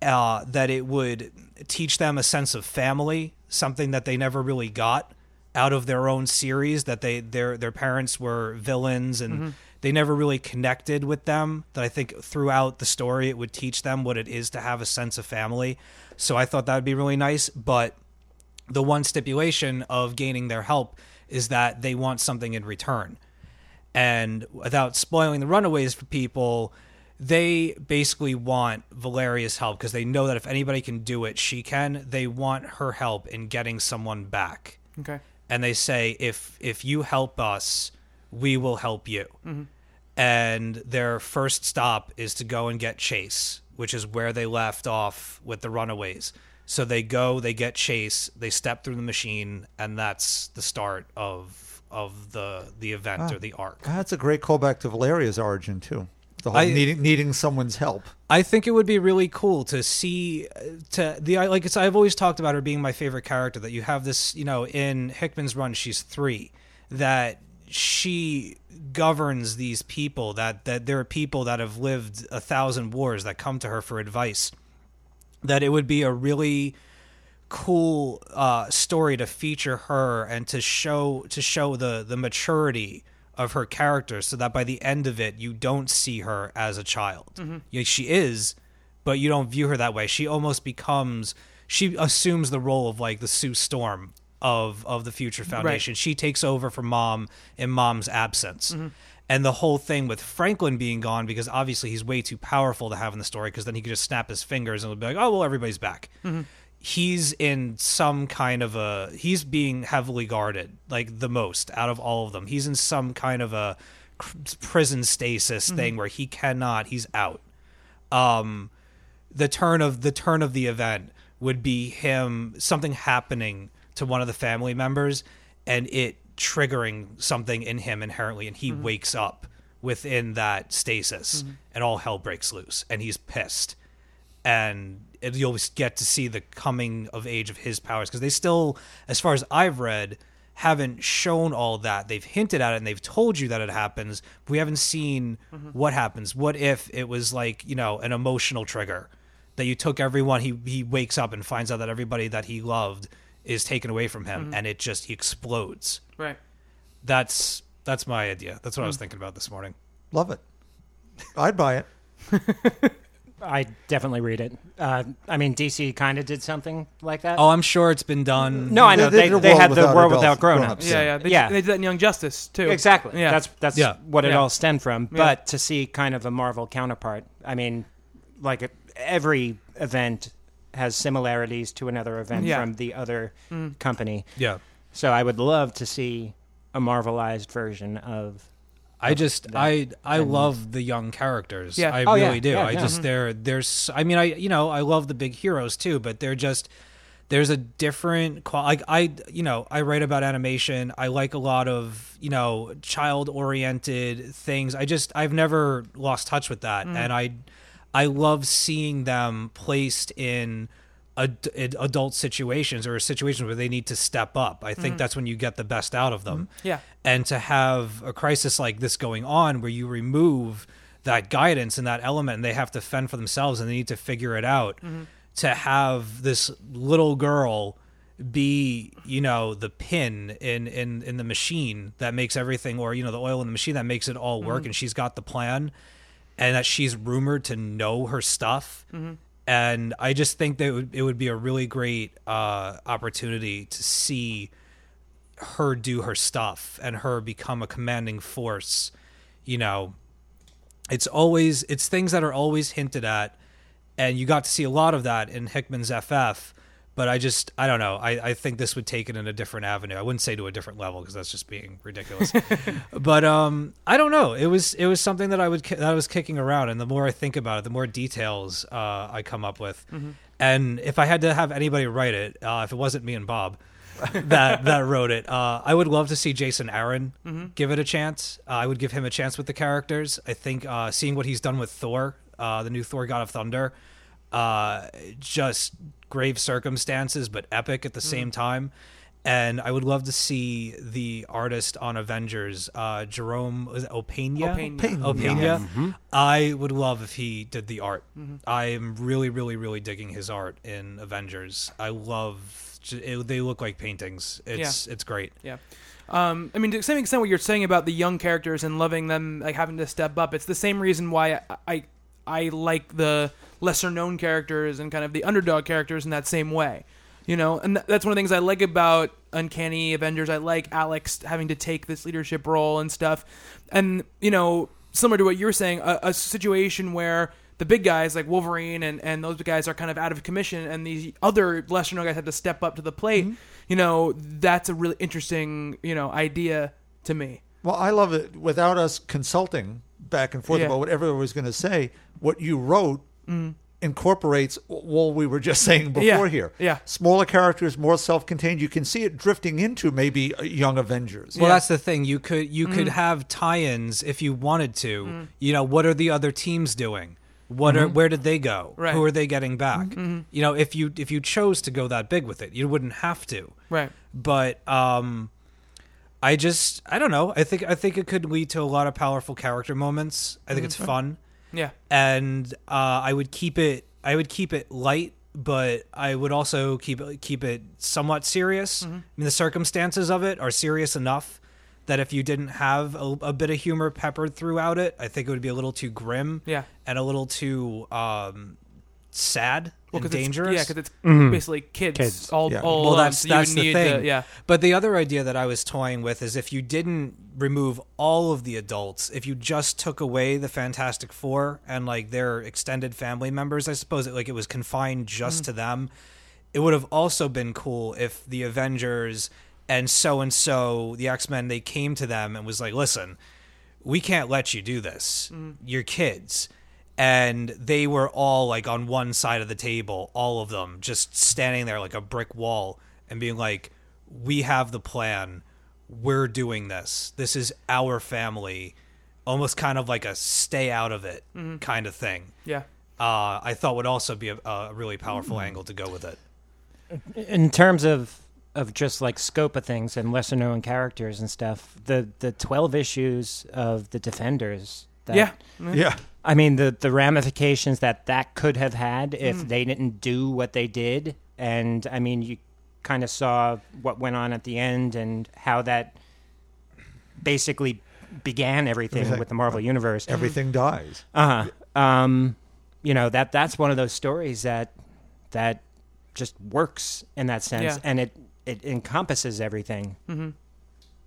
uh, that it would teach them a sense of family something that they never really got out of their own series that they their their parents were villains and they never really connected with them that i think throughout the story it would teach them what it is to have a sense of family so i thought that would be really nice but the one stipulation of gaining their help is that they want something in return. And without spoiling the runaways for people, they basically want Valeria's help because they know that if anybody can do it, she can. They want her help in getting someone back. Okay. And they say, if if you help us, we will help you. And their first stop is to go and get Chase, which is where they left off with the runaways. So they go, they get Chase, they step through the machine, and that's the start of of the the event or the arc. That's a great callback to Valeria's origin too. The whole I- needing needing someone's help. I think it would be really cool to see uh, to the I- like it's I've always talked about her being my favorite character that you have this, you know, in Hickman's run she's 3 that she governs these people that that there are people that have lived a thousand wars that come to her for advice that it would be a really cool uh, story to feature her and to show to show the the maturity of her character so that by the end of it you don't see her as a child. Yeah, she is but you don't view her that way. She almost becomes she assumes the role of like the sue storm of of the future foundation she takes over for mom in mom's absence mm-hmm. and the whole thing with Franklin being gone because obviously he's way too powerful to have in the story because then he could just snap his fingers and it'll be like, oh well, everybody's back. Mm-hmm. He's in some kind of a he's being heavily guarded, like the most out of all of them. He's in some kind of a prison stasis mm-hmm. thing where he cannot. He's out. Um, the turn of the turn of the event would be him something happening to one of the family members and it triggering something in him inherently and he mm-hmm. wakes up within that stasis mm-hmm. and all hell breaks loose and he's pissed and it, you'll get to see the coming of age of his powers because they still, as far as I've read, haven't shown all that. They've hinted at it and they've told you that it happens. But we haven't seen mm-hmm. what happens. What if it was like you know an emotional trigger that you took everyone? He he wakes up and finds out that everybody that he loved is taken away from him, and it just he explodes. Right. That's that's my idea. That's what I was thinking about this morning. Love it. I'd buy it. I definitely read it. Uh, I mean, DC kind of did something like that. Oh, I'm sure it's been done. no, I know They they, did a they had the world adults- without grown-ups. grown-ups. Yeah, yeah. They, Yeah. they did that in Young Justice too. Exactly. Yeah. That's that's Yeah. what it Yeah. all stemmed from. Yeah. But to see kind of a Marvel counterpart, I mean, like every event has similarities to another event Yeah. from the other mm. company. Yeah. So I would love to see a Marvelized version of. I just that. I I And- love the young characters. Yeah. I Oh, really yeah. do. Yeah, I yeah. just mm-hmm. they're there's I mean I you know I love the big heroes too, but they're just there's a different qual like I you know I write about animation. I like a lot of you know child oriented things. I just I've never lost touch with that, mm. and I I love seeing them placed in. Ad- ad- adult situations or situations where they need to step up. I think mm. that's when you get the best out of them mm-hmm. Yeah. and to have a crisis like this going on where you remove that guidance and that element and they have to fend for themselves and they need to figure it out mm-hmm. to have this little girl be you know the pin in in in the machine that makes everything or you know the oil in the machine that makes it all work mm-hmm. and she's got the plan and that she's rumored to know her stuff. And i just think that it would, it would be a really great uh opportunity to see her do her stuff and her become a commanding force you know. It's always it's things that are always hinted at and you got to see a lot of that in hickman's ff but i just i don't know i, I think this would take it in a different avenue i wouldn't say to a different level because that's just being ridiculous but um i don't know it was it was something that i would that i was kicking around and the more i think about it the more details uh, i come up with and if i had to have anybody write it uh, if it wasn't me and bob that that wrote it. Uh, I would love to see Jason Aaron give it a chance. Uh, I would give him a chance with the characters. I think uh, seeing what he's done with Thor, uh, the new Thor God of Thunder, uh, just grave circumstances but epic at the same time. And I would love to see the artist on Avengers, uh, Jerome was it Opena. Opena. Opena. I would love if he did the art. I am really, really, really digging his art in Avengers. I love. It, they look like paintings. It's it's great. Yeah. Um, I mean, to the same extent, what you're saying about the young characters and loving them, like having to step up, it's the same reason why I, I, I like the lesser known characters and kind of the underdog characters in that same way. You know, and th- that's one of the things I like about Uncanny Avengers. I like Alex having to take this leadership role and stuff. And, you know, similar to what you're saying, a, a situation where the big guys like Wolverine and, and those guys are kind of out of commission and these other lesser known guys have to step up to the plate, mm-hmm. you know, that's a really interesting, you know, idea to me. Well, I love it. Without us consulting back and forth Yeah. about what everyone was going to say, what you wrote incorporates what we were just saying before Yeah, here. yeah. Smaller characters, more self-contained. You can see it drifting into maybe uh, Young Avengers. Well, Yeah. that's the thing. You could you could mm. have tie-ins if you wanted to. Mm. You know, what are the other teams doing? What are mm-hmm. where did they go? Right. Who are they getting back? Mm-hmm. You know, if you if you chose to go that big with it, you wouldn't have to. Right. But um I just I don't know. I think I think it could lead to a lot of powerful character moments. I think mm-hmm. it's fun. Yeah. and uh, I would keep it. I would keep it light, but I would also keep it keep it somewhat serious. I mean, the circumstances of it are serious enough that if you didn't have a, a bit of humor peppered throughout it, I think it would be a little too grim. Yeah. and a little too um, sad Well, and 'cause it's- dangerous. yeah, because it's mm-hmm. basically kids, Kids. all, Yeah. all well, um, that's so that's the thing. To, yeah. But the other idea that I was toying with is if you didn't remove all of the adults, if you just took away the Fantastic Four and like their extended family members, I suppose it like it was confined just mm. to them. It would have also been cool if the Avengers and so and so, the X Men, they came to them and was like, "Listen, we can't let you do this. Mm. You're kids." And they were all like on one side of the table, all of them just standing there like a brick wall and being like, We have the plan. We're doing this. This is our family. Almost kind of like a stay out of it mm-hmm. kind of thing. Yeah. uh, I thought would also be a, a really powerful mm. angle to go with it. in terms of of just like scope of things and lesser known characters and stuff, the the twelve issues of the Defenders. That, yeah, mm-hmm. Yeah. I mean the the ramifications that that could have had if they didn't do what they did, and I mean you kind of saw what went on at the end and how that basically began everything Everything. with the Marvel universe. Everything dies. Uh huh. Um, you know that that's one of those stories that that just works in that sense, Yeah. and it it encompasses everything. Mm-hmm.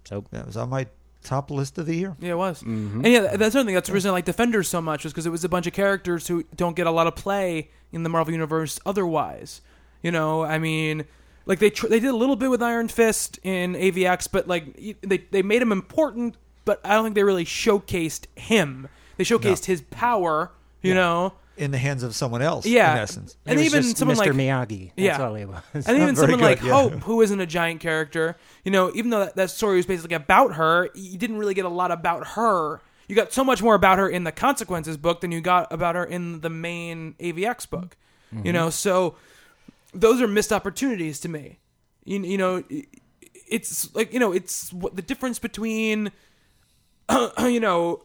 So That was on my top list of the year. Yeah, it was. Mm-hmm. And yeah, that's another thing. That's the reason I like Defenders so much, was because it was a bunch of characters who don't get a lot of play in the Marvel universe otherwise. You know, I mean, like they tr- they did a little bit with Iron Fist in AVX, but like they they made him important, but I don't think they really showcased him. They showcased his power. You know, In the hands of someone else, yeah. in essence. And was even just someone Mr. like Miyagi. That's Yeah. all he was. and even someone good, like yeah. Hope, who isn't a giant character, you know, even though that, that story was basically about her, you didn't really get a lot about her. You got so much more about her in the Consequences book than you got about her in the main AVX book. You mm-hmm. know, so those are missed opportunities to me. You, you know, it's like you know, it's what the difference between, you know,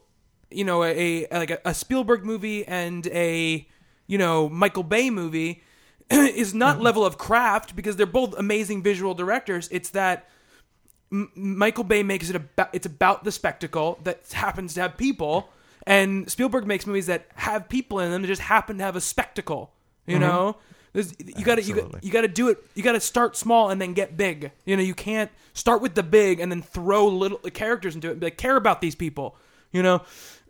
you know, a, a like a, a Spielberg movie and a you know Michael Bay movie is not mm-hmm. level of craft because they're both amazing visual directors. It's that M- Michael Bay makes it about it's about the spectacle that happens to have people, and Spielberg makes movies that have people in them that just happen to have a spectacle. You mm-hmm. know, There's, you got to you got you got to do it. You got to start small and then get big. You know, you can't start with the big and then throw little characters into it. And be like, care about these people. You know,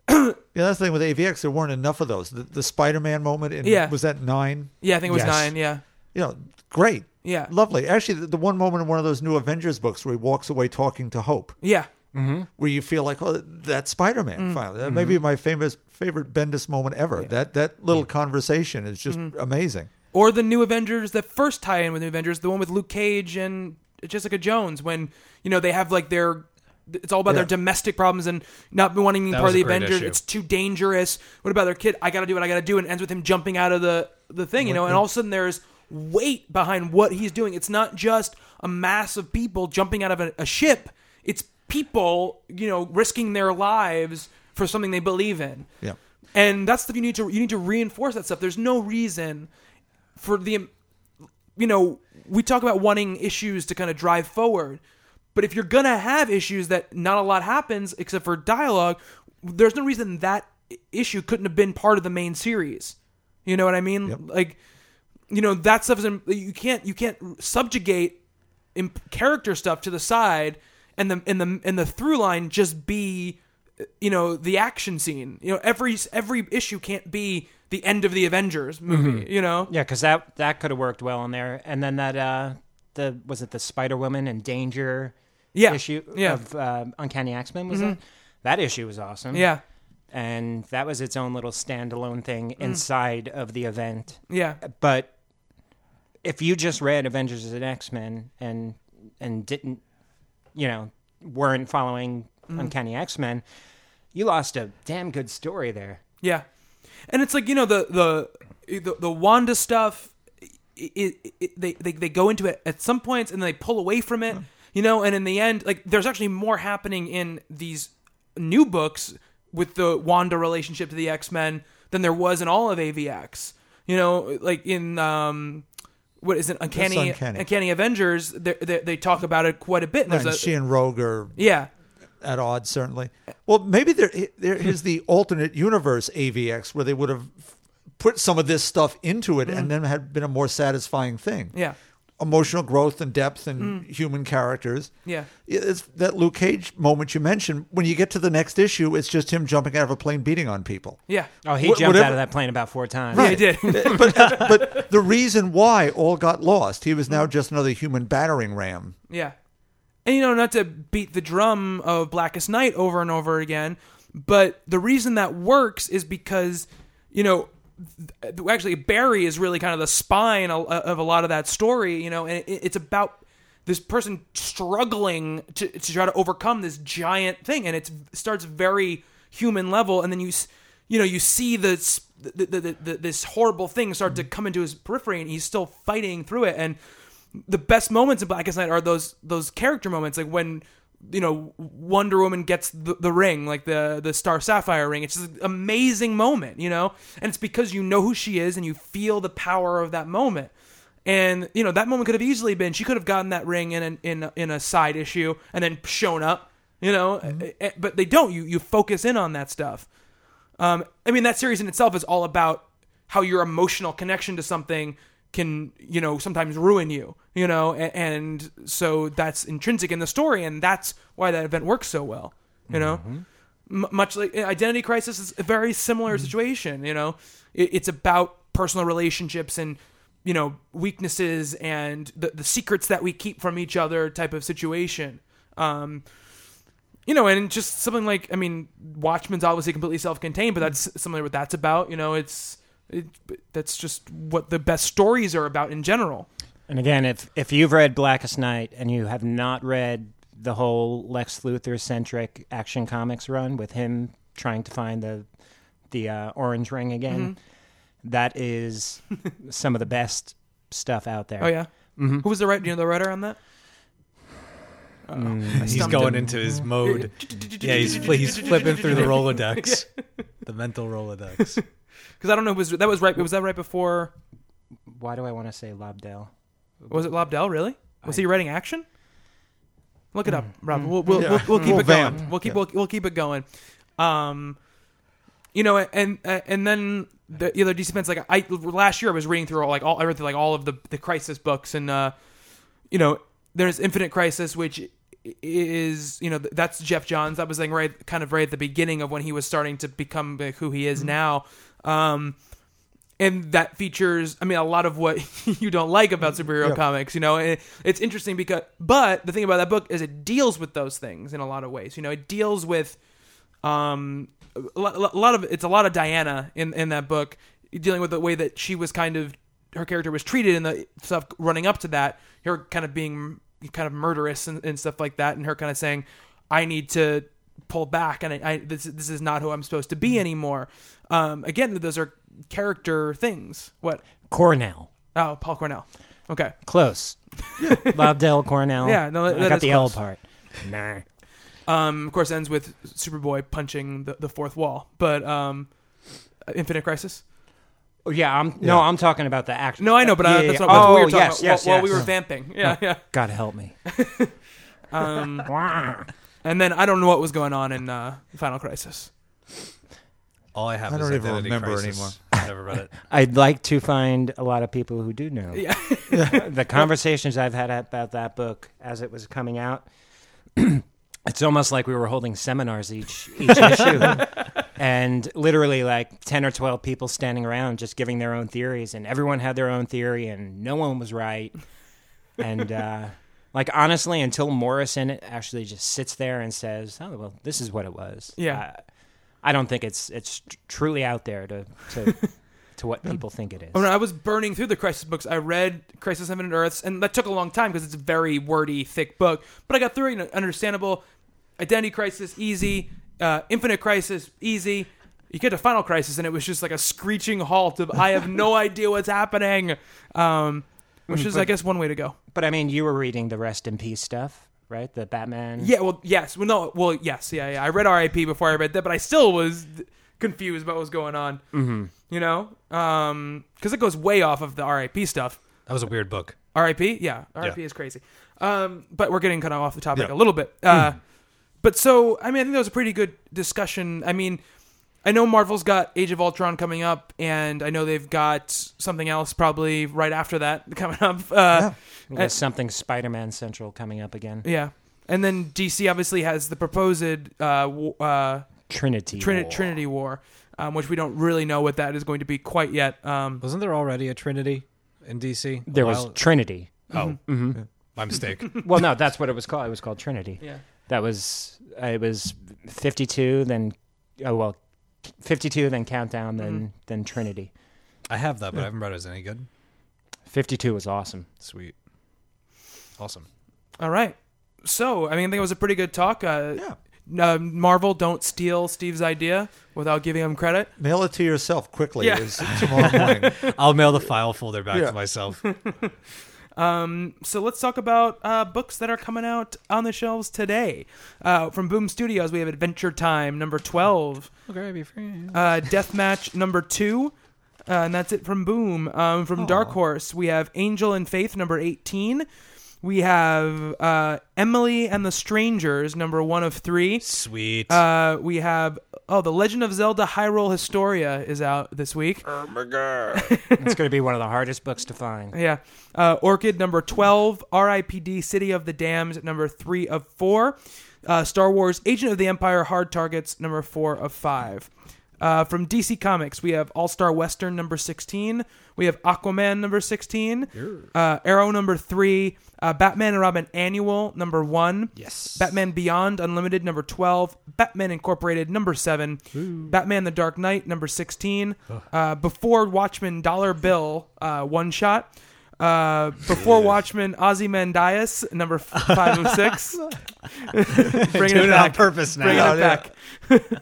Yeah, that's the thing with AVX. There weren't enough of those. The, the Spider-Man moment in Yeah. was that nine. yeah, I think it was Yes. nine. Yeah, You know, great. Yeah. lovely. Actually, the, the one moment in one of those new Avengers books where he walks away talking to Hope, yeah, where you feel like, oh, that's Spider-Man. Mm. Finally, that may be my famous favorite Bendis moment ever. That that little conversation is just Mm-hmm. amazing. or the new Avengers, the first tie-in with the Avengers, the one with Luke Cage and Jessica Jones, when you know they have like their, it's all about their domestic problems and not wanting to be part of the Avengers. issue. It's too dangerous. What about their kid? I got to do what I got to do, and it ends with him jumping out of the the thing, you know. And all of a sudden, there's weight behind what he's doing. It's not just a mass of people jumping out of a, a ship. It's people, you know, risking their lives for something they believe in Yeah. and that's the you need to you need to reinforce that stuff. There's no reason for the you know we talk about wanting issues to kind of drive forward, but if you're gonna have issues that not a lot happens except for dialogue, there's no reason that issue couldn't have been part of the main series. You know what I mean? Like you know that stuff is in- you can't you can't subjugate imp- character stuff to the side and the and the and the through line just be you know the action scene you know every every issue can't be the end of the avengers movie you know Yeah, because that that could have worked well in there. And then that uh, the was it the Spider Woman and Danger yeah issue yeah of uh, Uncanny X Men was that? That issue was awesome. yeah and that was its own little standalone thing Mm. inside of the event. yeah But if you just read Avengers and X Men and and didn't, you know, weren't following Mm. Uncanny X Men, you lost a damn good story there. Yeah, and it's like you know the the the, the Wanda stuff. It, it, it, they, they they go into it at some points and then they pull away from it, you know. And in the end, like there's actually more happening in these new books with the Wanda relationship to the X Men than there was in all of AVX. You know, like in um, what is it, Uncanny Uncanny. Uncanny, Avengers? They, they they talk about it quite a bit. And a- she and Rogue are yeah, at odds, certainly. Well, maybe there there is the alternate universe AVX where they would have put some of this stuff into it and then had been a more satisfying thing. yeah, Emotional growth and depth and mm. human characters. yeah. It's that Luke Cage moment you mentioned. When you get to the next issue, it's just him jumping out of a plane beating on people. Yeah. Oh, he Wh- jumped whatever- out of that plane about four times. Yeah, he did. Uh, but uh, but the reason why all got lost, he was now mm. just another human battering ram. Yeah. And you know, not to beat the drum of Blackest Night over and over again, but the reason that works is because, you know, th- actually Barry is really kind of the spine of a lot of that story, you know, and it's about this person struggling to, to try to overcome this giant thing and it's, it starts very human level and then you you know, you see this the, the, the, the, this horrible thing start to mm-hmm. come into his periphery, and he's still fighting through it. And the best moments in Blackest Night are those those character moments, like when you know Wonder Woman gets the, the ring, like the the Star Sapphire ring. It's just an amazing moment, you know, and it's because you know who she is and you feel the power of that moment. And you know that moment could have easily been she could have gotten that ring in an, in in a side issue and then shown up, you know, Eh, eh, but they don't. You you focus in on that stuff. Um, I mean, that series in itself is all about how your emotional connection to something can, you know, sometimes ruin you, you know, and, and so that's intrinsic in the story, and that's why that event works so well, you know. Mm-hmm. M- much like eh, Identity Crisis is a very similar mm-hmm. situation, you know. It, it's about personal relationships and you know weaknesses and the the secrets that we keep from each other type of situation. Um, you know, and just something like I mean, Watchmen's obviously completely self-contained, but that's mm-hmm. similar to what that's about. You know, it's it, that's just what the best stories are about in general. And again, if if you've read Blackest Night and you have not read the whole Lex Luthor centric Action Comics run with him trying to find the the uh, orange ring again, mm-hmm. that is some of the best stuff out there. Oh yeah, mm-hmm. who was the writer? You know the writer on that? Mm, uh, he's going him. into his mode. yeah, he's he's flipping through the Rolodex, the mental Rolodex. Because I don't know. Was that was right? Was that right before? Why do I want to say Lobdell? Was it Lobdell? Really? Was he writing action? Look it up, Rob. We'll we'll, Yeah. we'll, we'll keep We'll it going. We'll keep Yeah. we'll, we'll keep it going. Um, you know, and and then the other DC fans like I last year I was reading through all like all I read through like all of the the Crisis books and uh, you know, there's Infinite Crisis which is you know that's Geoff Johns. That was like right kind of right at the beginning of when he was starting to become like, who he is now. Um, and that features i mean a lot of what you don't like about superhero Yeah. comics you know and it's interesting because but the thing about that book is it deals with those things in a lot of ways you know it deals with um a lot, a lot of it's a lot of diana in in that book dealing with the way that she was kind of her character was treated and the stuff running up to that her kind of being kind of murderous and, and stuff like that and her kind of saying i need to pull back and I, I this this is not who i'm supposed to be anymore um again those are character things what Cornell. oh paul cornell okay Close. Lobdell Cornell. Yeah, no, that I got is the L close. part. Nah. um of course ends with superboy punching the, the fourth wall but um infinite crisis Oh, yeah, I'm no, I'm talking about the action. no i know but Yeah, uh, yeah, that's yeah. what, what we Oh, were talking yes, about yes, while, while we were vamping yeah yeah God help me. um and then i don't know what was going on in uh final crisis All I have I is don't even Identity remember Crisis. anymore. I never read it. I'd like to find a lot of people who do know. yeah the conversations I've had about that book as it was coming out, it's almost like we were holding seminars each each issue, and literally like ten or twelve people standing around just giving their own theories, and everyone had their own theory, and no one was right, and. uh like honestly, until Morrison actually just sits there and says, "Oh well, this is what it was." Yeah. uh, I don't think it's it's truly out there to to to what people think it is. Oh, no, I was burning through the Crisis books. I read Crisis Infinite Earths, and that took a long time because it's a very wordy, thick book. But I got through it, you know, understandable. Identity Crisis, easy. Uh, Infinite Crisis, easy. You get to Final Crisis, and it was just like a screeching halt of I have no idea what's happening. Um, which is, I guess, one way to go. But I mean, you were reading the Rest in Peace stuff, right? The Batman. Yeah, well, yes. Well, no, well, yes, yeah, yeah. I read R.I.P. before I read that, but I still was confused about what was going on. Mm-hmm. You know, because it goes way off of the R.I.P. stuff. That was a weird book. R.I.P. Yeah, R.I.P. Yeah. is crazy. Um, but we're getting kind of off the topic Yeah. a little bit. Uh, But so, I mean, I think that was a pretty good discussion. I mean, I know Marvel's got Age of Ultron coming up, and I know they've got something else probably right after that coming up. Uh, We got something Spider-Man Central coming up again. yeah. And then DC obviously has the proposed uh, uh, Trinity. Trini- War. Trinity War, um, which we don't really know what that is going to be quite yet. Um, Wasn't there already a Trinity in DC? a There was Trinity. Oh, Mm-hmm. my mistake. Well, no, that's what it was called. It was called Trinity. yeah. That was uh, it was 52, then well, 52, then Countdown, then Mm-hmm. then Trinity. I have that, but I haven't read it. Is it any good? 52 was awesome. Sweet. Awesome. All right. So, I mean, I think it was a pretty good talk. Uh, Yeah. uh, Marvel, don't steal Steve's idea without giving him credit. Mail it to yourself quickly. Yeah. Is tomorrow morning. I'll mail the file folder back Yeah. to myself. So let's talk about uh, books that are coming out on the shelves today. Uh, from Boom Studios, we have Adventure Time number twelve, okay, be free. uh, Deathmatch number two, uh, and that's it from Boom. Um, from Dark Horse, we have Angel and Faith number eighteen. We have uh, Emily and the Strangers number one of three. Sweet. Uh, we have oh, The Legend of Zelda: Hyrule Historia is out this week. Oh my god! It's going to be one of the hardest books to find. Yeah. Uh, Orchid number 12, RIPD City of the Damned number 3 of 4, uh, Star Wars Agent of the Empire Hard Targets number 4 of 5. Uh, from DC Comics, we have All Star Western number 16, we have Aquaman number 16, uh, Arrow number 3, uh, Batman and Robin Annual number 1, yes. Batman Beyond Unlimited number 12, Batman Incorporated number 7, Batman the Dark Knight number 16, uh, Before Watchmen Dollar Bill uh, one shot, uh, Before Watchmen Ozymandias number f- 5 of 6. Bringing it it on purpose now. Bringing Oh, it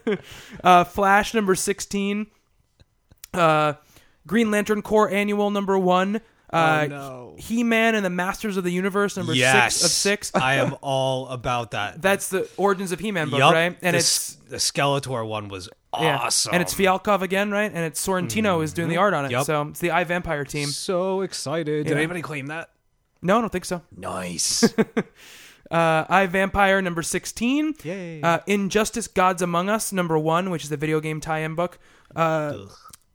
back. uh, Flash number 16, uh, Green Lantern Corps Annual number 1. Uh, Oh, no. He-Man and the Masters of the Universe number yes. six of six. I am all about that. That's the Origins of He-Man book, Yup. right? And the, it's the Skeletor one was yeah. awesome. and it's Fialkov again, right? And it's Sorrentino is doing the art on it. Yup. So it's the I, Vampire team. So excited. Did Yeah. anybody claim that? No, I don't think so. Nice. Uh, I, Vampire number sixteen. Yay. Uh, Injustice: Gods Among Us number one, which is the video game tie-in book. Uh,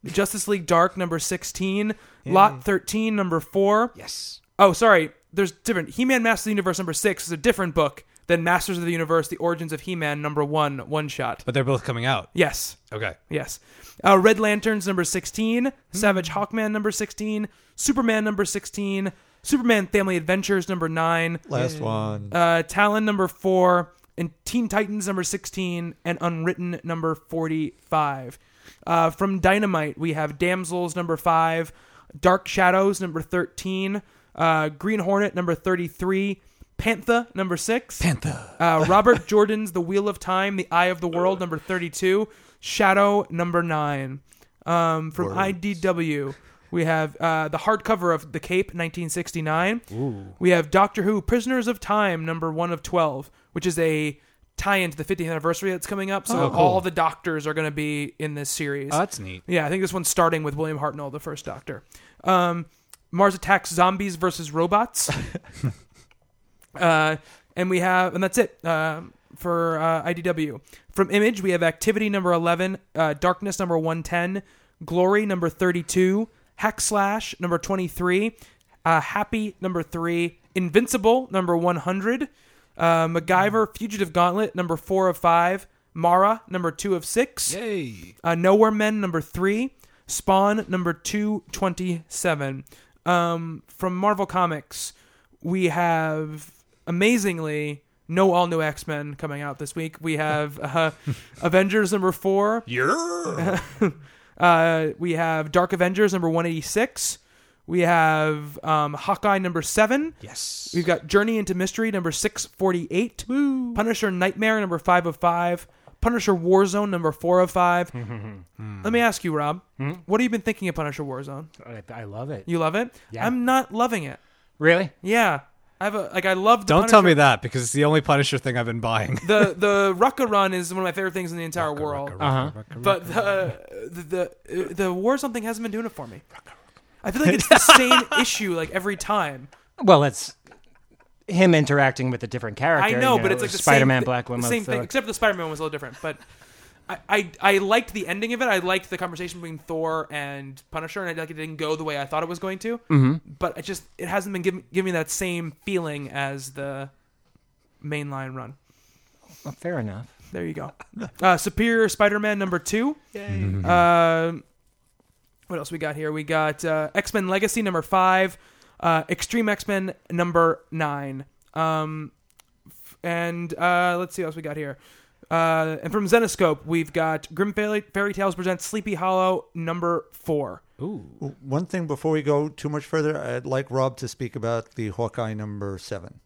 Justice League Dark number sixteen. Lot thirteen number four. yes. Oh, sorry. There's different. He-Man Masters of the Universe number six is a different book than Masters of the Universe: The Origins of He-Man number one, one shot. But they're both coming out. Yes. Okay. Yes. Uh, Red Lanterns number 16, Savage Hawkman number 16, Superman number 16, Superman Family Adventures number 9, Last one. uh, Talon number 4, and Teen Titans number 16, and Unwritten number 45. Uh, from Dynamite, we have Damsels number 5, Dark Shadows number 13, uh, Green Hornet number 33, Panther number 6, Panther. uh, Robert Jordan's The Wheel of Time, The Eye of the World, number 32. Shadow, number 9. Um, from IDW, we have uh, the hardcover of The Cape, 1969. We have Doctor Who, Prisoners of Time, number 1 of 12, which is a tie into the 50th anniversary that's coming up. So Oh, cool. all the doctors are going to be in this series. Oh, that's neat. Yeah, I think this one's starting with William Hartnell, the first Doctor. Um, Mars Attacks Zombies versus Robots. uh, and we have, and that's it um for uh, IDW. From Image, we have Activity number 11, uh, Darkness number 110, Glory number 32, Hack Slash number 23, uh, Happy number 3, Invincible number 100, uh, MacGyver Fugitive Gauntlet number 4 of 5, Mara number 2 of 6, Yay. uh, Nowhere Men number three, Spawn number two twenty seven. Um, from Marvel Comics, we have amazingly no all new X Men coming out this week. We have uh, Avengers number four. Yeah. Uh, we have Dark Avengers number one eighty six. We have um, Hawkeye number seven. yes. We've got Journey into Mystery number 648. Punisher Nightmare number 5 of 5. Punisher Warzone number 4 of 5. Let me ask you, Rob. What have you been thinking of Punisher Warzone? I, I love it. You love it? Yeah. I'm not loving it. Really? Yeah. I have a like I love the Don't Punisher. tell me that because it's the only Punisher thing I've been buying. The the Rucka run is one of my favorite things in the entire world. Uh huh. But the the the, the Warzone thing hasn't been doing it for me. I feel like it's the same issue like every time. Well, it's him interacting with a different character. I know, you but it's like the Spider-Man, same, Black the Widow. same thing. Except the Spider-Man was a little different, but. I, I, I liked the ending of it. I liked the conversation between Thor and Punisher, and I like it didn't go the way I thought it was going to. Mm-hmm. But it just it hasn't been giving giving me that same feeling as the mainline run. Well, fair enough. There you go. Uh, Superior Spider-Man number two. Yay. Uh, what else we got here? We got uh, X-Men Legacy number five, uh, Extreme X-Men number nine, um, f- and uh, let's see what else we got here. Uh, and from Zenescope, we've got Grim Fairy, Fairy Tales presents Sleepy Hollow number four. Ooh. One thing before we go too much further, I'd like Rob to speak about the Hawkeye number seven.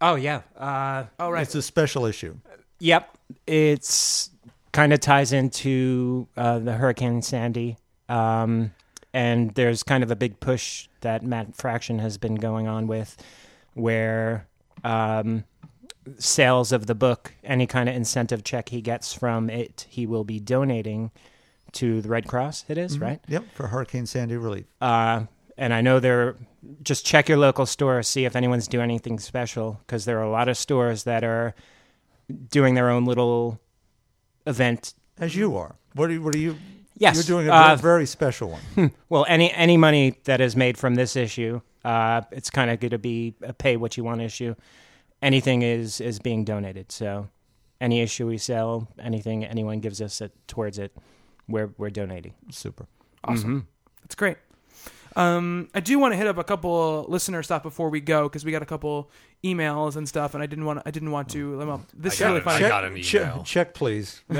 Oh yeah. Uh, All right. It's a special issue. Yep, it's kind of ties into uh, the Hurricane Sandy, um, and there's kind of a big push that Matt Fraction has been going on with, where um, sales of the book, any kind of incentive check he gets from it, he will be donating to the Red Cross. It is, right? Yep, for Hurricane Sandy relief. Uh, and I know they're just check your local store, see if anyone's doing anything special, because there are a lot of stores that are doing their own little event. As you are. What are you? What are you? Yes, You're doing a uh, very special one. Well, any any money that is made from this issue, uh, it's kind of going to be a pay what you want issue. Anything is is being donated. So, any issue we sell, anything anyone gives us it, towards it, we're we're donating. Super. Awesome. That's great. Um, I do want to hit up a couple listener stuff before we go because we got a couple emails and stuff, and I didn't want I didn't want to. Well, this is got really it. funny. I got an Check, email. check, please.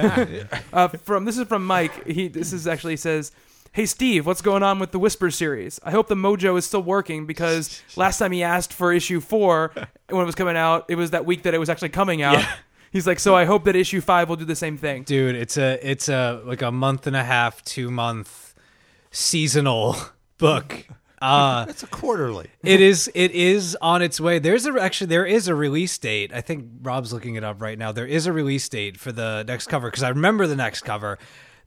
Uh, from this is from Mike. He this is actually says, "Hey Steve, what's going on with the Whisper series? I hope the mojo is still working because last time he asked for issue four when it was coming out, it was that week that it was actually coming out. He's like, so I hope that issue five will do the same thing. Dude, it's a it's a like a month and a half, two month seasonal book. Uh It's a quarterly. it is it is on its way. There's a actually there is a release date. I think Rob's looking it up right now. There is a release date for the next cover because I remember the next cover.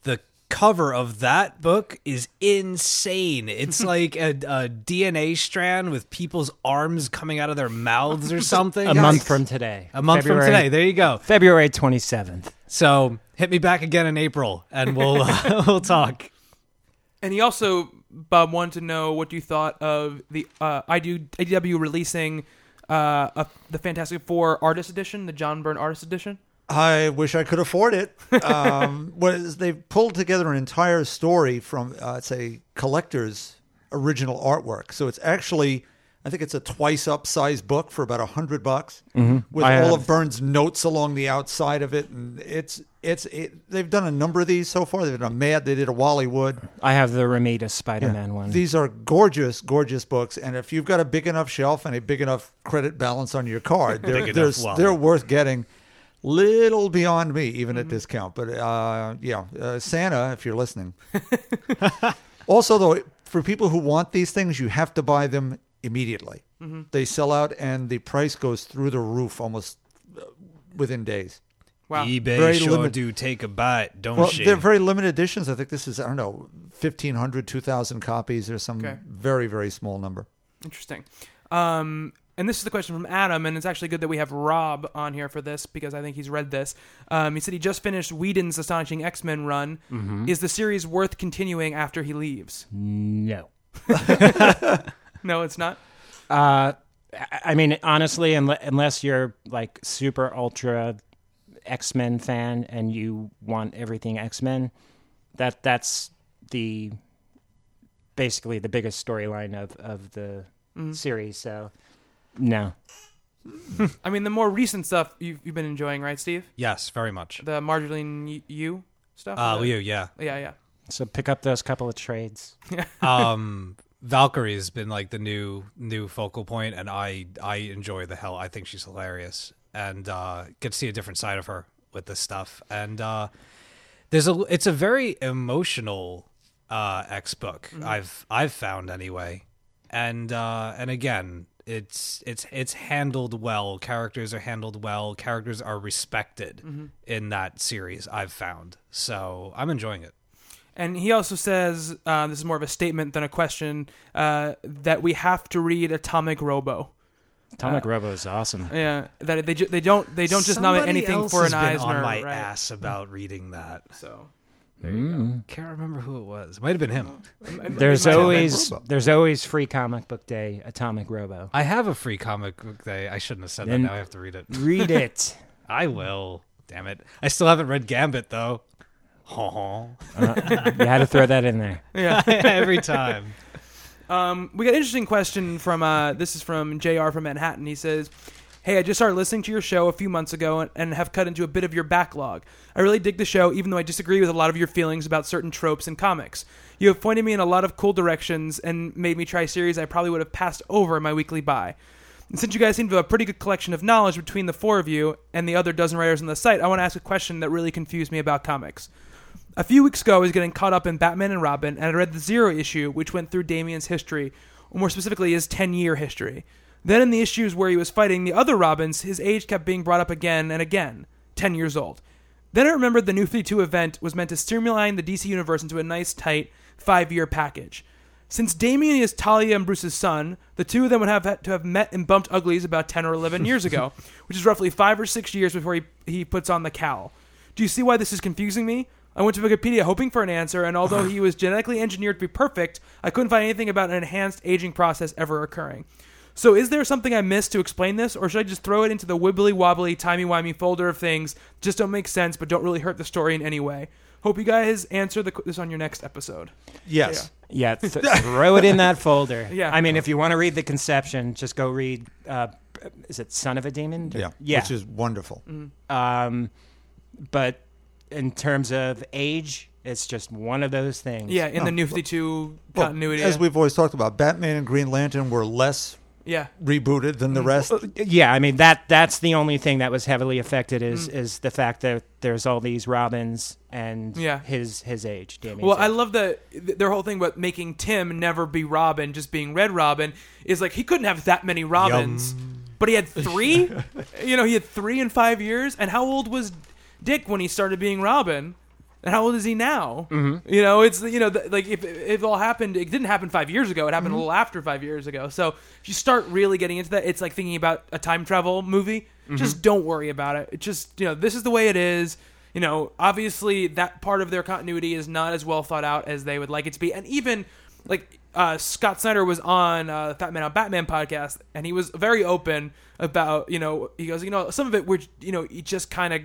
The cover of that book is insane. It's like a, a DNA strand with people's arms coming out of their mouths or something. A month from today. a month February- from today. There you go. February twenty seventh. So hit me back again in April, and we'll uh, we'll talk. And he also, Bob, wanted to know what you thought of the uh, IDW, IDW releasing uh, a, the Fantastic Four Artist Edition, the John Byrne Artist Edition. I wish I could afford it. Um, what is, they've pulled together an entire story from, uh, it's a collector's original artwork. So it's actually, I think it's a twice up size book for about a hundred bucks with I all have- of Byrne's notes along the outside of it. And it's, it's, it, they've done a number of these so far. They've done a Mad, they did a Wally Wood. I have the Romita Spider Man one. These are gorgeous, gorgeous books, and if you've got a big enough shelf and a big enough credit balance on your card, they're, they're, they're worth getting. Little beyond me, even Mm-hmm. at discount, but uh, yeah, uh, Santa, if you're listening. also, though, for people who want these things, you have to buy them immediately. Mm-hmm. They sell out, and the price goes through the roof almost uh, within days. Wow. eBay Very sure limit- do take a bite, don't Well, she? they're very limited editions. I think this is I don't know, 1,500, 2,000 copies, or some Okay. very very small number. Interesting. Um, and this is the question from Adam, and it's actually good that we have Rob on here for this because I think he's read this. Um, he said he just finished Whedon's Astonishing X Men run. Is the series worth continuing after he leaves? no. No, it's not. Uh, I- I mean, honestly, unless you're like super ultra X Men fan and you want everything X Men, that that's the basically the biggest storyline of of the series. So, no, I mean, the more recent stuff you've, you've been enjoying, right, Steve? yes, very much. The Marjorie Yu stuff. Uh, The- Liu, yeah. Yeah, yeah. so pick up those couple of trades. um Valkyrie has been like the new new focal point and I I enjoy the hell. I think she's hilarious and uh get to see a different side of her with this stuff. And uh there's a it's a very emotional uh X book. I've I've found anyway. And uh and again, it's it's it's handled well. Characters are handled well. Characters are respected in that series I've found. So, I'm enjoying it. And he also says uh, this is more of a statement than a question uh, that we have to read Atomic Robo. Atomic Robo is awesome. Yeah, that they ju- they don't they don't just nominate anything else for an has been Eisner. on my right? ass about reading that. So Can't remember who it was. It might have been him. There's always there's always free comic book day. Atomic Robo. I have a free comic book day. I shouldn't have said Then- that. Now I have to read it. Read it. I will. Damn it. I still haven't read Gambit though. Huh. you had to throw that in there. Yeah, every time. Um, we got an interesting question from uh, this is from Jr. from Manhattan. He says, "Hey, I just started listening to your show a few months ago and, and have cut into a bit of your backlog. I really dig the show, even though I disagree with a lot of your feelings about certain tropes in comics. You have pointed me in a lot of cool directions and made me try series I probably would have passed over in my weekly buy." And since you guys seem to have a pretty good collection of knowledge between the four of you and the other dozen writers on the site, I want to ask a question that really confused me about comics. A few weeks ago, I was getting caught up in Batman and Robin, and I read the Zero issue, which went through Damian's history, or more specifically, his 10 year history. Then, in the issues where he was fighting the other Robins, his age kept being brought up again and again 10 years old. Then I remembered the New 52 event was meant to streamline the DC universe into a nice, tight, five year package. Since Damian is Talia and Bruce's son, the two of them would have had to have met and bumped uglies about 10 or 11 years ago, which is roughly five or six years before he, he puts on the cowl. Do you see why this is confusing me? I went to Wikipedia hoping for an answer, and although he was genetically engineered to be perfect, I couldn't find anything about an enhanced aging process ever occurring. So, is there something I missed to explain this, or should I just throw it into the wibbly wobbly, timey wimey folder of things just don't make sense but don't really hurt the story in any way? Hope you guys answer the, this on your next episode. Yes. Yeah, th- throw it in that folder. Yeah. I mean, if you want to read the conception, just go read. Uh, is it Son of a Demon? Yeah. Yeah. Which is wonderful. um, but in terms of age, it's just one of those things. Yeah, in the New 52 Well, continuity. as we've always talked about, Batman and Green Lantern were less yeah. rebooted than Mm. the rest. Yeah, I mean that that's the only thing that was heavily affected is Mm. is the fact that there's all these Robins and Yeah. his his age. Damian's Well, I love that th- their whole thing about making Tim never be Robin, just being Red Robin, is like he couldn't have that many Robins, but he had three. you know, he had three in five years. And how old was Dick when he started being Robin? And how old is he now? Mm-hmm. You know, it's you know, th- like if, if it all happened, it didn't happen five years ago. It happened a little after five years ago. So if you start really getting into that, it's like thinking about a time travel movie. Just don't worry about it. It just you know, this is the way it is. You know, obviously that part of their continuity is not as well thought out as they would like it to be, and even like uh, Scott Snyder was on uh, Fat Man on Batman podcast, and he was very open about you know he goes you know some of it which you know you just kind of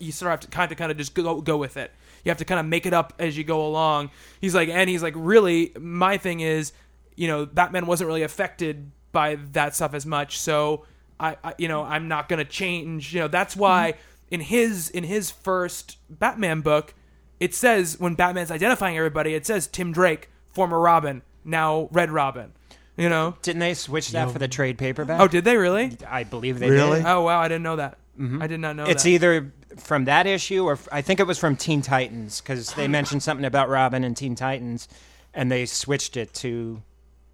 you sort of have to kind of kind of just go go with it. You have to kind of make it up as you go along. He's like, and he's like, really, my thing is, you know, Batman wasn't really affected by that stuff as much, so I, I you know, I'm not gonna change. You know, that's why in his in his first Batman book, it says when Batman's identifying everybody, it says Tim Drake, former Robin, now Red Robin. You know? didn't they switch that for the trade paperback? Oh, did they really? I believe they Really? did. Oh wow, I didn't know that. I did not know It's that. either from that issue or f- I think it was from Teen Titans because they mentioned something about Robin and Teen Titans, and they switched it to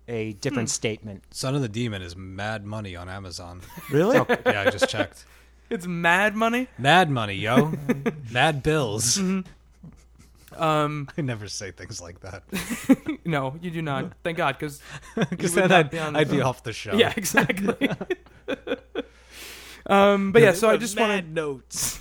a Hmm. different statement. Son of the Demon is mad money on Amazon. Really? yeah, I just checked. it's mad money. Mad money, yo. mad bills. Um, I never say things like that no, you do not. Thank God, because because then I'd, be I'd be off the show. yeah, exactly. um, but yeah, so I just wanted notes.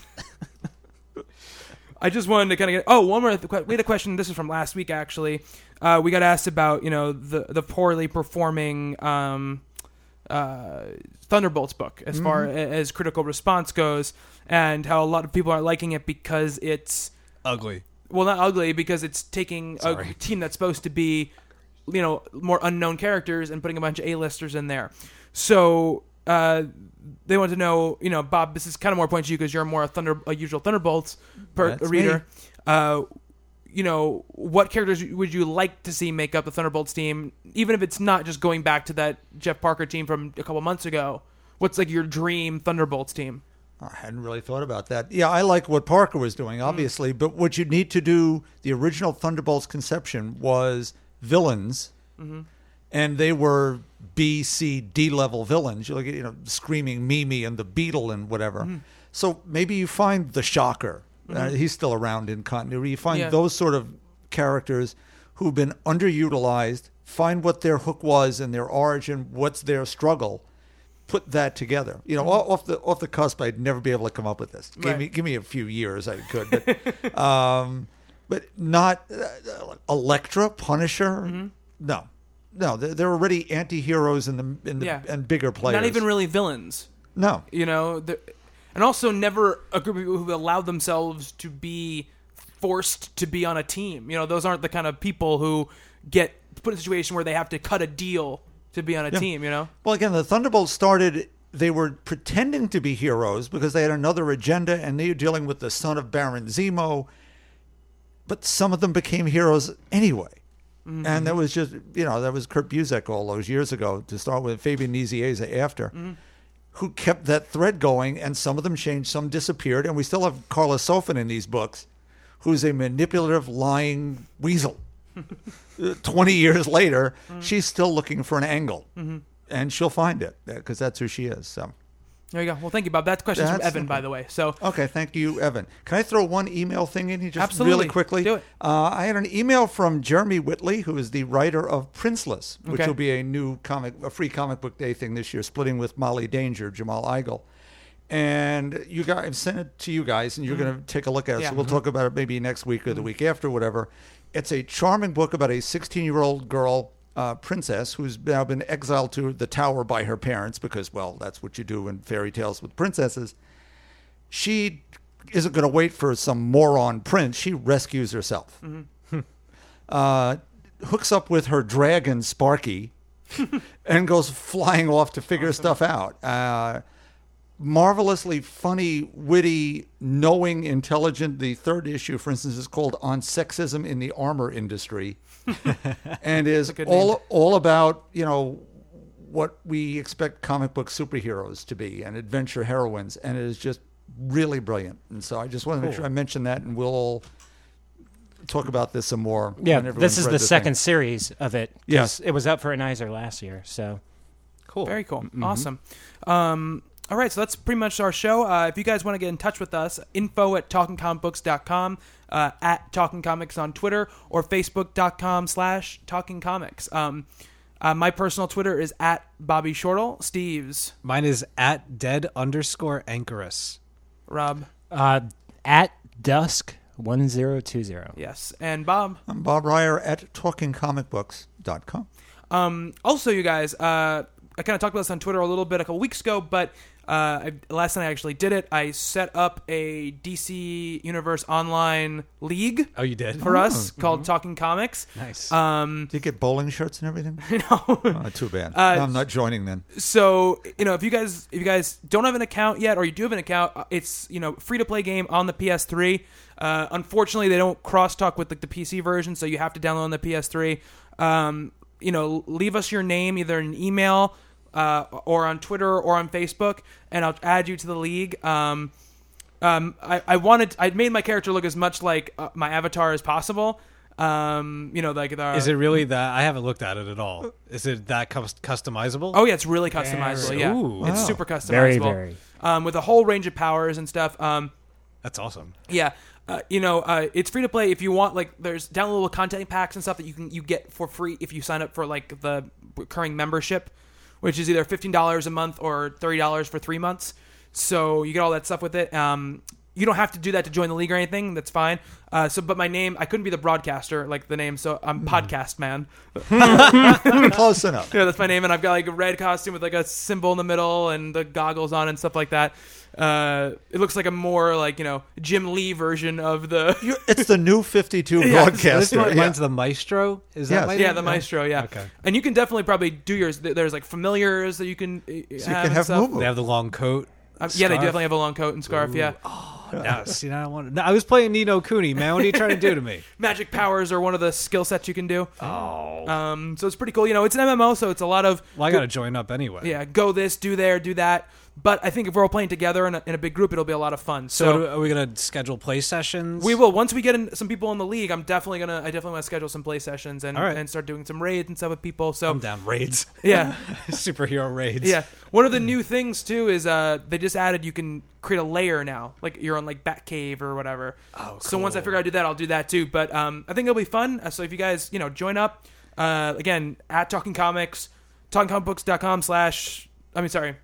I just wanted to kind of get. Oh, one more. th- We had a question. This is from last week, actually. Uh, we got asked about you know the the poorly performing um, uh, Thunderbolts book as far a- as critical response goes, and how a lot of people aren't liking it because it's Ugly. Well not ugly because it's taking a team that's supposed to be you know more unknown characters and putting a bunch of a-listers in there. So uh, they want to know you know bob this is kind of more points to you because you're more a thunder a usual thunderbolts per That's reader. Uh, you know what characters would you like to see make up the thunderbolts team? Even if it's not just going back to that jeff parker team from a couple months ago what's like your dream thunderbolts team I hadn't really thought about that. Yeah, I like what Parker was doing, mm. obviously, but what you need to do, the original Thunderbolts conception was villains, mm-hmm. and they were B, C, D level villains. You look at, you know, Screaming Mimi and the Beetle and whatever. Mm-hmm. So maybe you find the Shocker. Uh, mm-hmm. he's still around in continuity. You find Yeah. those sort of characters who've been underutilized, find what their hook was and their origin, what's their struggle put that together. You know, Mm-hmm. off the off the cusp, I'd never be able to come up with this. Give Right. me give me a few years, I could, but um, but not uh, Elektra, Punisher. No, no, they're, they're already anti-heroes in the in the Yeah. and bigger players. not even really villains No, you know and also never a group of people who allowed themselves to be forced to be on a team you know those aren't the kind of people who get put in a situation where they have to cut a deal to be on a team you know Well, again, the Thunderbolts started. They were pretending to be heroes because they had another agenda, and they were dealing with the son of Baron Zemo. But some of them became heroes anyway. Mm-hmm. And that was just, you know, that was Kurt Busiek all those years ago to start with, Fabian Nicieza after, mm-hmm. who kept that thread going. And some of them changed, some disappeared. And we still have Karla Sofen in these books, who's a manipulative, lying weasel. Uh, 20 years later, she's still looking for an angle. And she'll find it because that's who she is. So. There you go. Well, thank you, Bob. That's questions from That's Evan, by the way. So Okay, thank you, Evan. Can I throw one email thing in here just Absolutely. really quickly? Do it. Uh, I had an email from Jeremy Whitley, who is the writer of Princeless, which Okay. will be a new comic, a free comic book day thing this year, splitting with Molly Danger, Jamal Igle. And you guys, I've sent it to you guys, and you're going to take a look at it. Mm-hmm. Yeah. Mm-hmm. So we'll talk about it maybe next week or the week after, whatever. It's a charming book about a 16 year old girl. Uh, princess who's now been exiled to the tower by her parents because, well, that's what you do in fairy tales with princesses she isn't going to wait for some moron prince. She rescues herself. uh, hooks up with her dragon Sparky, and goes flying off to figure stuff out. Uh, marvelously funny, witty, knowing, intelligent. The third issue, for instance, is called "On Sexism in the Armor Industry," and is all name. all about you know what we expect comic book superheroes to be and adventure heroines, and it is just really brilliant. And so I just want to make sure I mention that, and we'll all talk about this some more. Yeah, this is read the thing. second series of it. Yes. it was up for an Eisner last year. So Cool. Very cool. Mm-hmm. Awesome. Um, all right, so that's pretty much our show. Uh, if you guys want to get in touch with us, info at talkingcomicbooks.com, uh, at Talking Comics on Twitter, or facebook.com slash Talking Comics. Um, uh, my personal Twitter is at Bobby Shortle. Steve's, Mine is at dead underscore anchoress. Rob, uh, at dusk one zero two zero. yes, and Bob. I'm Bob Reyer at talkingcomicbooks.com. Um, also, you guys, uh, I kind of talked about this on Twitter a little bit a couple weeks ago, but uh, I, last night I actually did it. I set up a DC Universe online league Oh, you did? for us called Talking Comics. Nice. Um, Did you get bowling shirts and everything? no. Oh, too bad. I'm not joining then. so you know, if you guys if you guys don't have an account yet, or you do have an account, uh, it's you know free to play game on the PS3. Uh, unfortunately, they don't crosstalk with like the PC version, so you have to download on the PS3. Um, you know, leave us your name either in email uh, or on Twitter or on Facebook, and I'll add you to the league. Um, um, I, I wanted I made my character look as much like uh, my avatar as possible. Um, you know, like the Is it really that? I haven't looked at it at all. Is it that customizable? Oh yeah, it's really customizable. Yeah, Ooh. it's Wow. super customizable. Very, very. Um, with a whole range of powers and stuff. Um, That's awesome. yeah, uh, you know, uh, it's free to play if you want. Like, there's downloadable content packs and stuff that you can you get for free if you sign up for like the recurring membership, which is either fifteen dollars a month or thirty dollars for three months. So you get all that stuff with it. Um, you don't have to do that to join the league or anything. That's fine. Uh, so, but my name, I couldn't be the broadcaster like the name, so I'm podcast man. Close enough. Yeah, that's my name, and I've got like a red costume with like a symbol in the middle and the goggles on and stuff like that. Uh, it looks like a more like you know Jim Lee version of the You- It's the new 52 Yes. This broadcaster. one, Yeah. mine's the Maestro. Is that Yes. yeah the Maestro yeah. Okay. And you can definitely probably do yours. There's like familiars that you can uh, So you have can have stuff. They have the long coat. Uh, yeah, they definitely have a long coat and scarf. Yeah, Oh, Now, see, now I want. No, I was playing Ni no Kuni, man. What are you trying to do to me? magic powers are one of the skill sets you can do. Oh, um, so it's pretty cool. You know, it's an MMO, so it's a lot of Well, I got to join up anyway. yeah, go this, do there, do that. But I think if we're all playing together in a, in a big group, it'll be a lot of fun. So, So, are we gonna schedule play sessions? We will once we get in some people in the league. I'm definitely gonna. I definitely want to schedule some play sessions and All right. and start doing some raids and stuff with people. So I'm down raids, yeah, superhero raids. yeah. One of the new things too is uh they just added you can create a layer now, like you're on like Batcave or whatever. Oh, So once I cool. figure out how to do that, I'll do that too. But um, I think it'll be fun. Uh, So if you guys you know join up, uh, again at Talking Comics, talkingcomicbooks.com slash. I mean sorry,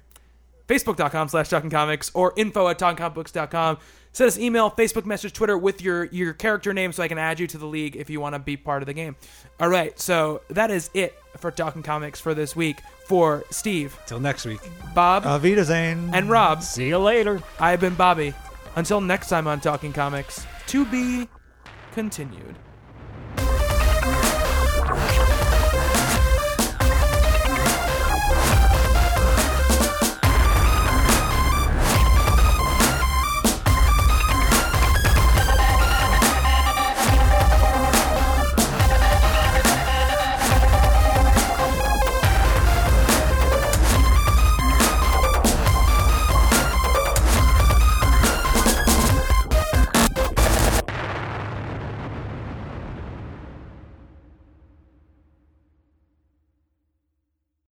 facebook.com slash talking comics or info at talkingcomicbooks.com send us email facebook message twitter with your your character name so i can add you to the league if you want to be part of the game. All right so that is it for talking comics for this week. For steve. Till next week. bob. Avita zane. And rob. See you later. i've been bobby. Until next time on talking comics to be continued